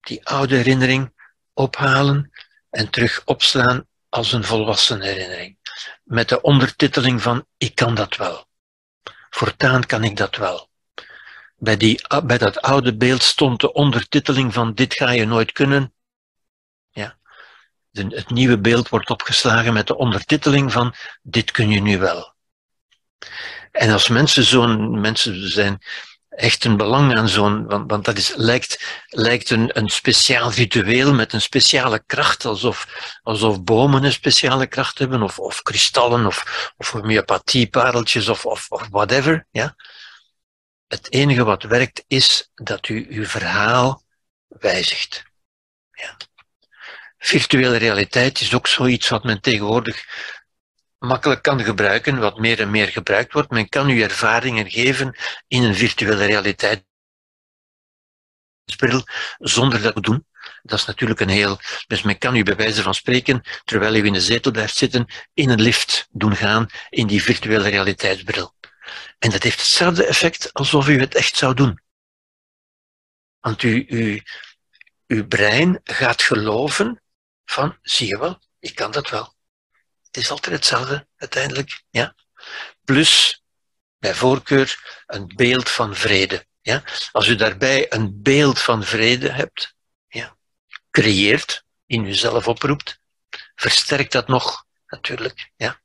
die oude herinnering ophalen en terug opslaan als een volwassen herinnering met de ondertiteling van ik kan dat wel. Voortaan kan ik dat wel. Bij, die, bij dat oude beeld stond de ondertiteling van dit ga je nooit kunnen. Ja. Het nieuwe beeld wordt opgeslagen met de ondertiteling van dit kun je nu wel. En als mensen zo'n mensen zijn echt een belang aan zo'n, want, want dat is, lijkt, lijkt een, een speciaal ritueel met een speciale kracht, alsof, alsof bomen een speciale kracht hebben, of, of kristallen, of, of homeopathiepareltjes, of, of, of whatever. Ja? Het enige wat werkt is dat u uw verhaal wijzigt. Ja. Virtuele realiteit is ook zoiets wat men tegenwoordig makkelijk kan gebruiken, wat meer en meer gebruikt wordt. Men kan u ervaringen geven in een virtuele realiteitsbril zonder dat te doen. Dat is natuurlijk een heel. Dus men kan u bij wijze van spreken, terwijl u in de zetel blijft zitten, in een lift doen gaan in die virtuele realiteitsbril. En dat heeft hetzelfde effect alsof u het echt zou doen. Want u, u, uw brein gaat geloven van, zie je wel, ik kan dat wel. Het is altijd hetzelfde, uiteindelijk. Ja? Plus, bij voorkeur, een beeld van vrede. Ja? Als u daarbij een beeld van vrede hebt, ja, creëert, in uzelf oproept, versterkt dat nog, natuurlijk. Ja?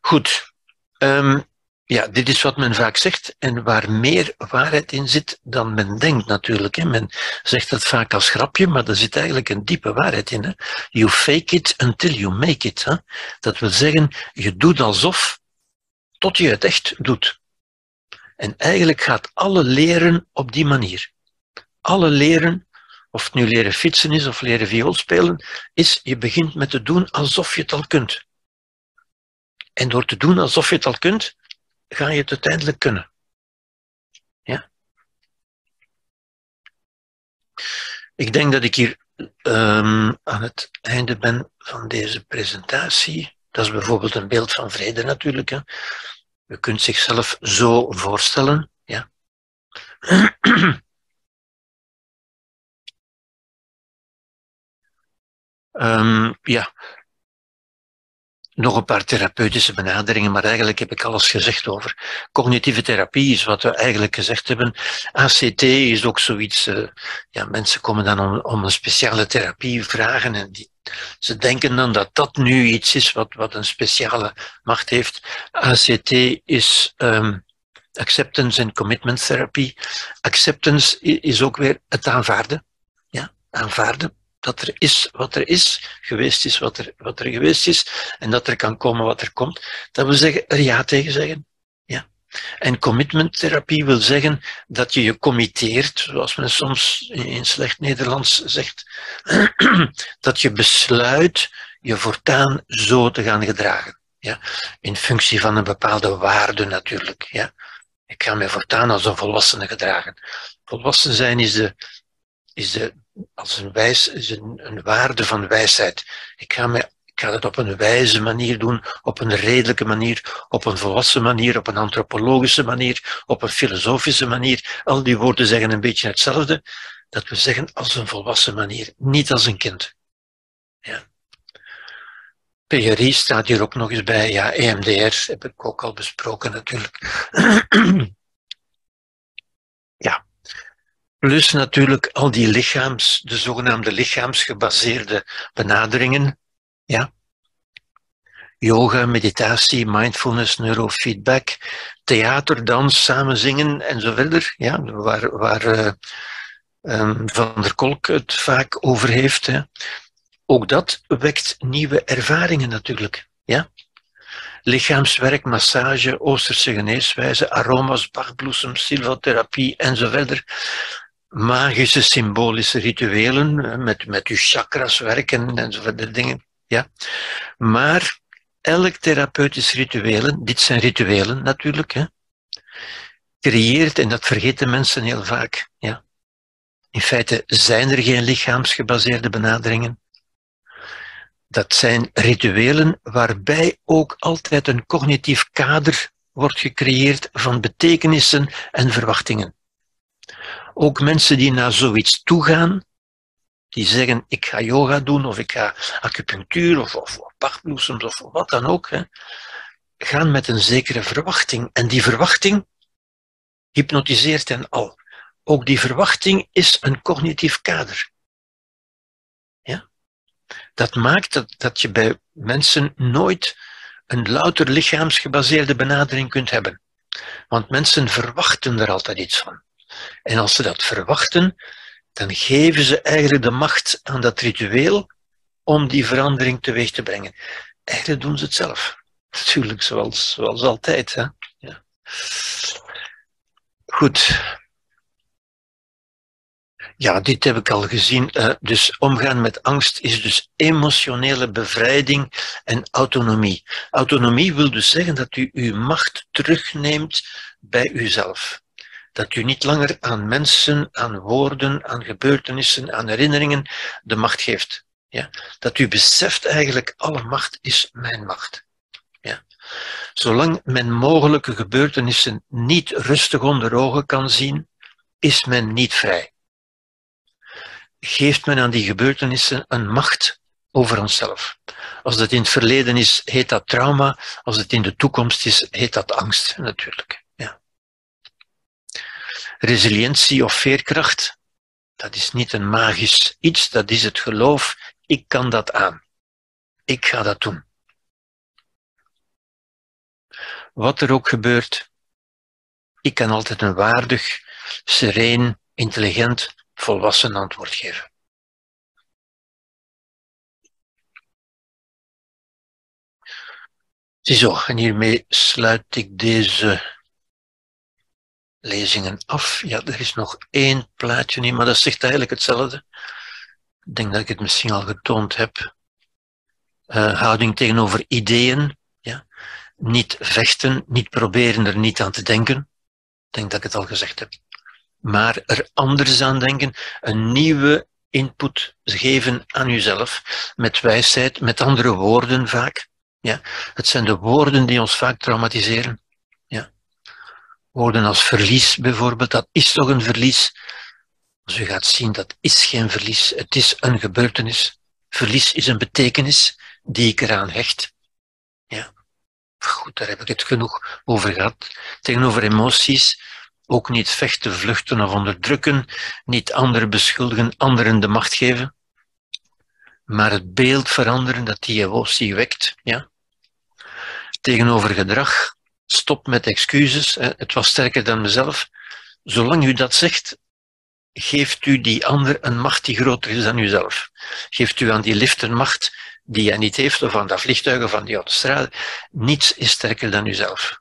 Goed. Um, ja, dit is wat men vaak zegt en waar meer waarheid in zit dan men denkt natuurlijk. Men zegt dat vaak als grapje, maar er zit eigenlijk een diepe waarheid in. You fake it until you make it. Dat wil zeggen, je doet alsof tot je het echt doet. En eigenlijk gaat alle leren op die manier. Alle leren, of het nu leren fietsen is of leren viool spelen, is je begint met te doen alsof je het al kunt. En door te doen alsof je het al kunt, ga je het uiteindelijk kunnen. Ja? Ik denk dat ik hier um, aan het einde ben van deze presentatie. Dat is bijvoorbeeld een beeld van vrede natuurlijk. Hè. Je kunt zichzelf zo voorstellen. Ja. um, ja, nog een paar therapeutische benaderingen, maar eigenlijk heb ik alles gezegd over. Cognitieve therapie is wat we eigenlijk gezegd hebben. ACT is ook zoiets, uh, ja, mensen komen dan om, om, een speciale therapie vragen en die, ze denken dan dat dat nu iets is wat, wat een speciale macht heeft. ACT is um, acceptance and commitment therapie. Acceptance is ook weer het aanvaarden. Ja, aanvaarden dat er is wat er is, geweest is wat er, wat er geweest is, en dat er kan komen wat er komt. Dat wil zeggen er ja tegen zeggen. Ja. En commitment therapie wil zeggen dat je je committeert, zoals men soms in slecht Nederlands zegt, dat je besluit je voortaan zo te gaan gedragen. Ja. In functie van een bepaalde waarde natuurlijk. Ja. Ik ga mij voortaan als een volwassene gedragen. Volwassen zijn is de, is de als een, wijs, is een, een waarde van wijsheid. Ik ga, het op een wijze manier doen, op een redelijke manier, op een volwassen manier, op een antropologische manier, op een filosofische manier. Al die woorden zeggen een beetje hetzelfde. Dat we zeggen als een volwassen manier, niet als een kind. Ja. PRI staat hier ook nog eens bij. Ja, EMDR heb ik ook al besproken natuurlijk. ja. Plus natuurlijk al die lichaams, de zogenaamde lichaamsgebaseerde benaderingen. Ja. Yoga, meditatie, mindfulness, neurofeedback, theater, dans, samen zingen en zo verder. Ja, waar, waar uh, um, Van der Kolk het vaak over heeft. Hè. Ook dat wekt nieuwe ervaringen natuurlijk. Ja? Lichaamswerk, massage, Oosterse geneeswijze, aroma's, bachbloesem, zo verder magische symbolische rituelen, met, met uw chakras werken en zo dingen. Ja. Maar elk therapeutisch rituelen, dit zijn rituelen natuurlijk, hè, creëert, en dat vergeten mensen heel vaak, ja. In feite zijn er geen lichaamsgebaseerde benaderingen. Dat zijn rituelen waarbij ook altijd een cognitief kader wordt gecreëerd van betekenissen en verwachtingen. Ook mensen die naar zoiets toe gaan, die zeggen ik ga yoga doen of ik ga acupunctuur of, of, of of wat dan ook, hè, gaan met een zekere verwachting. En die verwachting hypnotiseert hen al. Ook die verwachting is een cognitief kader. Ja? Dat maakt dat, dat je bij mensen nooit een louter lichaamsgebaseerde benadering kunt hebben. Want mensen verwachten er altijd iets van. En als ze dat verwachten, dan geven ze eigenlijk de macht aan dat ritueel om die verandering teweeg te brengen. Eigenlijk doen ze het zelf. Natuurlijk, zoals, zoals altijd. Hè? Ja. Goed. Ja, dit heb ik al gezien. Uh, dus omgaan met angst is dus emotionele bevrijding en autonomie. Autonomie wil dus zeggen dat u uw macht terugneemt bij uzelf. Dat u niet langer aan mensen, aan woorden, aan gebeurtenissen, aan herinneringen de macht geeft. Ja? Dat u beseft eigenlijk, alle macht is mijn macht. Ja? Zolang men mogelijke gebeurtenissen niet rustig onder ogen kan zien, is men niet vrij. Geeft men aan die gebeurtenissen een macht over onszelf. Als dat in het verleden is, heet dat trauma. Als het in de toekomst is, heet dat angst natuurlijk. Resilientie of veerkracht, dat is niet een magisch iets, dat is het geloof, ik kan dat aan. Ik ga dat doen. Wat er ook gebeurt, ik kan altijd een waardig, sereen, intelligent, volwassen antwoord geven. Ziezo, en hiermee sluit ik deze lezingen af. Ja, er is nog één plaatje niet, maar dat zegt eigenlijk hetzelfde. Ik denk dat ik het misschien al getoond heb. Uh, houding tegenover ideeën. Ja. Niet vechten, niet proberen er niet aan te denken. Ik denk dat ik het al gezegd heb. Maar er anders aan denken, een nieuwe input geven aan uzelf, met wijsheid, met andere woorden vaak. Ja. Het zijn de woorden die ons vaak traumatiseren. Woorden als verlies bijvoorbeeld, dat is toch een verlies. Als u gaat zien, dat is geen verlies, het is een gebeurtenis. Verlies is een betekenis die ik eraan hecht. Ja. Goed, daar heb ik het genoeg over gehad. Tegenover emoties, ook niet vechten, vluchten of onderdrukken, niet anderen beschuldigen, anderen de macht geven, maar het beeld veranderen dat die emotie wekt. Ja? Tegenover gedrag, stop met excuses, het was sterker dan mezelf. Zolang u dat zegt, geeft u die ander een macht die groter is dan uzelf. Geeft u aan die lift een macht die hij niet heeft, of aan dat vliegtuig of aan die autostrade. Niets is sterker dan uzelf.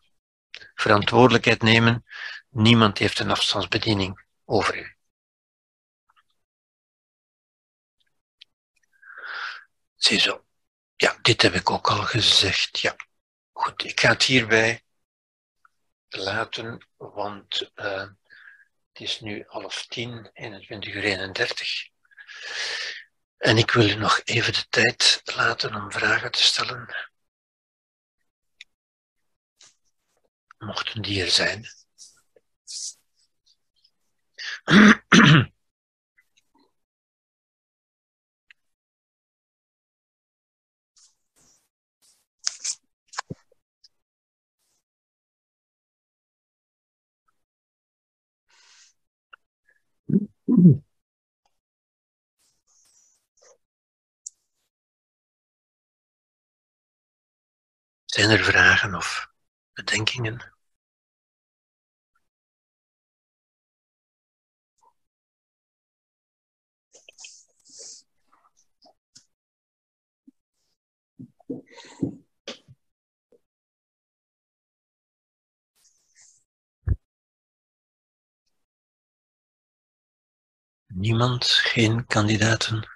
Verantwoordelijkheid nemen. Niemand heeft een afstandsbediening over u. Ziezo. Ja, dit heb ik ook al gezegd. Ja, goed. Ik ga het hierbij laten, want uh, het is nu half tien, 21 uur 31. En ik wil u nog even de tijd laten om vragen te stellen. Mochten die er zijn. Zijn er vragen of bedenkingen? Niemand, geen kandidaten.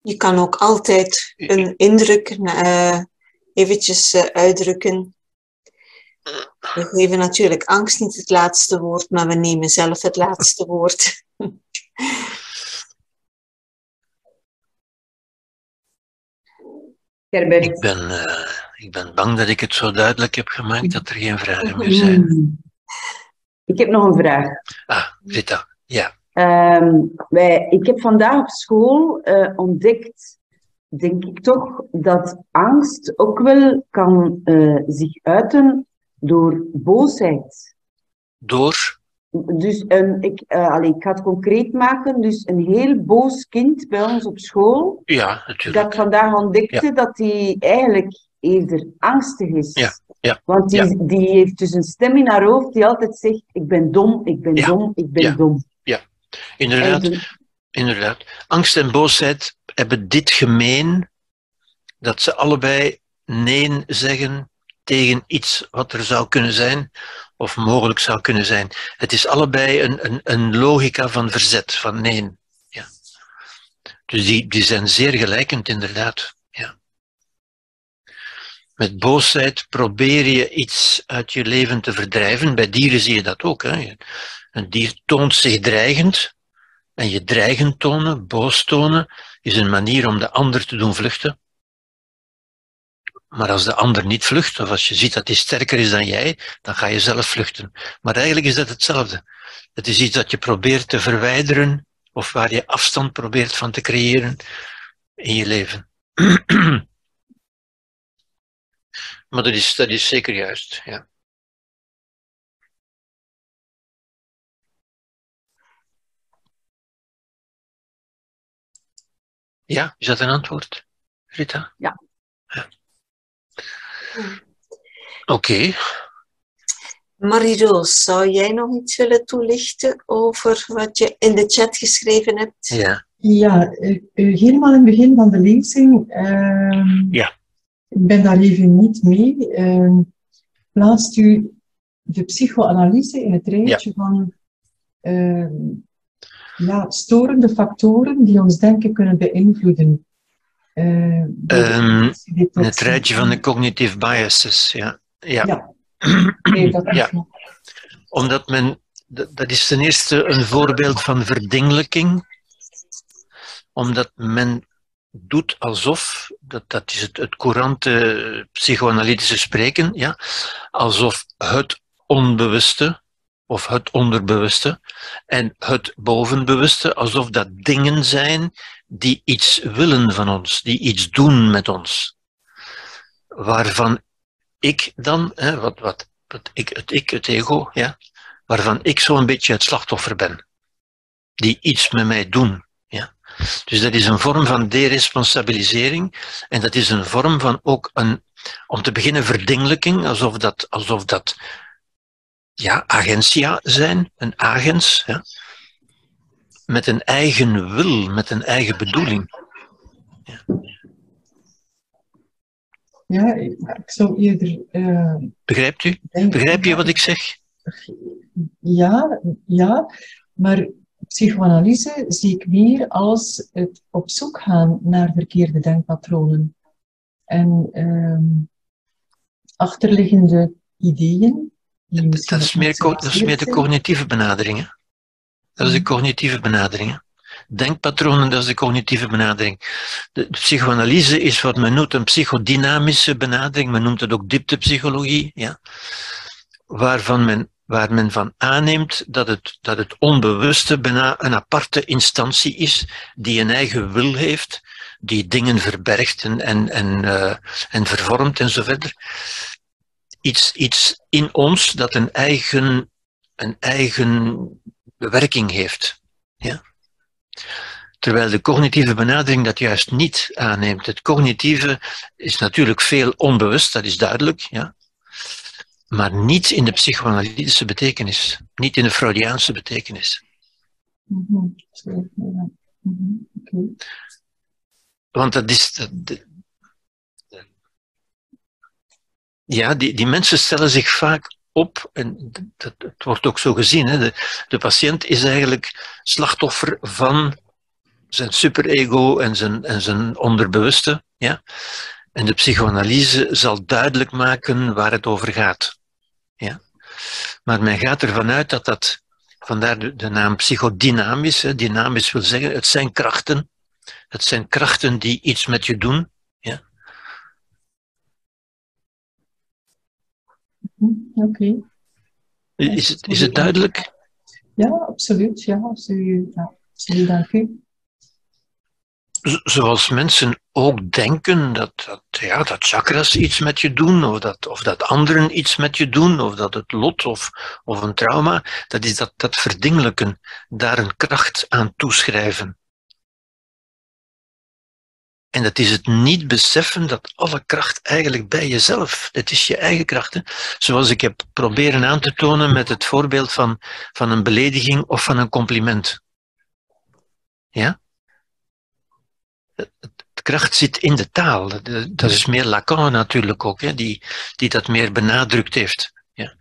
Je kan ook altijd een indruk uh, eventjes uh, uitdrukken. We geven natuurlijk angst niet het laatste woord, maar we nemen zelf het laatste woord. Ik ben, uh, ik ben bang dat ik het zo duidelijk heb gemaakt dat er geen vragen meer zijn. Ik heb nog een vraag. Ah, Rita, ja. Um, wij, ik heb vandaag op school uh, ontdekt, denk ik toch, dat angst ook wel kan uh, zich uiten door boosheid. Door? Dus een, ik, uh, ik ga het concreet maken. Dus een heel boos kind bij ons op school. Ja, natuurlijk. Dat vandaag ontdekte ja. dat hij eigenlijk eerder angstig is. Ja, ja. Want die, ja. die heeft dus een stem in haar hoofd die altijd zegt: Ik ben dom, ik ben dom, ik ben dom. Ja, inderdaad. Inderdaad. Angst en boosheid hebben dit gemeen, dat ze allebei nee zeggen tegen iets wat er zou kunnen zijn of mogelijk zou kunnen zijn. Het is allebei een, een, een logica van verzet, van nee. Ja. Dus die, die zijn zeer gelijkend, inderdaad. Ja. Met boosheid probeer je iets uit je leven te verdrijven. Bij dieren zie je dat ook. Hè. Een dier toont zich dreigend. En je dreigend tonen, boos tonen, is een manier om de ander te doen vluchten. Maar als de ander niet vlucht, of als je ziet dat hij sterker is dan jij, dan ga je zelf vluchten. Maar eigenlijk is dat hetzelfde. Het is iets dat je probeert te verwijderen, of waar je afstand probeert van te creëren in je leven. maar dat is, dat is zeker juist, ja. Ja, is dat een antwoord, Rita? Ja. ja. Oké. Okay. Marie-Roos, zou jij nog iets willen toelichten over wat je in de chat geschreven hebt? Ja. Ja, helemaal in het begin van de lezing. Uh, ja. Ik ben daar even niet mee. Uh, plaatst u de psychoanalyse in het rijtje ja. van uh, ja, storende factoren die ons denken kunnen beïnvloeden. Um, het rijtje van de cognitive biases, ja. Ja. ja. Nee, dat ja. Omdat men, dat is ten eerste een voorbeeld van verdingelijking, omdat men doet alsof, dat, dat is het, het courante psychoanalytische spreken, ja, alsof het onbewuste of het onderbewuste en het bovenbewuste, alsof dat dingen zijn die iets willen van ons, die iets doen met ons. Waarvan ik dan, hè, wat, wat, ik, het ik, het ego, ja, waarvan ik zo'n beetje het slachtoffer ben. Die iets met mij doen. Ja. Dus dat is een vorm van deresponsabilisering en dat is een vorm van ook een, om te beginnen, verdingelijking, alsof dat, alsof dat ja, agentia zijn, een agens, ja, met een eigen wil, met een eigen bedoeling. Ja, ja ik, zou eerder. Uh, Begrijpt u? Begrijp je wat ik zeg? Ja, ja, maar psychoanalyse zie ik meer als het op zoek gaan naar verkeerde denkpatronen. En uh, achterliggende ideeën. Dat is, meer, dat is meer de cognitieve benadering. Hè? Dat is de cognitieve benadering. Denkpatronen, dat is de cognitieve benadering. De, de, psychoanalyse is wat men noemt een psychodynamische benadering. Men noemt het ook dieptepsychologie. Ja? Waarvan men, waar men van aanneemt dat het, dat het onbewuste bijna een aparte instantie is, die een eigen wil heeft, die dingen verbergt en, en, en, uh, en vervormt en zo verder. Iets, iets in ons dat een eigen, een eigen bewerking heeft. Ja? Terwijl de cognitieve benadering dat juist niet aanneemt. Het cognitieve is natuurlijk veel onbewust, dat is duidelijk, ja? maar niet in de psychoanalytische betekenis, niet in de Freudiaanse betekenis. Mm -hmm. Mm -hmm. okay. Want dat is. Dat, ja, die, die mensen stellen zich vaak op, en dat, het wordt ook zo gezien, hè, de, de patiënt is eigenlijk slachtoffer van zijn superego en zijn, en zijn onderbewuste. Ja? En de psychoanalyse zal duidelijk maken waar het over gaat. Ja? Maar men gaat ervan uit dat dat, vandaar de, naam psychodynamisch, dynamisch wil zeggen, het zijn krachten. Het zijn krachten die iets met je doen. Ja? Oké. Okay. Is, het, is het duidelijk? Ja, absoluut. Ja, absoluut, ja. absoluut dank u. Zoals mensen ook denken dat, dat, ja, dat chakras iets met je doen, of dat, of dat anderen iets met je doen, of dat het lot of, of een trauma, dat is dat, dat verdingelijken, daar een kracht aan toeschrijven. En dat is het niet beseffen dat alle kracht eigenlijk bij jezelf, het is je eigen kracht. Hè? Zoals ik heb proberen aan te tonen met het voorbeeld van, van een belediging of van een compliment. Ja? Het kracht zit in de taal. Dat is meer Lacan natuurlijk ook, hè, die, die dat meer benadrukt heeft. Ja.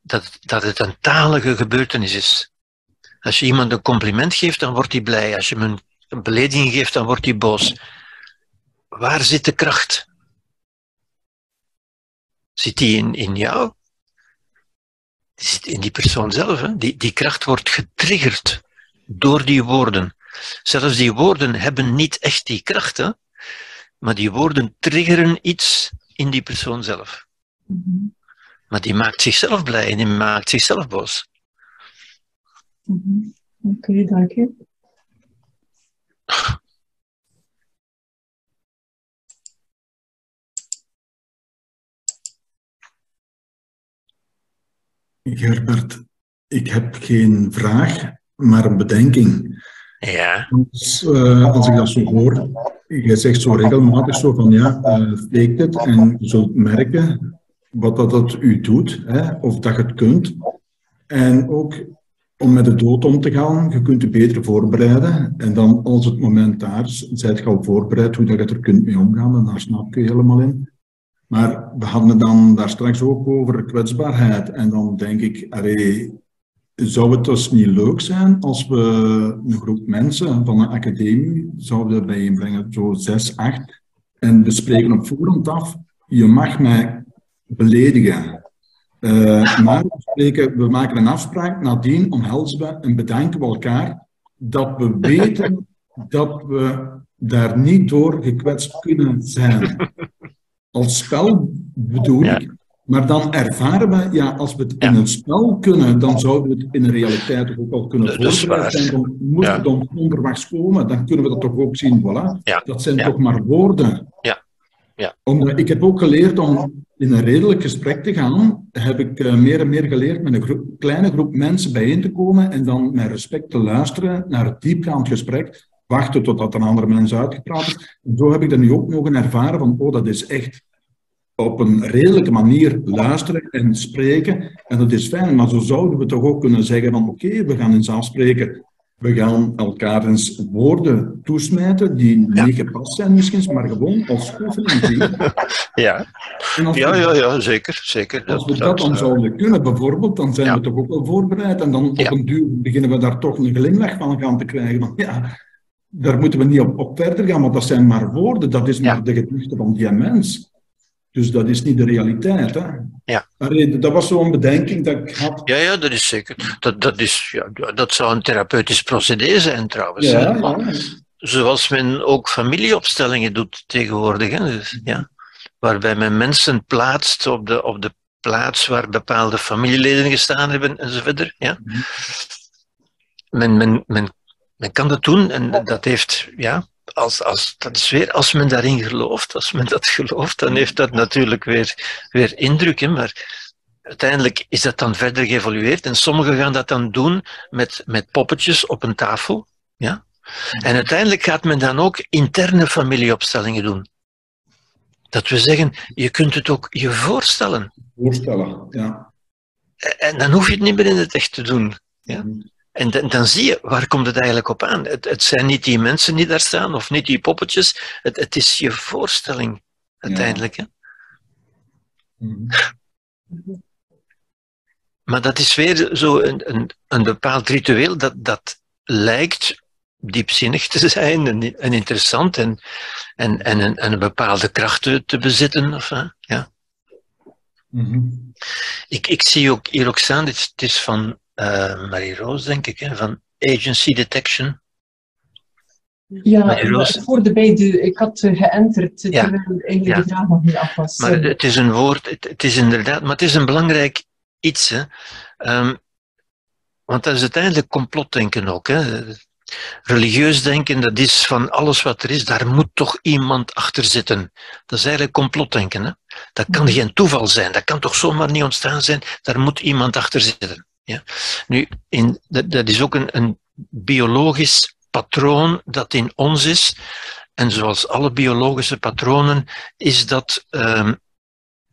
Dat, dat het een talige gebeurtenis is. Als je iemand een compliment geeft, dan wordt hij blij. Als je hem een belediging geeft, dan wordt hij boos. Waar zit de kracht? Zit die in, in jou? Die zit in die persoon zelf. Hè? Die, die kracht wordt getriggerd door die woorden. Zelfs die woorden hebben niet echt die kracht, hè? maar die woorden triggeren iets in die persoon zelf. Mm Maar die maakt zichzelf blij en die maakt zichzelf boos. Mm -hmm. Oké, okay, dank je. Gerbert, ik heb geen vraag, maar een bedenking. Ja. Als, uh, als ik dat zo hoor, je zegt zo regelmatig zo van ja, uh, steek het en je zult merken wat dat, dat u doet, hè, of dat je het kunt. En ook om met de dood om te gaan, je kunt je beter voorbereiden. En dan als het moment daar is, zijt je al voorbereid hoe dat je er kunt mee omgaan. En daar snap je helemaal in. Maar we hadden het dan daar straks ook over kwetsbaarheid. En dan denk ik, zou het dus niet leuk zijn als we een groep mensen van een academie zouden bijeenbrengen, zo zes, acht, en we spreken op voorhand af, je mag mij beledigen. Uh, maar we, spreken, we maken een afspraak, nadien omhelzen we en bedanken we elkaar dat we weten dat we daar niet door gekwetst kunnen zijn. Als spel bedoel ik, maar dan ervaren we, ja, als we het in een spel kunnen, dan zouden we het in de realiteit ook al kunnen voorbereiden zijn. Dan moet het dan onverwachts komen, dan kunnen we dat toch ook zien. Voilà. Dat zijn toch maar woorden. Ja. Ja. Omdat, ik heb ook geleerd om in een redelijk gesprek te gaan, heb ik uh, meer en meer geleerd met een groep, kleine groep mensen bijeen te komen en dan met respect te luisteren naar het diepgaand gesprek, wachten totdat een andere mens uitgepraat is. En zo heb ik dat nu ook mogen ervaren van, oh, dat is echt op een redelijke manier luisteren en spreken. En dat is fijn, maar zo zouden we toch ook kunnen zeggen van oké, we gaan eens afspreken. We gaan elkaar eens woorden toesmijten die niet gepast zijn misschien, maar gewoon als oefening. Ja, ja, ja, ja, zeker. zeker. Als we dat, dan zouden kunnen, bijvoorbeeld, dan zijn we toch ook wel voorbereid. En dan op een duur beginnen we daar toch een glimlach van gaan te krijgen. Van, ja, daar moeten we niet op, op verder gaan, want dat zijn maar woorden. Dat is maar de gedachte van die mens. Dus dat is niet de realiteit. Hè? Ja. Dat was zo'n bedenking dat ik had. Ja, ja dat is zeker. Dat, dat, is, ja, dat zou een therapeutisch procedé zijn trouwens. Ja, ja. Zoals men ook familieopstellingen doet tegenwoordig. Hè? Dus, ja. Waarbij men mensen plaatst op de, op de plaats waar bepaalde familieleden gestaan hebben enzovoort. Ja. Mhm. Men, men, men, men kan dat doen en dat heeft, ja, als, als, dat is weer, als men daarin gelooft, als men dat gelooft, dan heeft dat natuurlijk weer, weer indruk. Hè, maar uiteindelijk is dat dan verder geëvolueerd en sommigen gaan dat dan doen met, met poppetjes op een tafel. Ja? En uiteindelijk gaat men dan ook interne familieopstellingen doen. Dat we zeggen, je kunt het ook je voorstellen. Voorstellen, ja. En dan hoef je het niet meer in het echt te doen. Ja? En dan, dan, zie je, waar komt het eigenlijk op aan? Het, het, zijn niet die mensen die daar staan, of niet die poppetjes. Het, het is je voorstelling, uiteindelijk. Hè? Mhm. Maar dat is weer zo een, een, een bepaald ritueel dat, dat lijkt diepzinnig te zijn en, en interessant en, en, en, een, en een bepaalde kracht te, te bezitten. Of, ja. Mm ik, ik zie ook hier ook staan, dit, het is van uh, Marie-Roos, denk ik, hè, van Agency Detection. Ja, voor de bij de, ik had uh, geënterd ja. terwijl eigenlijk ja. de vraag nog niet af was. Maar het is een woord, het, het, is inderdaad, maar het is een belangrijk iets. Hè. Um, want dat is uiteindelijk complotdenken ook. Hè. Religieus denken, dat is van alles wat er is, daar moet toch iemand achter zitten. Dat is eigenlijk complotdenken. Hè? Dat kan geen toeval zijn, dat kan toch zomaar niet ontstaan zijn, daar moet iemand achter zitten. Ja. Nu, in, dat, dat is ook een, een biologisch patroon dat in ons is. En zoals alle biologische patronen is dat um,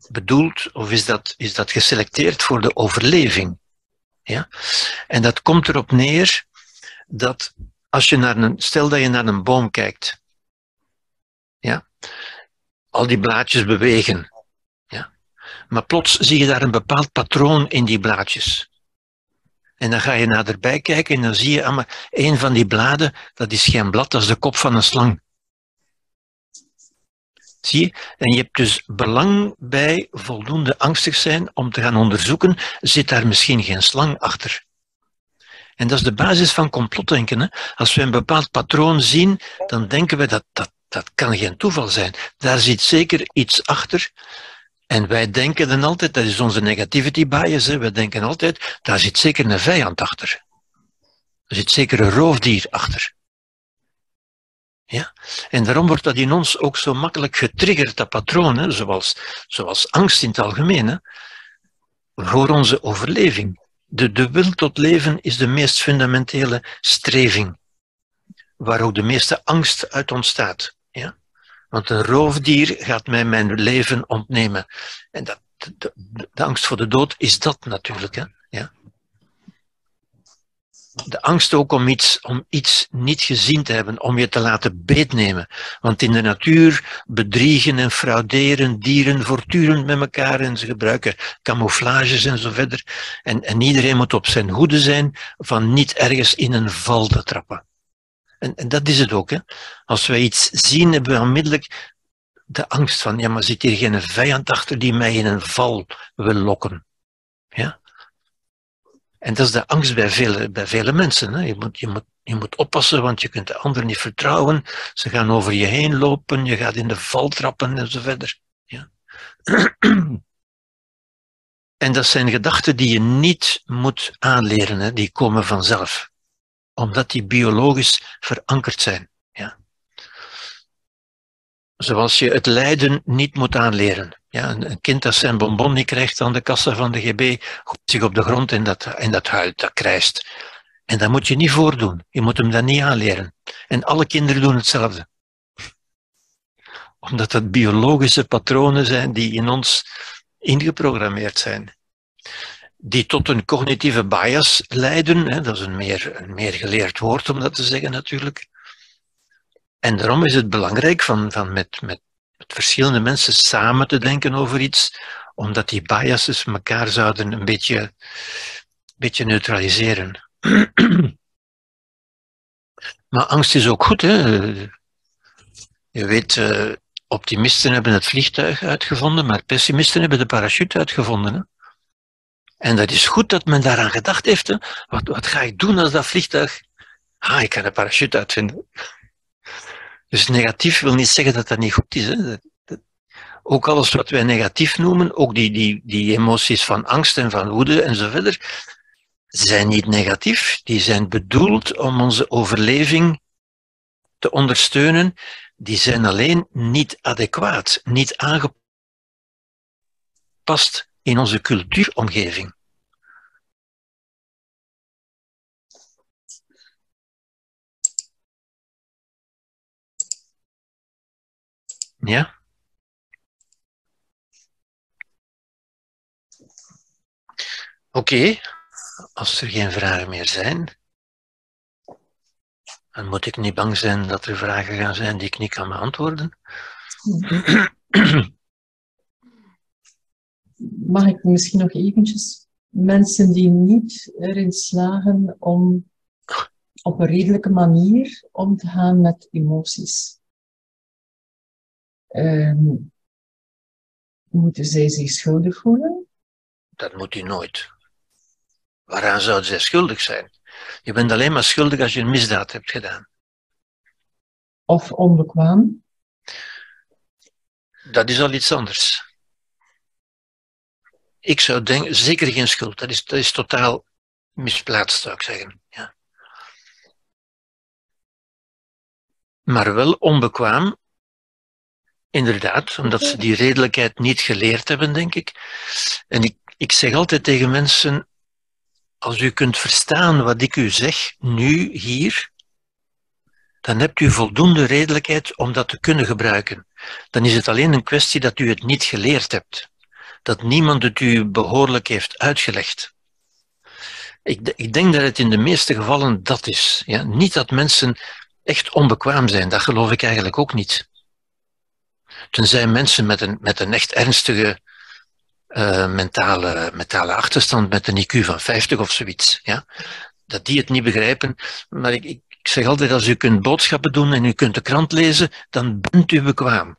bedoeld of is dat, is dat geselecteerd voor de overleving. Ja? En dat komt erop neer dat als je naar een, stel dat je naar een boom kijkt Al die blaadjes bewegen. Ja. Maar plots zie je daar een bepaald patroon in die blaadjes. En dan ga je naderbij kijken en dan zie je, ah, een van die bladen, dat is geen blad, dat is de kop van een slang. Zie je? En je hebt dus belang bij voldoende angstig zijn om te gaan onderzoeken, zit daar misschien geen slang achter? En dat is de basis van complotdenken. Hè? Als we een bepaald patroon zien, dan denken we dat, dat dat kan geen toeval zijn. Daar zit zeker iets achter. En wij denken dan altijd, dat is onze negativity bias, hè? denken altijd, daar zit zeker een vijand achter. Er zit zeker een roofdier achter. Ja? En daarom wordt dat in ons ook zo makkelijk getriggerd, dat patroon, hè? Zoals, zoals angst in het algemeen, hè? voor onze overleving. De, de wil tot leven is de meest fundamentele streving, waar ook de meeste angst uit ontstaat. Ja? Want een roofdier gaat mij mijn leven ontnemen. En dat, de, angst voor de dood is dat natuurlijk. Hè? Ja? De angst ook om iets, om iets niet gezien te hebben, om je te laten beetnemen. Want in de natuur bedriegen en frauderen dieren voortdurend met elkaar en ze gebruiken camouflages en zo verder. En, en iedereen moet op zijn hoede zijn van niet ergens in een val te trappen. En, en dat is het ook. Hè. Als wij iets zien, hebben we onmiddellijk de angst van, ja, maar zit hier geen vijand achter die mij in een val wil lokken? Ja? En dat is de angst bij vele, bij vele mensen. Hè. Je, moet, je, moet, je moet oppassen, want je kunt de anderen niet vertrouwen. Ze gaan over je heen lopen, je gaat in de val trappen en zo verder. Ja. En dat zijn gedachten die je niet moet aanleren, hè. die komen vanzelf omdat die biologisch verankerd zijn. Ja. Zoals je het lijden niet moet aanleren. Ja, een kind dat zijn bonbon niet krijgt aan de kassa van de GB, gooit zich op de grond en dat, en dat huilt, dat krijst. En dat moet je niet voordoen. Je moet hem dat niet aanleren. En alle kinderen doen hetzelfde. Omdat het biologische patronen zijn die in ons ingeprogrammeerd zijn die tot een cognitieve bias leiden. Hè, dat is een meer, een meer geleerd woord om dat te zeggen natuurlijk. En daarom is het belangrijk van, van met, met, met verschillende mensen samen te denken over iets, omdat die biases elkaar zouden een beetje, beetje neutraliseren. maar angst is ook goed. Hè? Je weet, uh, optimisten hebben het vliegtuig uitgevonden, maar pessimisten hebben de parachute uitgevonden. Hè? En dat is goed dat men daaraan gedacht heeft. Hè. Wat, wat ga ik doen als dat vliegtuig... Ah, ik kan een parachute uitvinden. Dus negatief wil niet zeggen dat dat niet goed is. Hè. ook alles wat wij negatief noemen, ook die, die, die emoties van angst en van woede en zo verder, zijn niet negatief. Die zijn bedoeld om onze overleving te ondersteunen. Die zijn alleen niet adequaat, niet aangepast in onze cultuuromgeving. Ja? Oké, als er geen vragen meer zijn, dan moet ik niet bang zijn dat er vragen gaan zijn die ik niet kan beantwoorden. mag ik misschien nog eventjes mensen die niet erin slagen om op een redelijke manier om te gaan met emoties. Um, moeten zij zich schuldig voelen? Dat moet u nooit. Waaraan zouden zij schuldig zijn? Je bent alleen maar schuldig als je een misdaad hebt gedaan. Of onbekwaam? Dat is al iets anders. Ik zou denken, zeker geen schuld. Dat is, dat is totaal misplaatst, zou ik zeggen. Ja. Maar wel onbekwaam, inderdaad, omdat ze die redelijkheid niet geleerd hebben, denk ik. En ik, ik zeg altijd tegen mensen, als u kunt verstaan wat ik u zeg, nu, hier, dan hebt u voldoende redelijkheid om dat te kunnen gebruiken. Dan is het alleen een kwestie dat u het niet geleerd hebt dat niemand het u behoorlijk heeft uitgelegd. Ik, ik, denk dat het in de meeste gevallen dat is. Ja? Niet dat mensen echt onbekwaam zijn, dat geloof ik eigenlijk ook niet. Tenzij mensen met een, met een echt ernstige uh, mentale, mentale achterstand, met een IQ van 50 of zoiets, ja, dat die het niet begrijpen. Maar ik, ik zeg altijd, als u kunt boodschappen doen en u kunt de krant lezen, dan bent u bekwaam.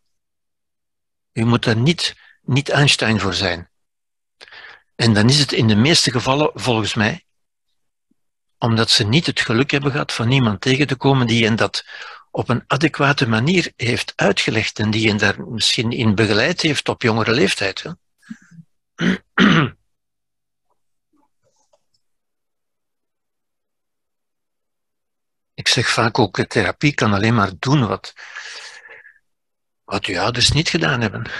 U moet daar niet, niet Einstein voor zijn. En dan is het in de meeste gevallen, volgens mij, omdat ze niet het geluk hebben gehad van iemand tegen te komen die hen dat op een adequate manier heeft uitgelegd en die hen daar misschien in begeleid heeft op jongere leeftijd. Hè? Ik zeg vaak ook, therapie kan alleen maar doen wat, wat uw ouders niet gedaan hebben.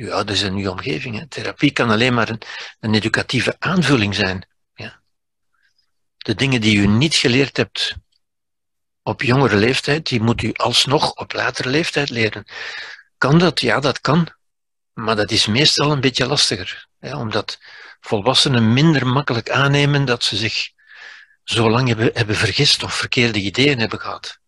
Uw ouders en uw omgeving. Therapie kan alleen maar een, educatieve aanvulling zijn. Ja. De dingen die u niet geleerd hebt op jongere leeftijd, die moet u alsnog op latere leeftijd leren. Kan dat? Ja, dat kan. Maar dat is meestal een beetje lastiger. Omdat volwassenen minder makkelijk aannemen dat ze zich zo lang hebben, hebben vergist of verkeerde ideeën hebben gehad.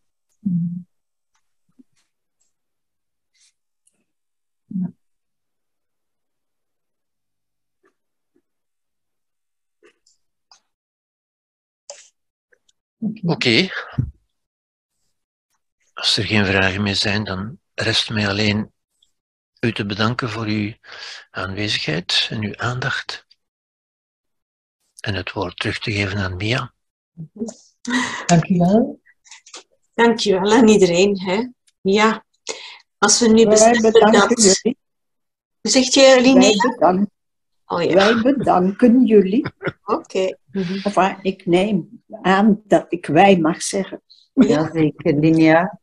Oké. Okay. Als er geen vragen meer zijn, dan rest mij alleen u te bedanken voor uw aanwezigheid en uw aandacht. En het woord terug te geven aan Mia. Dank u wel. Dank je wel aan iedereen. Hè? Ja, als we nu beseffen dat... Jullie. Zegt je, Linnea? Wij bedanken, oh, ja. Wij bedanken jullie. Oké. Okay. ik neem aan dat ik wij mag zeggen. Ja, zeker, Linnea.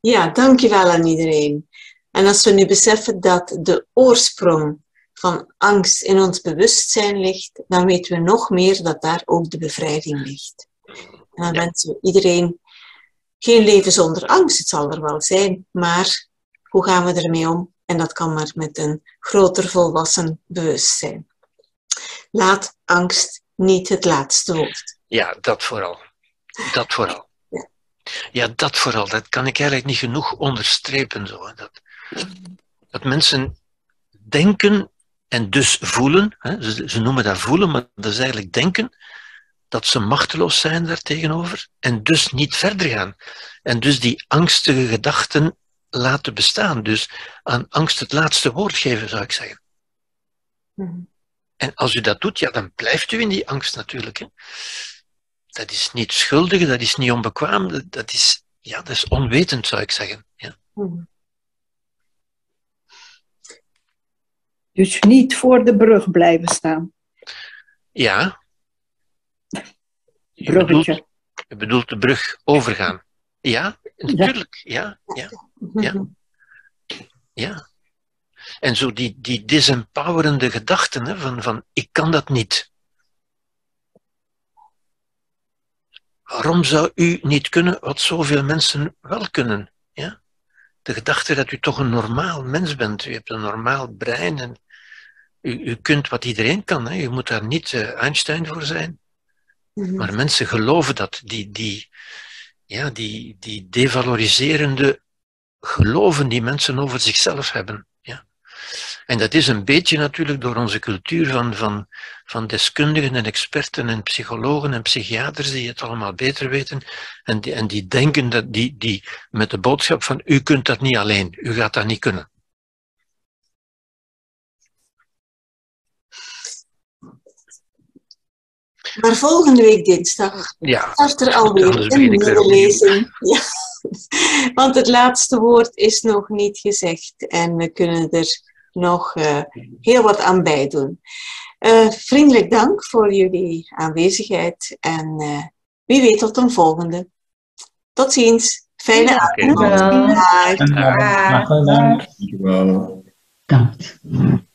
Ja, dankjewel aan iedereen. En als we nu beseffen dat de oorsprong van angst in ons bewustzijn ligt, dan weten we nog meer dat daar ook de bevrijding ligt. En dan wensen we iedereen geen leven zonder angst. Het zal er wel zijn, maar hoe gaan we ermee om? En dat kan maar met een groter volwassen bewustzijn. Laat angst niet het laatste woord. Ja, dat vooral. Dat vooral. Ja, ja dat vooral. Dat kan ik eigenlijk niet genoeg onderstrepen. Zo. Dat, dat mensen denken en dus voelen, hè, ze, ze, noemen dat voelen, maar dat is eigenlijk denken, dat ze machteloos zijn daartegenover en dus niet verder gaan. En dus die angstige gedachten laten bestaan. Dus aan angst het laatste woord geven, zou ik zeggen. Mhm. En als u dat doet, ja, dan blijft u in die angst natuurlijk. Hè. Dat is niet schuldig, dat is niet onbekwaam, dat is, ja, dat is onwetend, zou ik zeggen. Ja. Mhm. Dus niet voor de brug blijven staan. Ja. Je Bruggetje. Bedoelt, je bedoelt de brug overgaan. Ja, natuurlijk. Ja, ja, ja. ja. En zo die, die disempowerende gedachten hè, van, van ik kan dat niet. Waarom zou u niet kunnen wat zoveel mensen wel kunnen? Ja? De gedachte dat u toch een normaal mens bent. U hebt een normaal brein en u, u kunt wat iedereen kan. Hè. Je moet daar niet uh, Einstein voor zijn. Mhm. Maar mensen geloven dat. Die, die, ja, die, die devaloriserende geloven die mensen over zichzelf hebben. Ja. En dat is een beetje natuurlijk door onze cultuur van, van, van deskundigen en experten en psychologen en psychiaters die het allemaal beter weten. En die, en die denken dat die, die met de boodschap van u kunt dat niet alleen, u gaat dat niet kunnen. Maar volgende week dinsdag ja, start er alweer een nieuwe lezing. Ja. Want het laatste woord is nog niet gezegd en we kunnen er nog uh, heel wat aan bijdoen. Uh, vriendelijk dank voor jullie aanwezigheid en uh, wie weet tot een volgende. Tot ziens. Fijne avond. Dag. Dank.